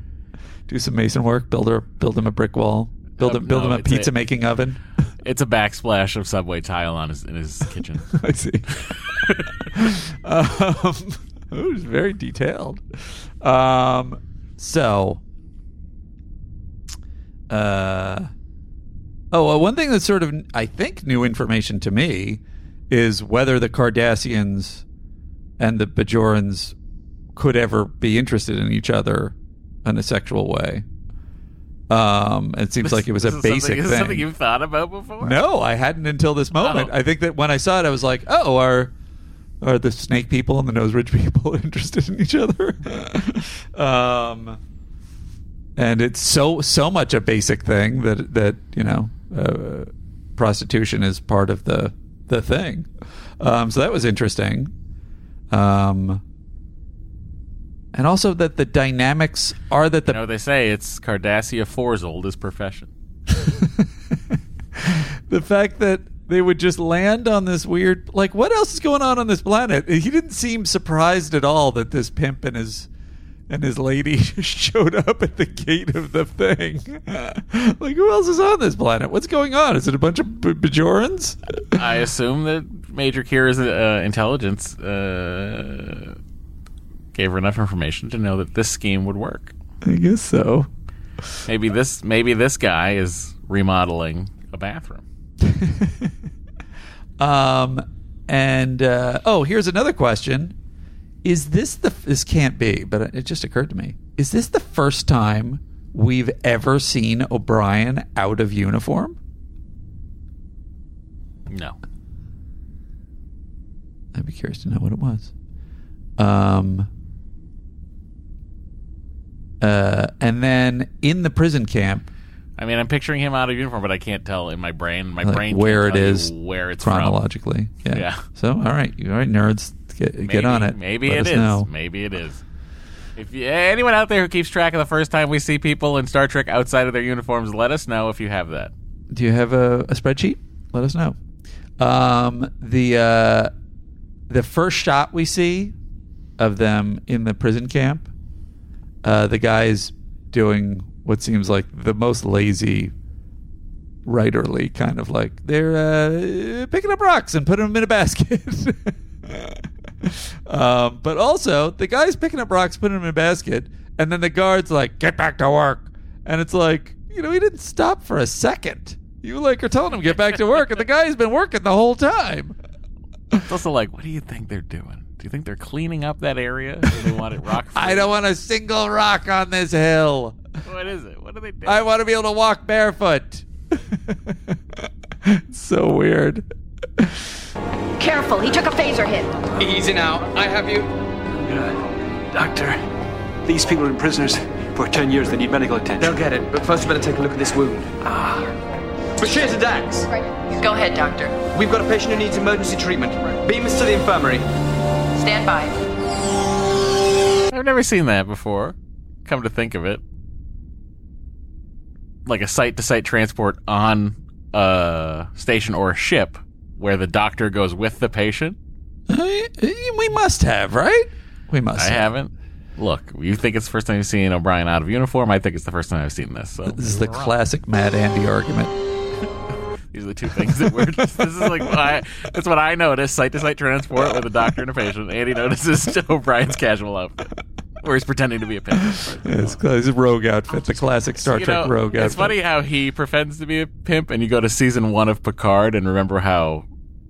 do some mason work, build her, build him a brick wall, build Uh, him, build no, him a it's a- pizza making oven. It's a backsplash of subway tile on his in his kitchen. I see. um, it was very detailed. Um, so, uh, oh, well, one thing that's sort of, I think, new information to me is whether the Cardassians and the Bajorans could ever be interested in each other in a sexual way. Um, it seems like it was a This basic is thing. something you've thought about before? No, I hadn't until this moment. I think that when I saw it, I was like, "Oh, are are the snake people and the nose ridge people interested in each other?" um, and it's so so much a basic thing that that you know, uh, prostitution is part of the the thing. Um, so that was interesting. Um, and also that the dynamics are that the You know, they say it's Cardassia Four's oldest profession. the fact that they would just land on this weird like what else is going on on this planet? He didn't seem surprised at all that this pimp and his and his lady showed up at the gate of the thing. Like who else is on this planet? What's going on? Is it a bunch of B- bajorans? I assume that Major Kira's uh, intelligence uh, gave her enough information to know that this scheme would work. i guess so Maybe this maybe this guy is remodeling a bathroom. um and uh oh here's another question is this the this can't be but it just occurred to me is this the first time we've ever seen o'brien out of uniform No. I'd be curious to know what it was. Um, uh, and then in the prison camp, I mean, I'm picturing him out of uniform, but I can't tell in my brain. My like, brain where it is where it's chronologically. Yeah. Yeah. So, all right, all right, nerds, get Maybe, get on it. Maybe Let it is. know. Maybe it is. If you, anyone out there who keeps track of the first time we see people in Star Trek outside of their uniforms, let us know if you have that. Do you have a, a spreadsheet? Let us know. Um, the uh, the first shot we see of them in the prison camp, uh, the guy's doing what seems like the most lazy, writerly kind of like they're uh, picking up rocks and putting them in a basket. um, but also, the guy's picking up rocks, putting them in a basket, and then the guard's like, "Get back to work," and it's like, you know, he didn't stop for a second. You like are telling him get back to work, and the guy's been working the whole time. It's also like, what do you think they're doing? Do you think they're cleaning up that area? Do they want it rock? I don't want a single rock on this hill. What is it? What are they doing? I want to be able to walk barefoot. so weird. Careful, he took a phaser hit. Easy now. I have you. Doctor, these people have been prisoners for 10 years. They need medical attention. They'll get it, but first you better take a look at this wound. Ah. Bashir to Dax. Go ahead, Doctor. We've got a patient who needs emergency treatment. Beam us to the infirmary. Stand by. I've never seen that before. Come to think of it, like a site-to-site transport on a station or a ship where the doctor goes with the patient we must have, right? We must. I have. haven't. Look, you think it's the first time you've seen O'Brien out of uniform. I think it's the first time I've seen this. So This is the classic Matt Andy argument. These are the two things that we're. this is like I, that's what I notice: site to site transport with a doctor and a patient. Andy notices O'Brien's casual outfit, where he's pretending to be a pimp. It's his rogue outfit, the classic Star You Trek know, rogue It's funny how he pretends to be a pimp, and you go to season one of Picard and remember how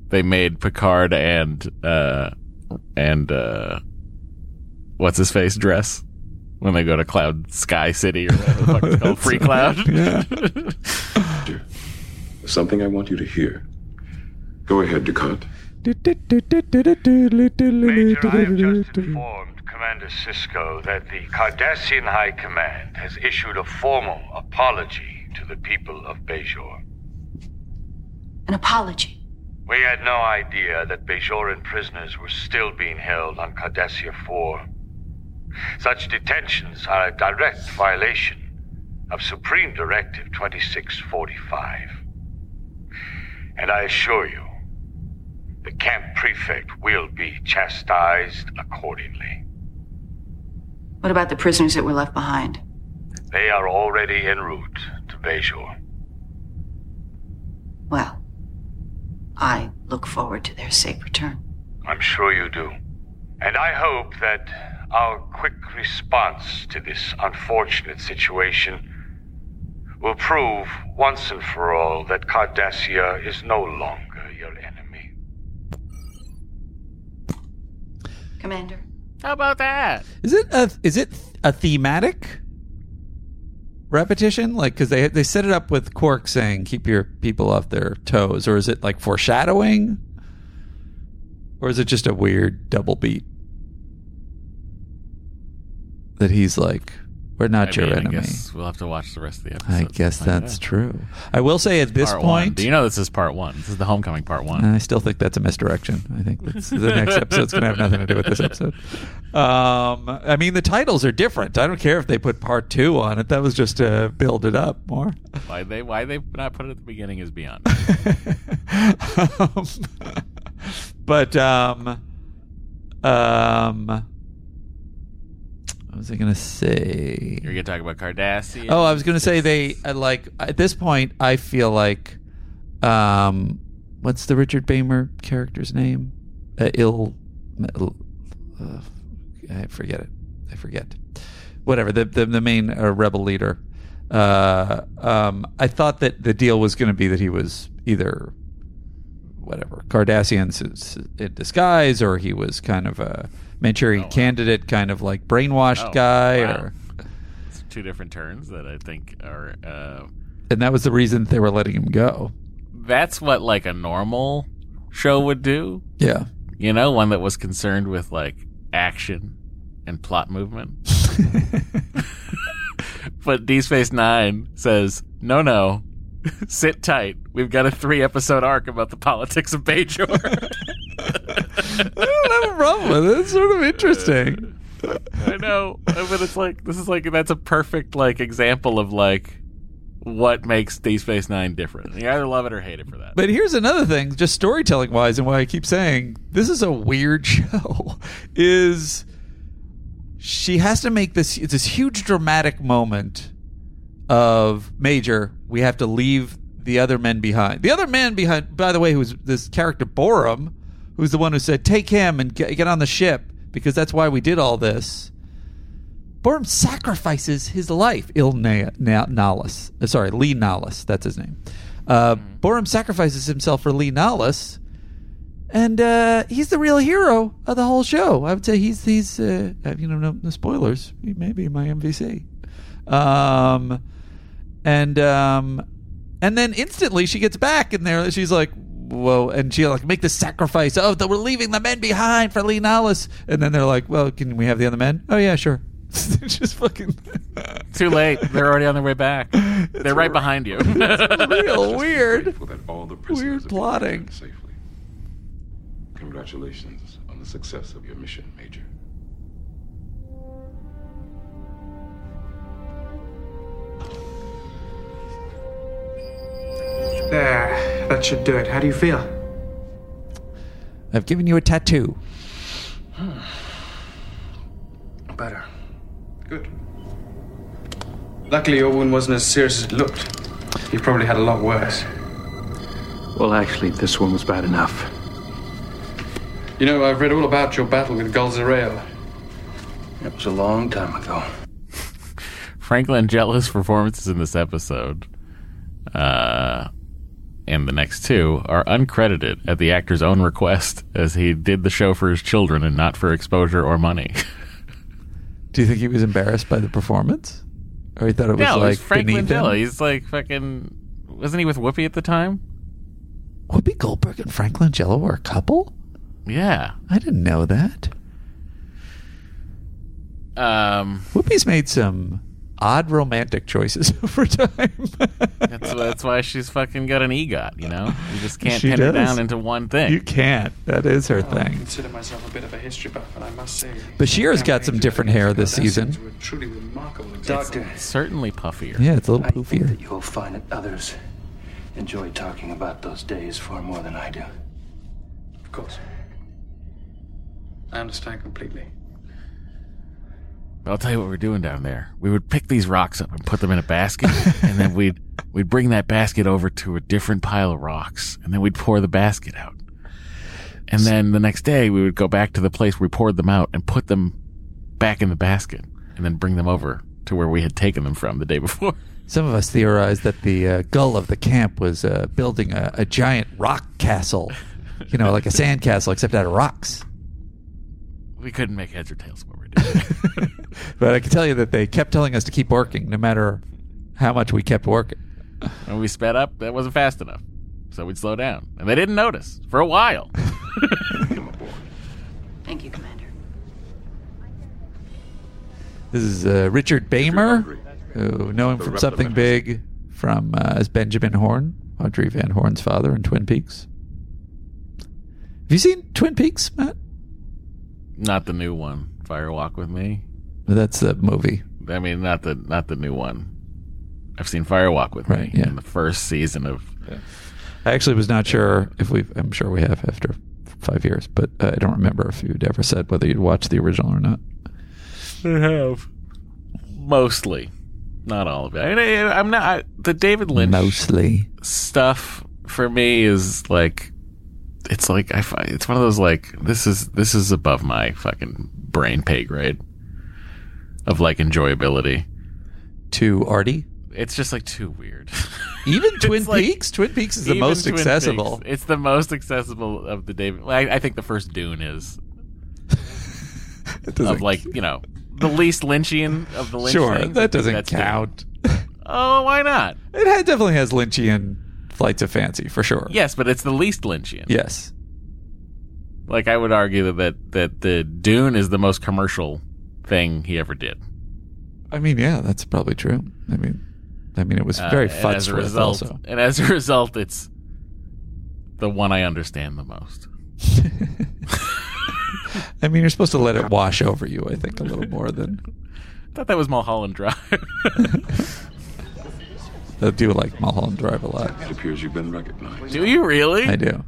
they made Picard and uh and uh what's his face dress when they go to Cloud Sky City or whatever the fuck it's called, Free Cloud. Something I want you to hear. Go ahead, Dukat. Major, I have just informed Commander Sisko that the Cardassian High Command has issued a formal apology to the people of Bajor. An apology. We had no idea that Bajoran prisoners were still being held on Cardassia 4. Such detentions are a direct violation of Supreme Directive 2645. And I assure you, the camp prefect will be chastised accordingly. What about the prisoners that were left behind? They are already en route to Bajor. Well, I look forward to their safe return. I'm sure you do. And I hope that our quick response to this unfortunate situation will prove once and for all that Cardassia is no longer your enemy. Commander. How about that? Is it a is it a thematic repetition? Like because they they set it up with Quark saying "keep your people off their toes," or is it like foreshadowing, or is it just a weird double beat that he's like, "We're not I your mean, I enemy." guess we'll have to watch the rest of the episode. I guess that's true. I will say at this Part one. point, Do you know this is part one? This is the homecoming part one. I still think that's a misdirection. I think the next episode's going to have nothing to do with this episode. Um, I mean, the titles are different. I don't care if they put part two on it. That was just to build it up more. Why they why they not put it at the beginning is beyond. um, but um, um, what was I going to say? You're gonna talk about Cardassian. Oh, I was going to say they I like at this point. I feel like, um, what's the Richard Beymer character's name? Uh, ill, uh, I forget it. I forget. Whatever the the, the main uh, rebel leader. Uh, um, I thought that the deal was going to be that he was either whatever Cardassians in disguise, or he was kind of a Manchurian candidate, kind of like brainwashed Oh, guy, wow. or It's two different turns that I think are. Uh, and that was the reason they were letting him go. that's what like a normal show would do. Yeah. You know, one that was concerned with like action and plot movement. but D Space Nine says, no, no, sit tight. We've got a three episode arc about the politics of Bajor. I don't have a problem with it. It's sort of interesting. I know, but it's like this is like that's a perfect like example of like what makes D Space Nine different. You either love it or hate it for that. But here's another thing, just storytelling wise, and why I keep saying this is a weird show is she has to make this it's this huge dramatic moment of Major. We have to leave the other men behind. The other man behind, by the way, who's this character Borum, who's the one who said, "Take him and get, get on the ship because that's why we did all this." Borum sacrifices his life. Il Na-. Uh, sorry, Li Nalas. That's his name. Uh, Borum sacrifices himself for Li Nalas, and uh, he's the real hero of the whole show. I would say he's he's uh, you know no, no spoilers. He may be my MVC. Um, and um, and then instantly she gets back in there. She's like, "Whoa!" And she like make the sacrifice. Oh, that we're leaving the men behind for Li Nalas. And then they're like, "Well, can we have the other men?" Oh yeah, sure. just fucking Too late. They're already on their way back. They're right behind you. It's real weird. that all the Weird plotting. safely. Congratulations on the success of your mission, Major. There. That should do it. How do you feel? I've given you a tattoo. Better. Good. Luckily, your wound wasn't as serious as it looked. You probably had a lot worse. Well, actually, this one was bad enough. You know, I've read all about your battle with Gul Zarale. It was a long time ago. Frank Langella's performances in this episode, uh, and the next two are uncredited at the actor's own request, as he did the show for his children and not for exposure or money. Do you think he was embarrassed by the performance, or he thought it was no, like it's Frank beneath him? He's like fucking. Wasn't he with Whoopi at the time? Whoopi Goldberg and Frank Langella were a couple. Yeah. I didn't know that. Um, Whoopi's made some odd romantic choices over time. that's, that's why she's fucking got an EGOT. You know, you just can't She pin her does. down into one thing. You can't. That is her I thing. consider myself a bit of a history buff, and I must say. Bashir's got some different hair this season. truly remarkable. Doctor. certainly puffier. Yeah, it's a little I think poofier. that you'll find that others enjoy talking about those days far more than I do. Of course. I understand completely. I'll tell you what we're doing down there. We would pick these rocks up and put them in a basket, and then we'd we'd bring that basket over to a different pile of rocks, and then we'd pour the basket out. And then the next day, we would go back to the place we poured them out and put them back in the basket, and then bring them over to where we had taken them from the day before. Some of us theorized that the uh, Gul of the camp was uh, building a, a giant rock castle, you know, like a sand castle, except out of rocks. We couldn't make heads or tails of doing. But I can tell you that they kept telling us to keep working, no matter how much we kept working. when we sped up, that wasn't fast enough, so we'd slow down, and they didn't notice for a while. Thank you, Commander. This is uh, Richard Beymer, who know him from something big from uh, as Benjamin Horne, Audrey Van Horn's father in Twin Peaks. Have you seen Twin Peaks, Matt? Not the new one, Fire Walk with Me. That's the movie. I mean, not the not the new one. I've seen Fire Walk with Right, Me yeah. in the first season of. I actually was not sure if we. I'm sure we have after five years, but I don't remember if you'd ever said whether you'd watched the original or not. I have mostly, not all of it. I, I, I'm not I, the David Lynch Mostly. stuff for me is like it's like I find it's one of those like this is this is above my fucking brain pay grade of like enjoyability. To Artie, It's just like too weird. even Twin like- Peaks. Twin Peaks is the most Twin accessible. Peaks. It's the most accessible of the David. I, I think the first Dune is of like you know the least Lynchian of the Lynch Sure, things. That doesn't Dune. count. Oh, why not? It definitely has Lynchian flights of fancy for sure. Yes, but it's the least Lynchian. Yes. Like I would argue that that, that the Dune is the most commercial thing he ever did. I mean, yeah, that's probably true. I mean, I mean, it was Uh, very and as a result, also. and as a result, it's the one I understand the most. I mean, you're supposed to let it wash over you. I think a little more than I thought that was Mulholland Drive. I do like Mulholland Drive a lot. It appears you've been recognized. do you really? I do.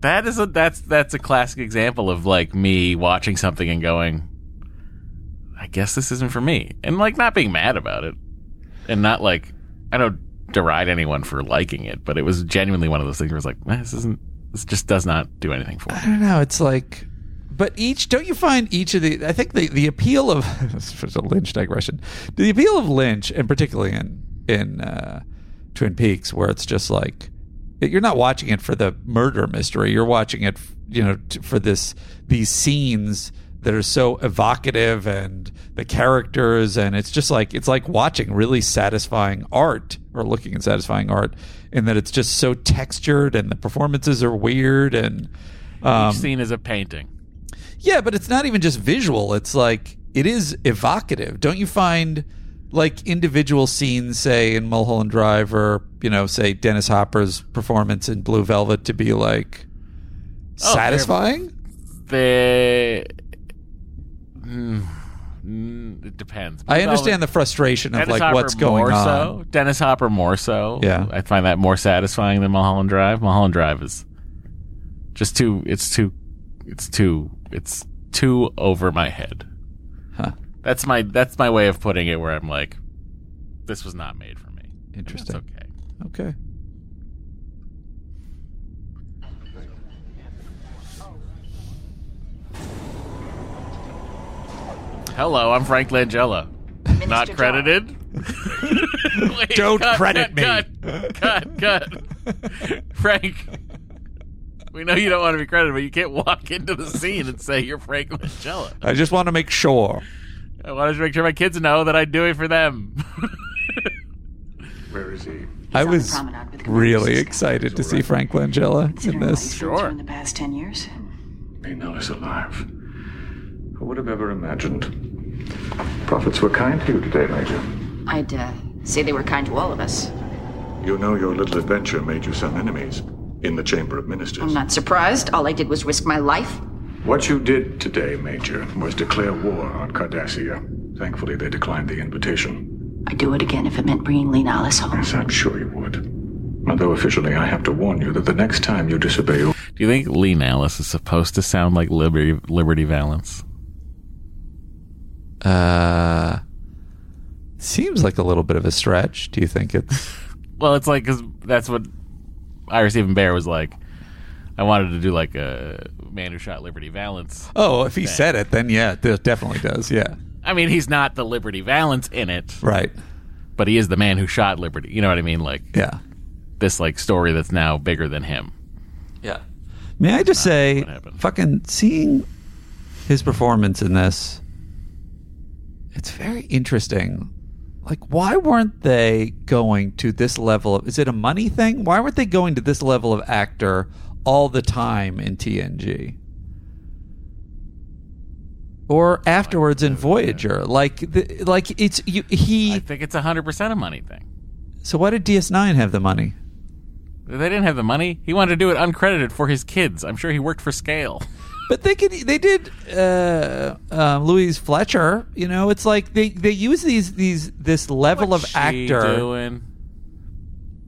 That is a that's that's a classic example of like me watching something and going, I guess this isn't for me, and like not being mad about it, and not like I don't deride anyone for liking it, but it was genuinely one of those things where it's like, eh, this isn't this just does not do anything for me. I don't know. It's like, but each don't you find each of the? I think the the appeal of a Lynch digression. The appeal of Lynch, and particularly in in uh, Twin Peaks, where it's just like you're not watching it for the murder mystery. You're watching it, you know, t- for this these scenes that are so evocative and the characters and it's just like it's like watching really satisfying art or looking at satisfying art in that it's just so textured and the performances are weird and um, Each scene is a painting. yeah, but it's not even just visual. It's like it is evocative. Don't you find like individual scenes, say in Mulholland Drive, or you know, say Dennis Hopper's performance in Blue Velvet, to be like Oh, satisfying? They. Mm, mm, it depends. I understand the frustration of Dennis like Hopper what's going on. more on. So. Dennis Hopper more so. Yeah. I find that more satisfying than Mulholland Drive. Mulholland Drive is just too. It's too it's too it's too over my head. Huh. That's my that's my way of putting it. Where I'm like, this was not made for me. Interesting. That's okay. Okay. Hello, I'm Frank Langella. Not credited. Wait, Don't cut, credit cut, me. Cut, cut, cut. Frank, we know you don't want to be credited, but you can't walk into the scene and say you're Frank Langella. I just want to make sure. I wanted to make sure my kids know that I do it for them. Where is he? I was promenade with the really excited to see Frank Langella in this. Sure. In the past ten years. Nell is alive. Who would have ever imagined? Prophets were kind to you today, Major. I'd uh, say they were kind to all of us. You know your little adventure made you some enemies in the Chamber of Ministers. I'm not surprised. All I did was risk my life. What you did today, Major, was declare war on Cardassia. Thankfully, they declined the invitation. I'd do it again if it meant bringing Li Nalas home. Yes, I'm sure you would. Although officially, I have to warn you that the next time you disobey your Do you think Li Nalas is supposed to sound like Liberty Liberty Valance? Uh, seems like a little bit of a stretch. Do you think it's? Well, it's like because that's what Ira Steven Behr was like. I wanted to do like a man who shot Liberty Valance. Oh, if he thing. said it, then yeah, it definitely does. Yeah, I mean, he's not the Liberty Valance in it, right? But he is the man who shot Liberty. You know what I mean? Like, yeah, this like story that's now bigger than him. Yeah. May I just say, fucking seeing his performance in this, it's very interesting. Like, why weren't they going to this level of? Is it a money thing? Why weren't they going to this level of actor all the time in TNG? Or afterwards in Voyager, like, the, like it's you, he. I think it's a hundred percent a money thing. So why did DS9 have the money? They didn't have the money. He wanted to do it uncredited for his kids. I'm sure he worked for Scale. But they could. They did. Uh, uh, Louise Fletcher. You know, it's like they they use these these this level What's of actor. doing?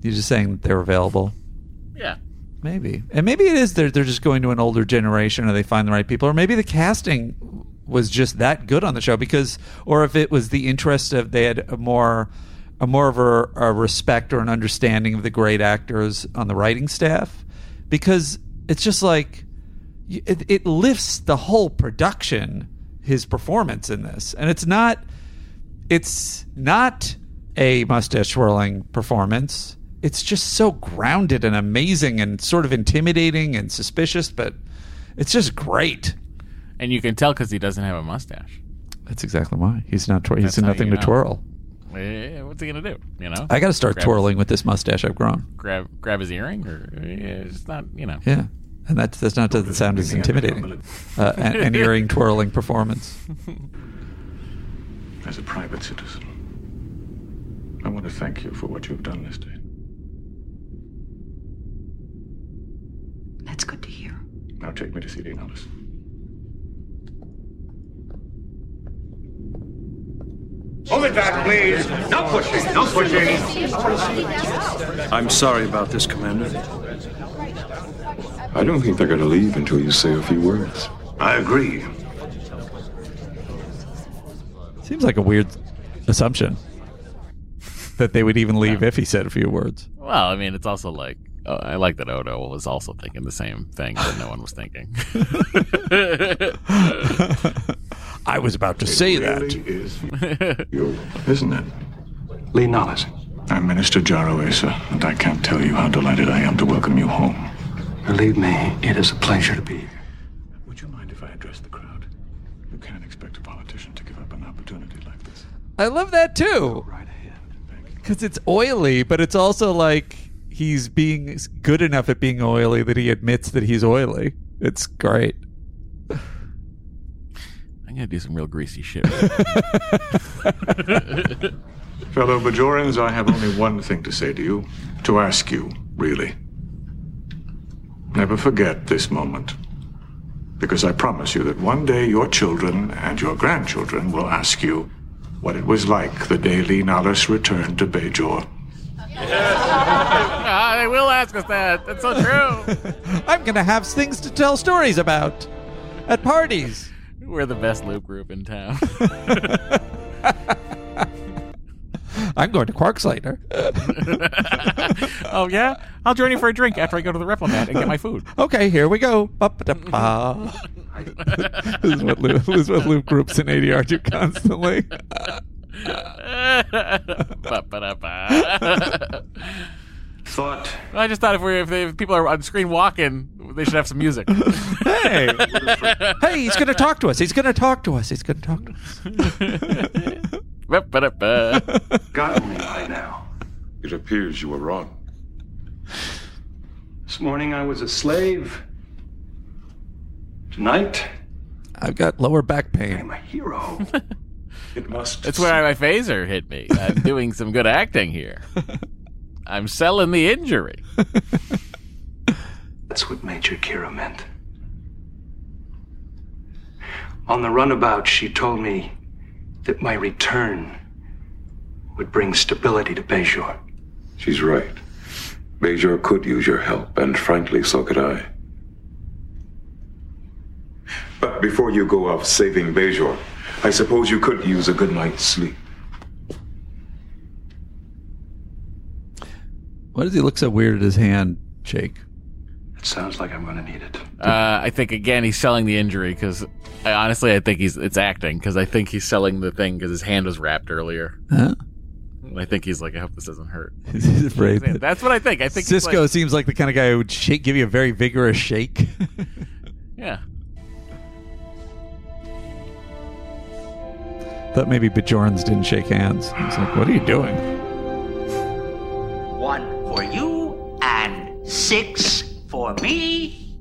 You're just saying they're available. Yeah. Maybe, and maybe it is they're they're just going to an older generation, or they find the right people, or maybe the casting was just that good on the show because, or if it was the interest of they had a more a more of a, a respect or an understanding of the great actors on the writing staff, because it's just like it, it lifts the whole production his performance in this. And it's not it's not a mustache swirling performance it's just so grounded and amazing and sort of intimidating and suspicious but it's just great And you can tell because he doesn't have a mustache. that's exactly why he's not twir- That's he's how nothing you to know. twirl Eh, what's he gonna do? You know, i gotta start Grab- twirling with this mustache i've grown Grab grab his earring, or eh, it's not. You know. yeah and that's that's not doesn't sound as intimidating uh, an, an earring twirling performance as a private citizen. I want to thank you for what you've done this day. That's good to hear. Now take me to see Nalas. Hold it back, please. No pushing. No pushing. I'm sorry about this, Commander. I don't think they're going to leave until you say a few words. I agree. seems like a weird assumption that they would even leave if he said a few words Well, I mean, it's also like oh, I like that Odo was also thinking the same thing that no one was thinking. I was about to say that. is you, isn't it? Li Nalas. I'm Minister Jaro Essa, and I can't tell you how delighted I am to welcome you home. Believe me, it is a pleasure to be here. Would you mind if I address the crowd? You can't expect a politician to give up an opportunity like this. I love that too. Because it's oily, but it's also like he's being good enough at being oily that he admits that he's oily. It's great. I'm gonna do some real greasy shit. Fellow Bajorans, I have only one thing to say to you, to ask you, really. Never forget this moment. Because I promise you that one day your children and your grandchildren will ask you what it was like the day Li Nalas returned to Bajor. ah, they will ask us that. That's so true. I'm going to have things to tell stories about. at parties. We're the best loop group in town. I'm going to Quarks later. oh yeah, I'll join you for a drink after I go to the Replimat and get my food. Okay, here we go. This is what loop, this is what loop groups in ADR do constantly. Thought. I just thought if we if, they, if people are on screen walking, they should have some music. hey, hey, he's going to talk to us. He's going to talk to us. He's going to talk to us. Got me by now. It appears you were wrong. This morning I was a slave. Tonight, I've got lower back pain. I'm a hero. it must. That's where my phaser hit me. I'm doing some good acting here. I'm selling the injury. That's what Major Kira meant. On the runabout, she told me that my return would bring stability to Bajor. She's right. Bajor could use your help, and frankly, so could I. But before you go off saving Bajor, I suppose you could use a good night's sleep. Why does he look so weird at his hand shake? It sounds like I'm going to need it. Uh, I think again he's selling the injury because I, honestly I think he's it's acting because I think he's selling the thing because his hand was wrapped earlier. Huh? I think he's like I hope this doesn't hurt. He's afraid. That's what I think. I think Sisko like- seems like the kind of guy who would shake, give you a very vigorous shake. yeah. Thought maybe Bajorans didn't shake hands. I was like, what are you doing? One for you and six for me.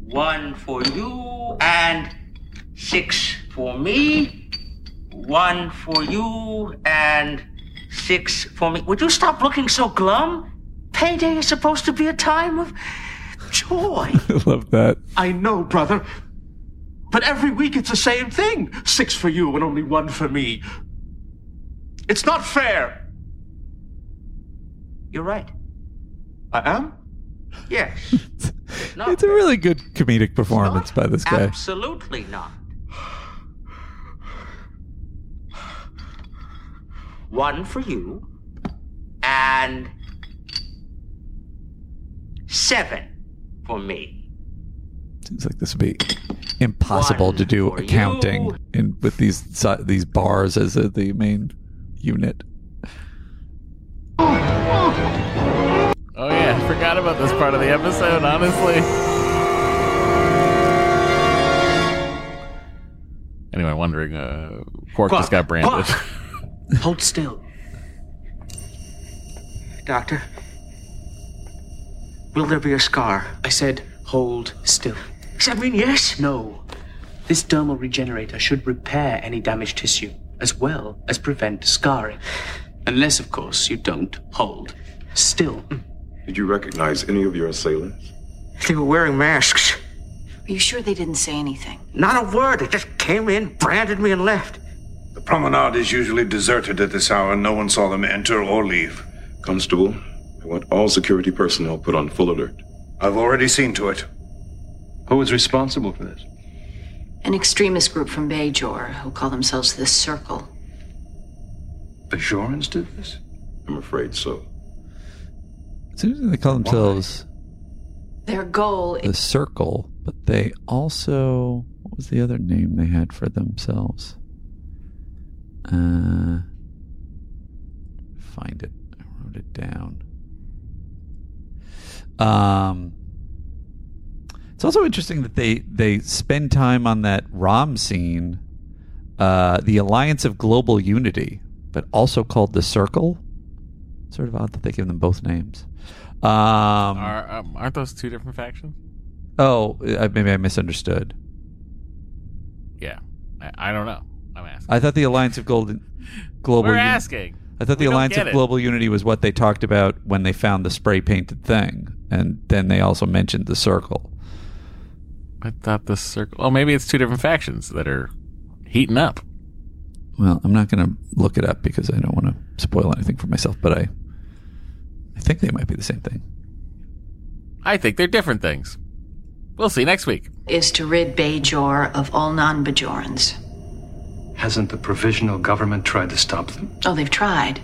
One for you and six for me. One for you and six for me. Would you stop looking so glum? Payday is supposed to be a time of joy. I love that. I know, brother. But every week it's the same thing. Six for you and only one for me. It's not fair. You're right. I am? Yes. It's a really good comedic performance by this guy. Absolutely not. One for you and seven for me. Seems like this would be impossible to do accounting in with these these bars as uh, the main unit. Oh yeah, I forgot about this part of the episode. Honestly. Anyway, wondering, uh, Quark just got branded. Hold still. Doctor, will there be a scar? I said, hold still. Does that mean yes? No. This dermal regenerator should repair any damaged tissue, as well as prevent scarring. Unless, of course, you don't hold still. Did you recognize any of your assailants? They were wearing masks. Are you sure they didn't say anything? Not a word. They just came in, branded me, and left. The promenade is usually deserted at this hour. No one saw them enter or leave. Constable, I want all security personnel put on full alert. I've already seen to it. Who is responsible for this? An extremist group from Bajor who call themselves the Circle. Bajorans did this? I'm afraid so. Seems like they call themselves Their goal the Circle, but they also what was the other name they had for themselves? Uh, find it. I wrote it down. Um, it's also interesting that they they spend time on that Rom scene, uh, the Alliance of Global Unity, but also called the Circle. Sort of odd that they give them both names. Um, Are, um, aren't those two different factions? oh, uh, maybe I misunderstood. Yeah, I, I don't know. I'm asking. I thought the Alliance of Golden Global. We're Uni- asking. I thought the We Alliance of it. Global Unity was what they talked about when they found the spray painted thing, and then they also mentioned the circle. I thought the circle. Oh, maybe it's two different factions that are heating up. Well, I'm not going to look it up because I don't want to spoil anything for myself, but I, I think they might be the same thing. I think they're different things. We'll see next week. Is to rid Bajor of all non Bajorans. Hasn't the provisional government tried to stop them? Oh, they've tried.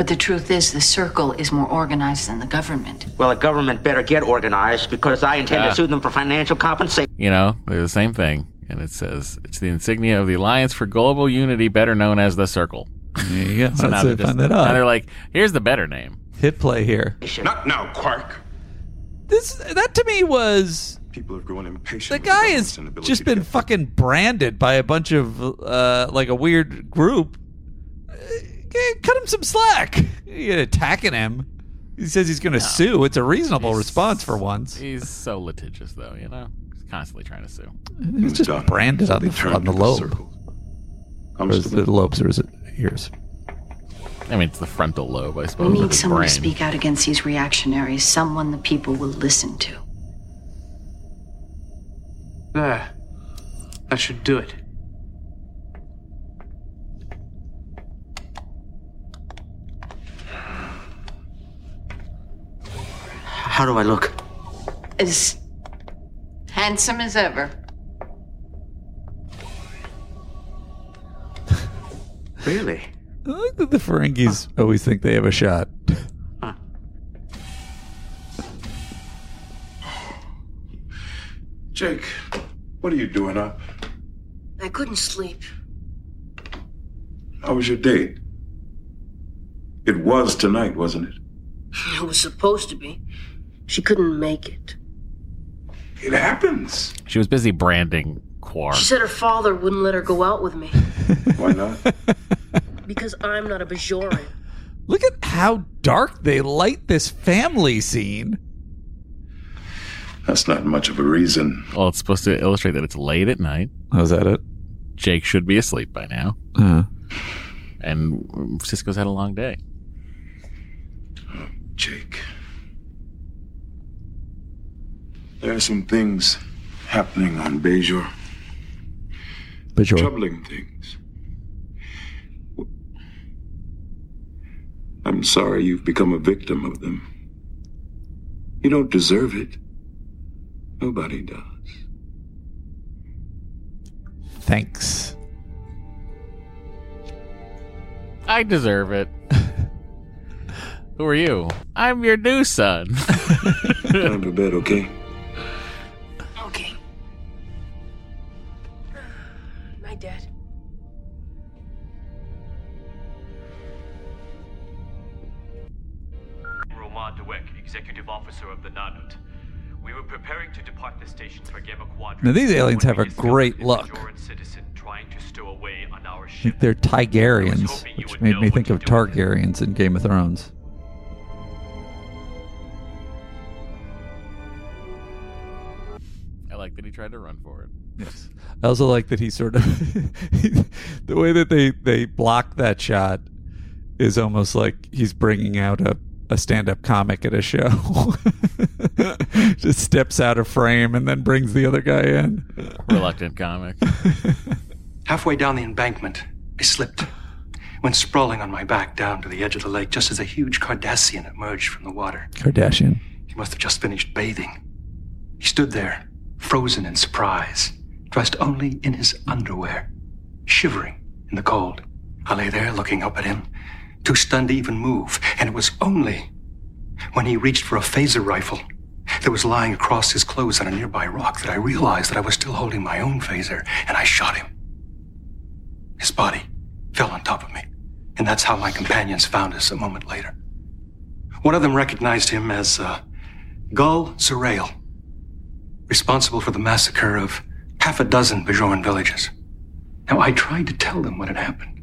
But the truth is, the Circle is more organized than the government. Well, the government better get organized because I intend Ah. to sue them for financial compensation. You know, they're the same thing. And it says it's the insignia of the Alliance for Global Unity, better known as the Circle. There you go. So now they're, it. just, Find that now out. they're like, here's the better name. Hit play here. Not now, Quark. This that to me was People have grown impatient. the guy government's has just been fucking branded by a bunch of uh like a weird group. Cut him some slack. You're attacking him. He says he's going to sue. It's a reasonable response for once. He's so litigious, though, you know? He's constantly trying to sue. He's just branded on the, on the lobe. Or is it lobes or is it ears? I mean, it's the frontal lobe, I suppose. We need someone brain. to speak out against these reactionaries, someone the people will listen to. There. That should do it. How do I look? As handsome as ever. Really? I like that the Ferengis always think they have a shot. Jake, what are you doing up? I couldn't sleep. How was your date? It was tonight, wasn't it? It was supposed to be. She couldn't make it. It happens. She was busy branding Quark. She said her father wouldn't let her go out with me Why not? because I'm not a Bajoran. Look at how dark they light this family scene. That's not much of a reason. Well, it's supposed to illustrate that it's late at night. Oh, is that it? Jake should be asleep by now. Uh, And Sisko's had a long day. Jake. There are some things happening on Bajor. Bajor. Troubling things. I'm sorry you've become a victim of them. You don't deserve it. Nobody does. thanks. I deserve it. Who are you? I'm your new son. Time to bed, okay? Okay. Officer of the Nanut. We were preparing to depart the station for Gamma Quadrant. Now these aliens have a great look. Trying to stow away on our I think they're Tigerians, which made me think of Targaryens in Game of Thrones. I like that he tried to run for it. Yes. I also like that he sort of the way that they they block that shot is almost like he's bringing out a a stand-up comic at a show. Just steps out of frame and then brings the other guy in. Reluctant comic. Halfway down the embankment, I slipped. Went sprawling on my back down to the edge of the lake just as a huge Cardassian emerged from the water. Kardashian. He must have just finished bathing. He stood there, frozen in surprise, dressed only in his underwear, shivering in the cold. I lay there looking up at him, too stunned to even move, and it was only when he reached for a phaser rifle that was lying across his clothes on a nearby rock that I realized that I was still holding my own phaser, and I shot him. His body fell on top of me, and that's how my companions found us a moment later. One of them recognized him as uh, Gul Zarale, responsible for the massacre of half a dozen Bajoran villages. Now, I tried to tell them what had happened,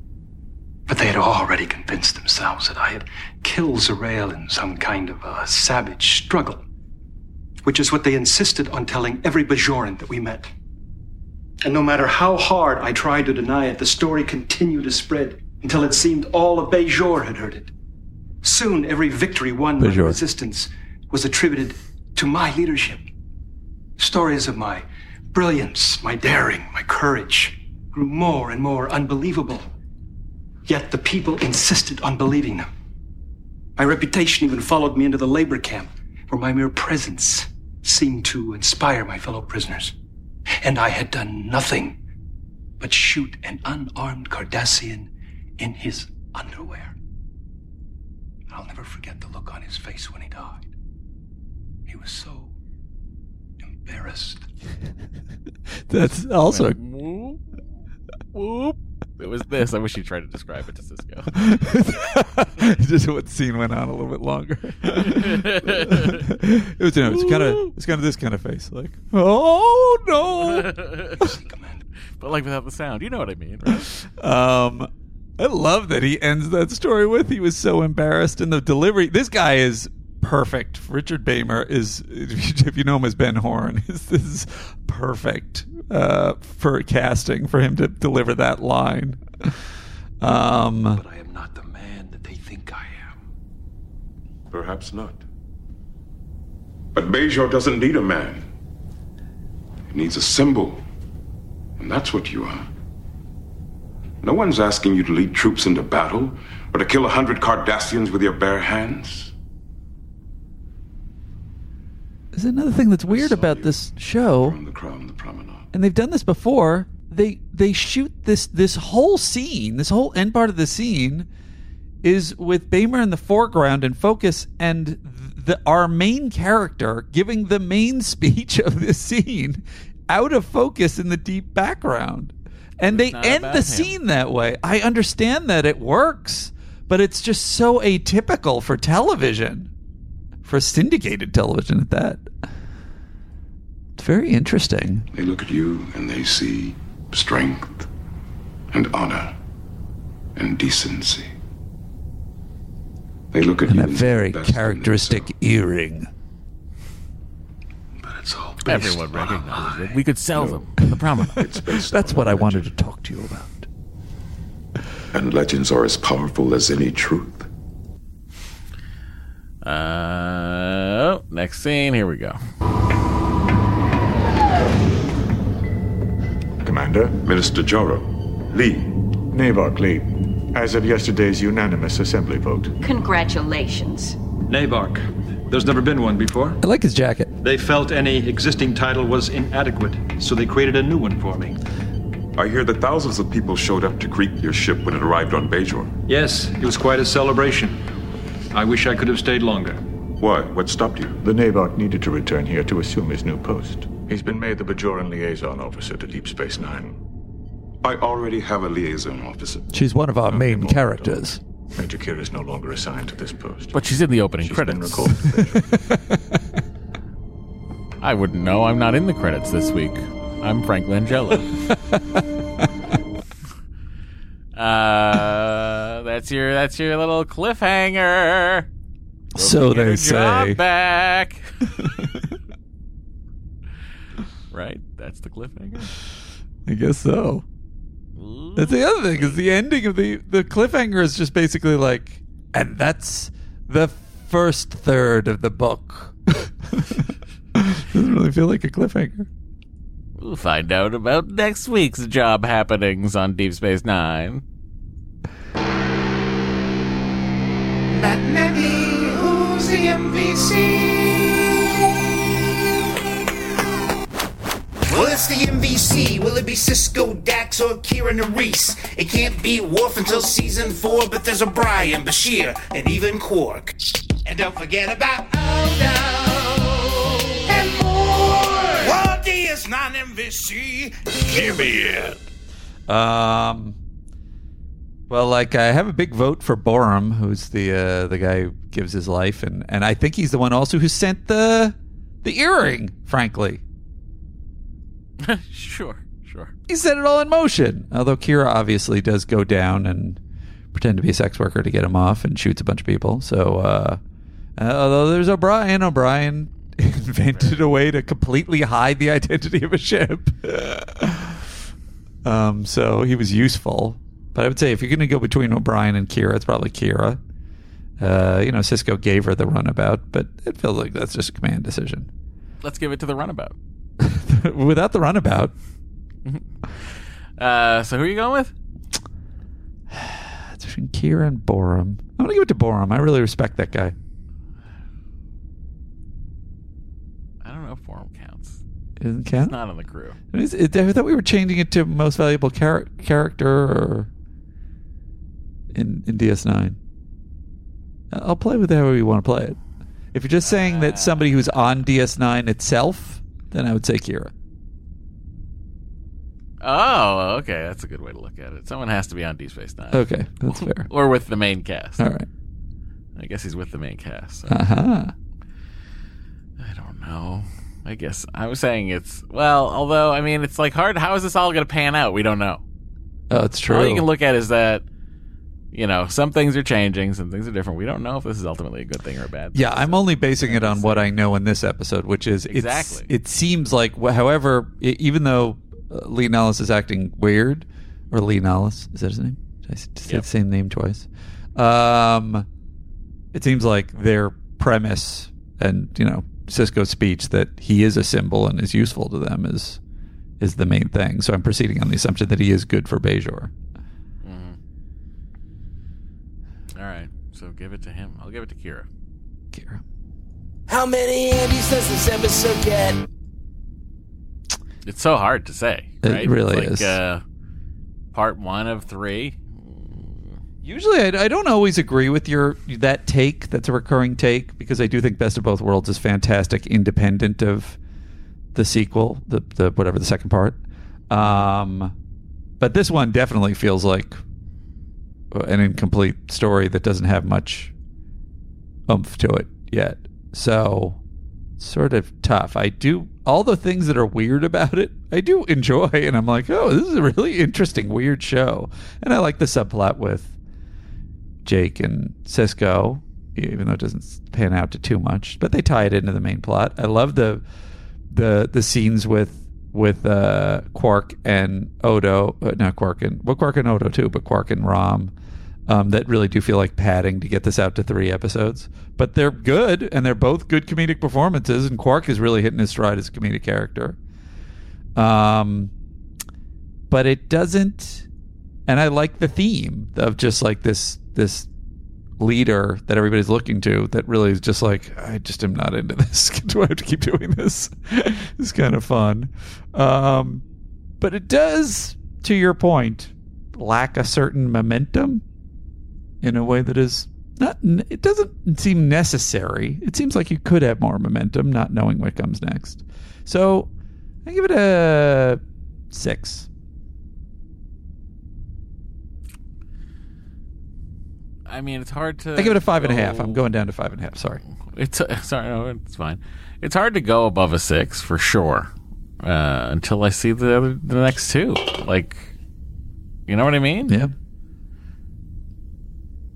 but they had already convinced themselves that I had killed Zarale in some kind of a savage struggle, which is what they insisted on telling every Bajoran that we met. And no matter how hard I tried to deny it, the story continued to spread until it seemed all of Bajor had heard it. Soon, every victory won by the resistance was attributed to my leadership. Stories of my brilliance, my daring, my courage grew more and more unbelievable. Yet the people insisted on believing them. My reputation even followed me into the labor camp, where my mere presence seemed to inspire my fellow prisoners. And I had done nothing but shoot an unarmed Cardassian in his underwear. I'll never forget the look on his face when he died. He was so embarrassed. That's also Went whoop, whoop. It was this. I wish you tried to describe it to Sisko. just what scene went on a little bit longer. it was, you know, it's kind of it's kind of this kind of face, like oh no. but like without the sound. You know what I mean, right? Um, I love that he ends that story with he was so embarrassed in the delivery. This guy is perfect. Richard Beymer is, if you know him as Ben Horne, is this is perfect uh, for casting for him to deliver that line. Um, but I am not the man that they think I am. Perhaps not. But Bajor doesn't need a man. He needs a symbol. And that's what you are. No one's asking you to lead troops into battle or to kill a hundred Cardassians with your bare hands. There's another thing that's weird about this show, and they've done this before. They they shoot this this whole scene, this whole end part of the scene, is with Beymer in the foreground and focus, and the our main character giving the main speech of this scene out of focus in the deep background, and they end the him. scene that way. I understand that it works, but it's just so atypical for television for syndicated television at that. It's very interesting. They look at you and they see strength and honor and decency. They look at And you that and very say, "That's characteristic earring. Everyone recognizes it. We could sell them. The promenade. That's what I wanted to talk to you about. And legends are as powerful as any truth. Uh, oh, next scene. Here we go. Commander? Minister Jaro. Li. Navarch Li. As of yesterday's unanimous assembly vote. Congratulations. Navarch. There's never been one before. I like his jacket. They felt any existing title was inadequate, so they created a new one for me. I hear that thousands of people showed up to greet your ship when it arrived on Bajor. Yes, it was quite a celebration. I wish I could have stayed longer. Why? What stopped you? The Navarch needed to return here to assume his new post. He's been made the Bajoran liaison officer to Deep Space Nine. I already have a liaison officer. She's one of our main characters. Major Kira is no longer assigned to this post. But she's in the opening She's been credits. I wouldn't know. I'm not in the credits this week. I'm Frank Langella. uh, that's your that's your little cliffhanger. So Get her they say. back. right? That's the cliffhanger. I guess so. That's the other thing is the ending of the the cliffhanger is just basically like, and that's the first third of the book. Doesn't really feel like a cliffhanger. We'll find out about next week's job happenings on Deep Space Nine. Not many. Who's the MVC? Well, it's the MVC. Will it be Sisko, Dax, or Kira Nerys? It can't be Worf until season four, but there's O'Brien, Bashir, and even Quark. And don't forget about Odo and more. What is non MVC? Give me it. Um. Well, like I have a big vote for Borum, who's the uh, the guy who gives his life, and and I think he's the one also who sent the the earring. Frankly, sure, sure. he set it all in motion. Although Kira obviously does go down and pretend to be a sex worker to get him off and shoots a bunch of people. So, uh, uh, although there's O'Brien, O'Brien invented a way to completely hide the identity of a ship. um, so he was useful. But I would say if you're going to go between O'Brien and Kira, it's probably Kira. Uh, you know, Sisko gave her the runabout, but it feels like that's just a command decision. Let's give it to the runabout. Without the runabout, Uh, so who are you going with? it's between Kira and Borum. I'm going to give it to Borum. I really respect that guy. I don't know. If Borum counts. Doesn't count. Not on the crew. Is it- I thought we were changing it to most valuable char- character or in in DS9. I'll play with it however you want to play it. If you're just saying that somebody who's on DS9 itself, then I would say Kira. Oh, okay. That's a good way to look at it. Someone has to be on D Space Nine. Okay, that's fair. or with the main cast. All right. I guess he's with the main cast. so- Uh huh. I don't know. I guess I was saying it's well. Although I mean, it's like hard. How is this all going to pan out? We don't know. Oh, it's true. All you can look at is that you know some things are changing, some things are different. We don't know if this is ultimately a good thing or a bad. thing. Yeah, I'm only basing it on what I know in this episode, which is Exactly. It seems like, however, e- even though uh, Li Nalas is acting weird, or Li Nalas is that his name? Did I say Yep. the same name twice? Um, it seems like their premise and you know Sisko's speech that he is a symbol and is useful to them is is the main thing. So I'm proceeding on the assumption that he is good for Bajor. All right. So give it to him. I'll give it to Kira. Kira. How many Andys does this episode get? It's so hard to say. It really It's like, is. Uh, part one of three. Usually, I, I don't always agree with your that take. That's a recurring take because I do think Best of Both Worlds is fantastic, independent of the sequel, the the whatever the second part. Um, but this one definitely feels like an incomplete story that doesn't have much oomph to it yet. So, sort of tough. I do all the things that are weird about it. I do enjoy, and I'm like, oh, this is a really interesting, weird show. And I like the subplot with Jake and Sisko, even though it doesn't pan out to too much. But they tie it into the main plot. I love the the the scenes with with uh, Quark and Odo, uh, not Quark and well Quark and Odo too, but Quark and Rom. Um, that really do feel like padding to get this out to three episodes, but they're good and they're both good comedic performances. And Quark is really hitting his stride as a comedic character. Um, but it doesn't and I like the theme of just like this this leader that everybody's looking to that really is just like I just am not into this. Do I have to keep doing this? it's kind of fun. Um, but it does, to your point, lack a certain momentum in a way that is not. It doesn't seem necessary. It seems like you could have more momentum, not knowing what comes next. So I give it a six. I mean, it's hard to. I give it a five and a half. go- I'm going down to five and a half. Sorry. It's sorry, no, it's fine. It's hard to go above a six for sure uh, until I see the other, the next two. Like, you know what I mean? Yeah.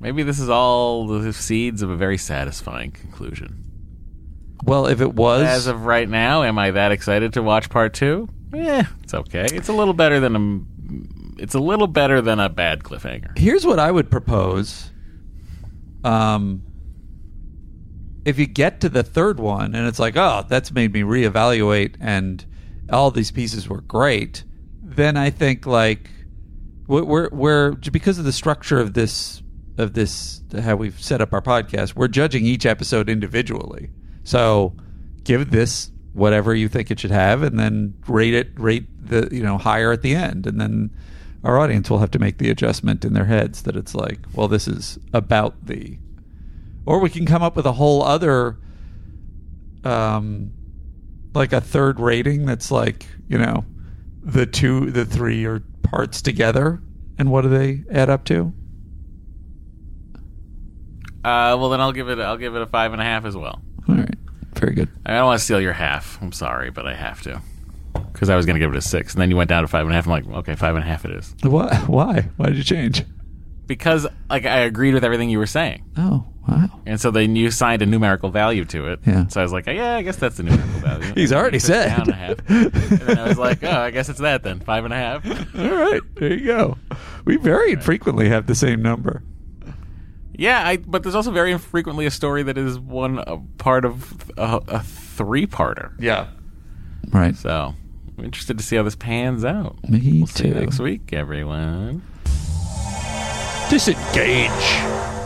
Maybe this is all the seeds of a very satisfying conclusion. Well, if it was As of right now, am I that excited to watch part two? Yeah, it's okay. It's a little better than a. It's a little better than a bad cliffhanger. Here's what I would propose. Um, if you get to the third one and it's like, oh, that's made me reevaluate, and all these pieces were great, then I think like we're we're, we're because of the structure of this of this how we've set up our podcast, we're judging each episode individually. So give this whatever you think it should have, and then rate it rate the you know higher at the end, and then our audience will have to make the adjustment in their heads that it's like, well, this is about the, or we can come up with a whole other, um, like a third rating that's like you know, the two, the three are parts together, and what do they add up to? Uh, well, then I'll give it. I'll give it a five and a half as well. All right, very good. I don't want to steal your half. I'm sorry, but I have to because I was going to give it a six, and then you went down to five and a half. I'm like, okay, five and a half it is Why? Why? Why did you change? because like I agreed with everything you were saying, Oh, wow. and so then you signed a numerical value to it. Yeah. So I was like, yeah, I guess that's the numerical value. He's already said. down a half. and then I was like, oh, I guess it's that then, five and a half. All right, there you go. We very infrequently have the same number. Yeah, I, but there's also very infrequently a story that is one uh, part of a, a three-parter. Yeah. Right. So I'm interested to see how this pans out. Me we'll See you too. next week, everyone. Disengage.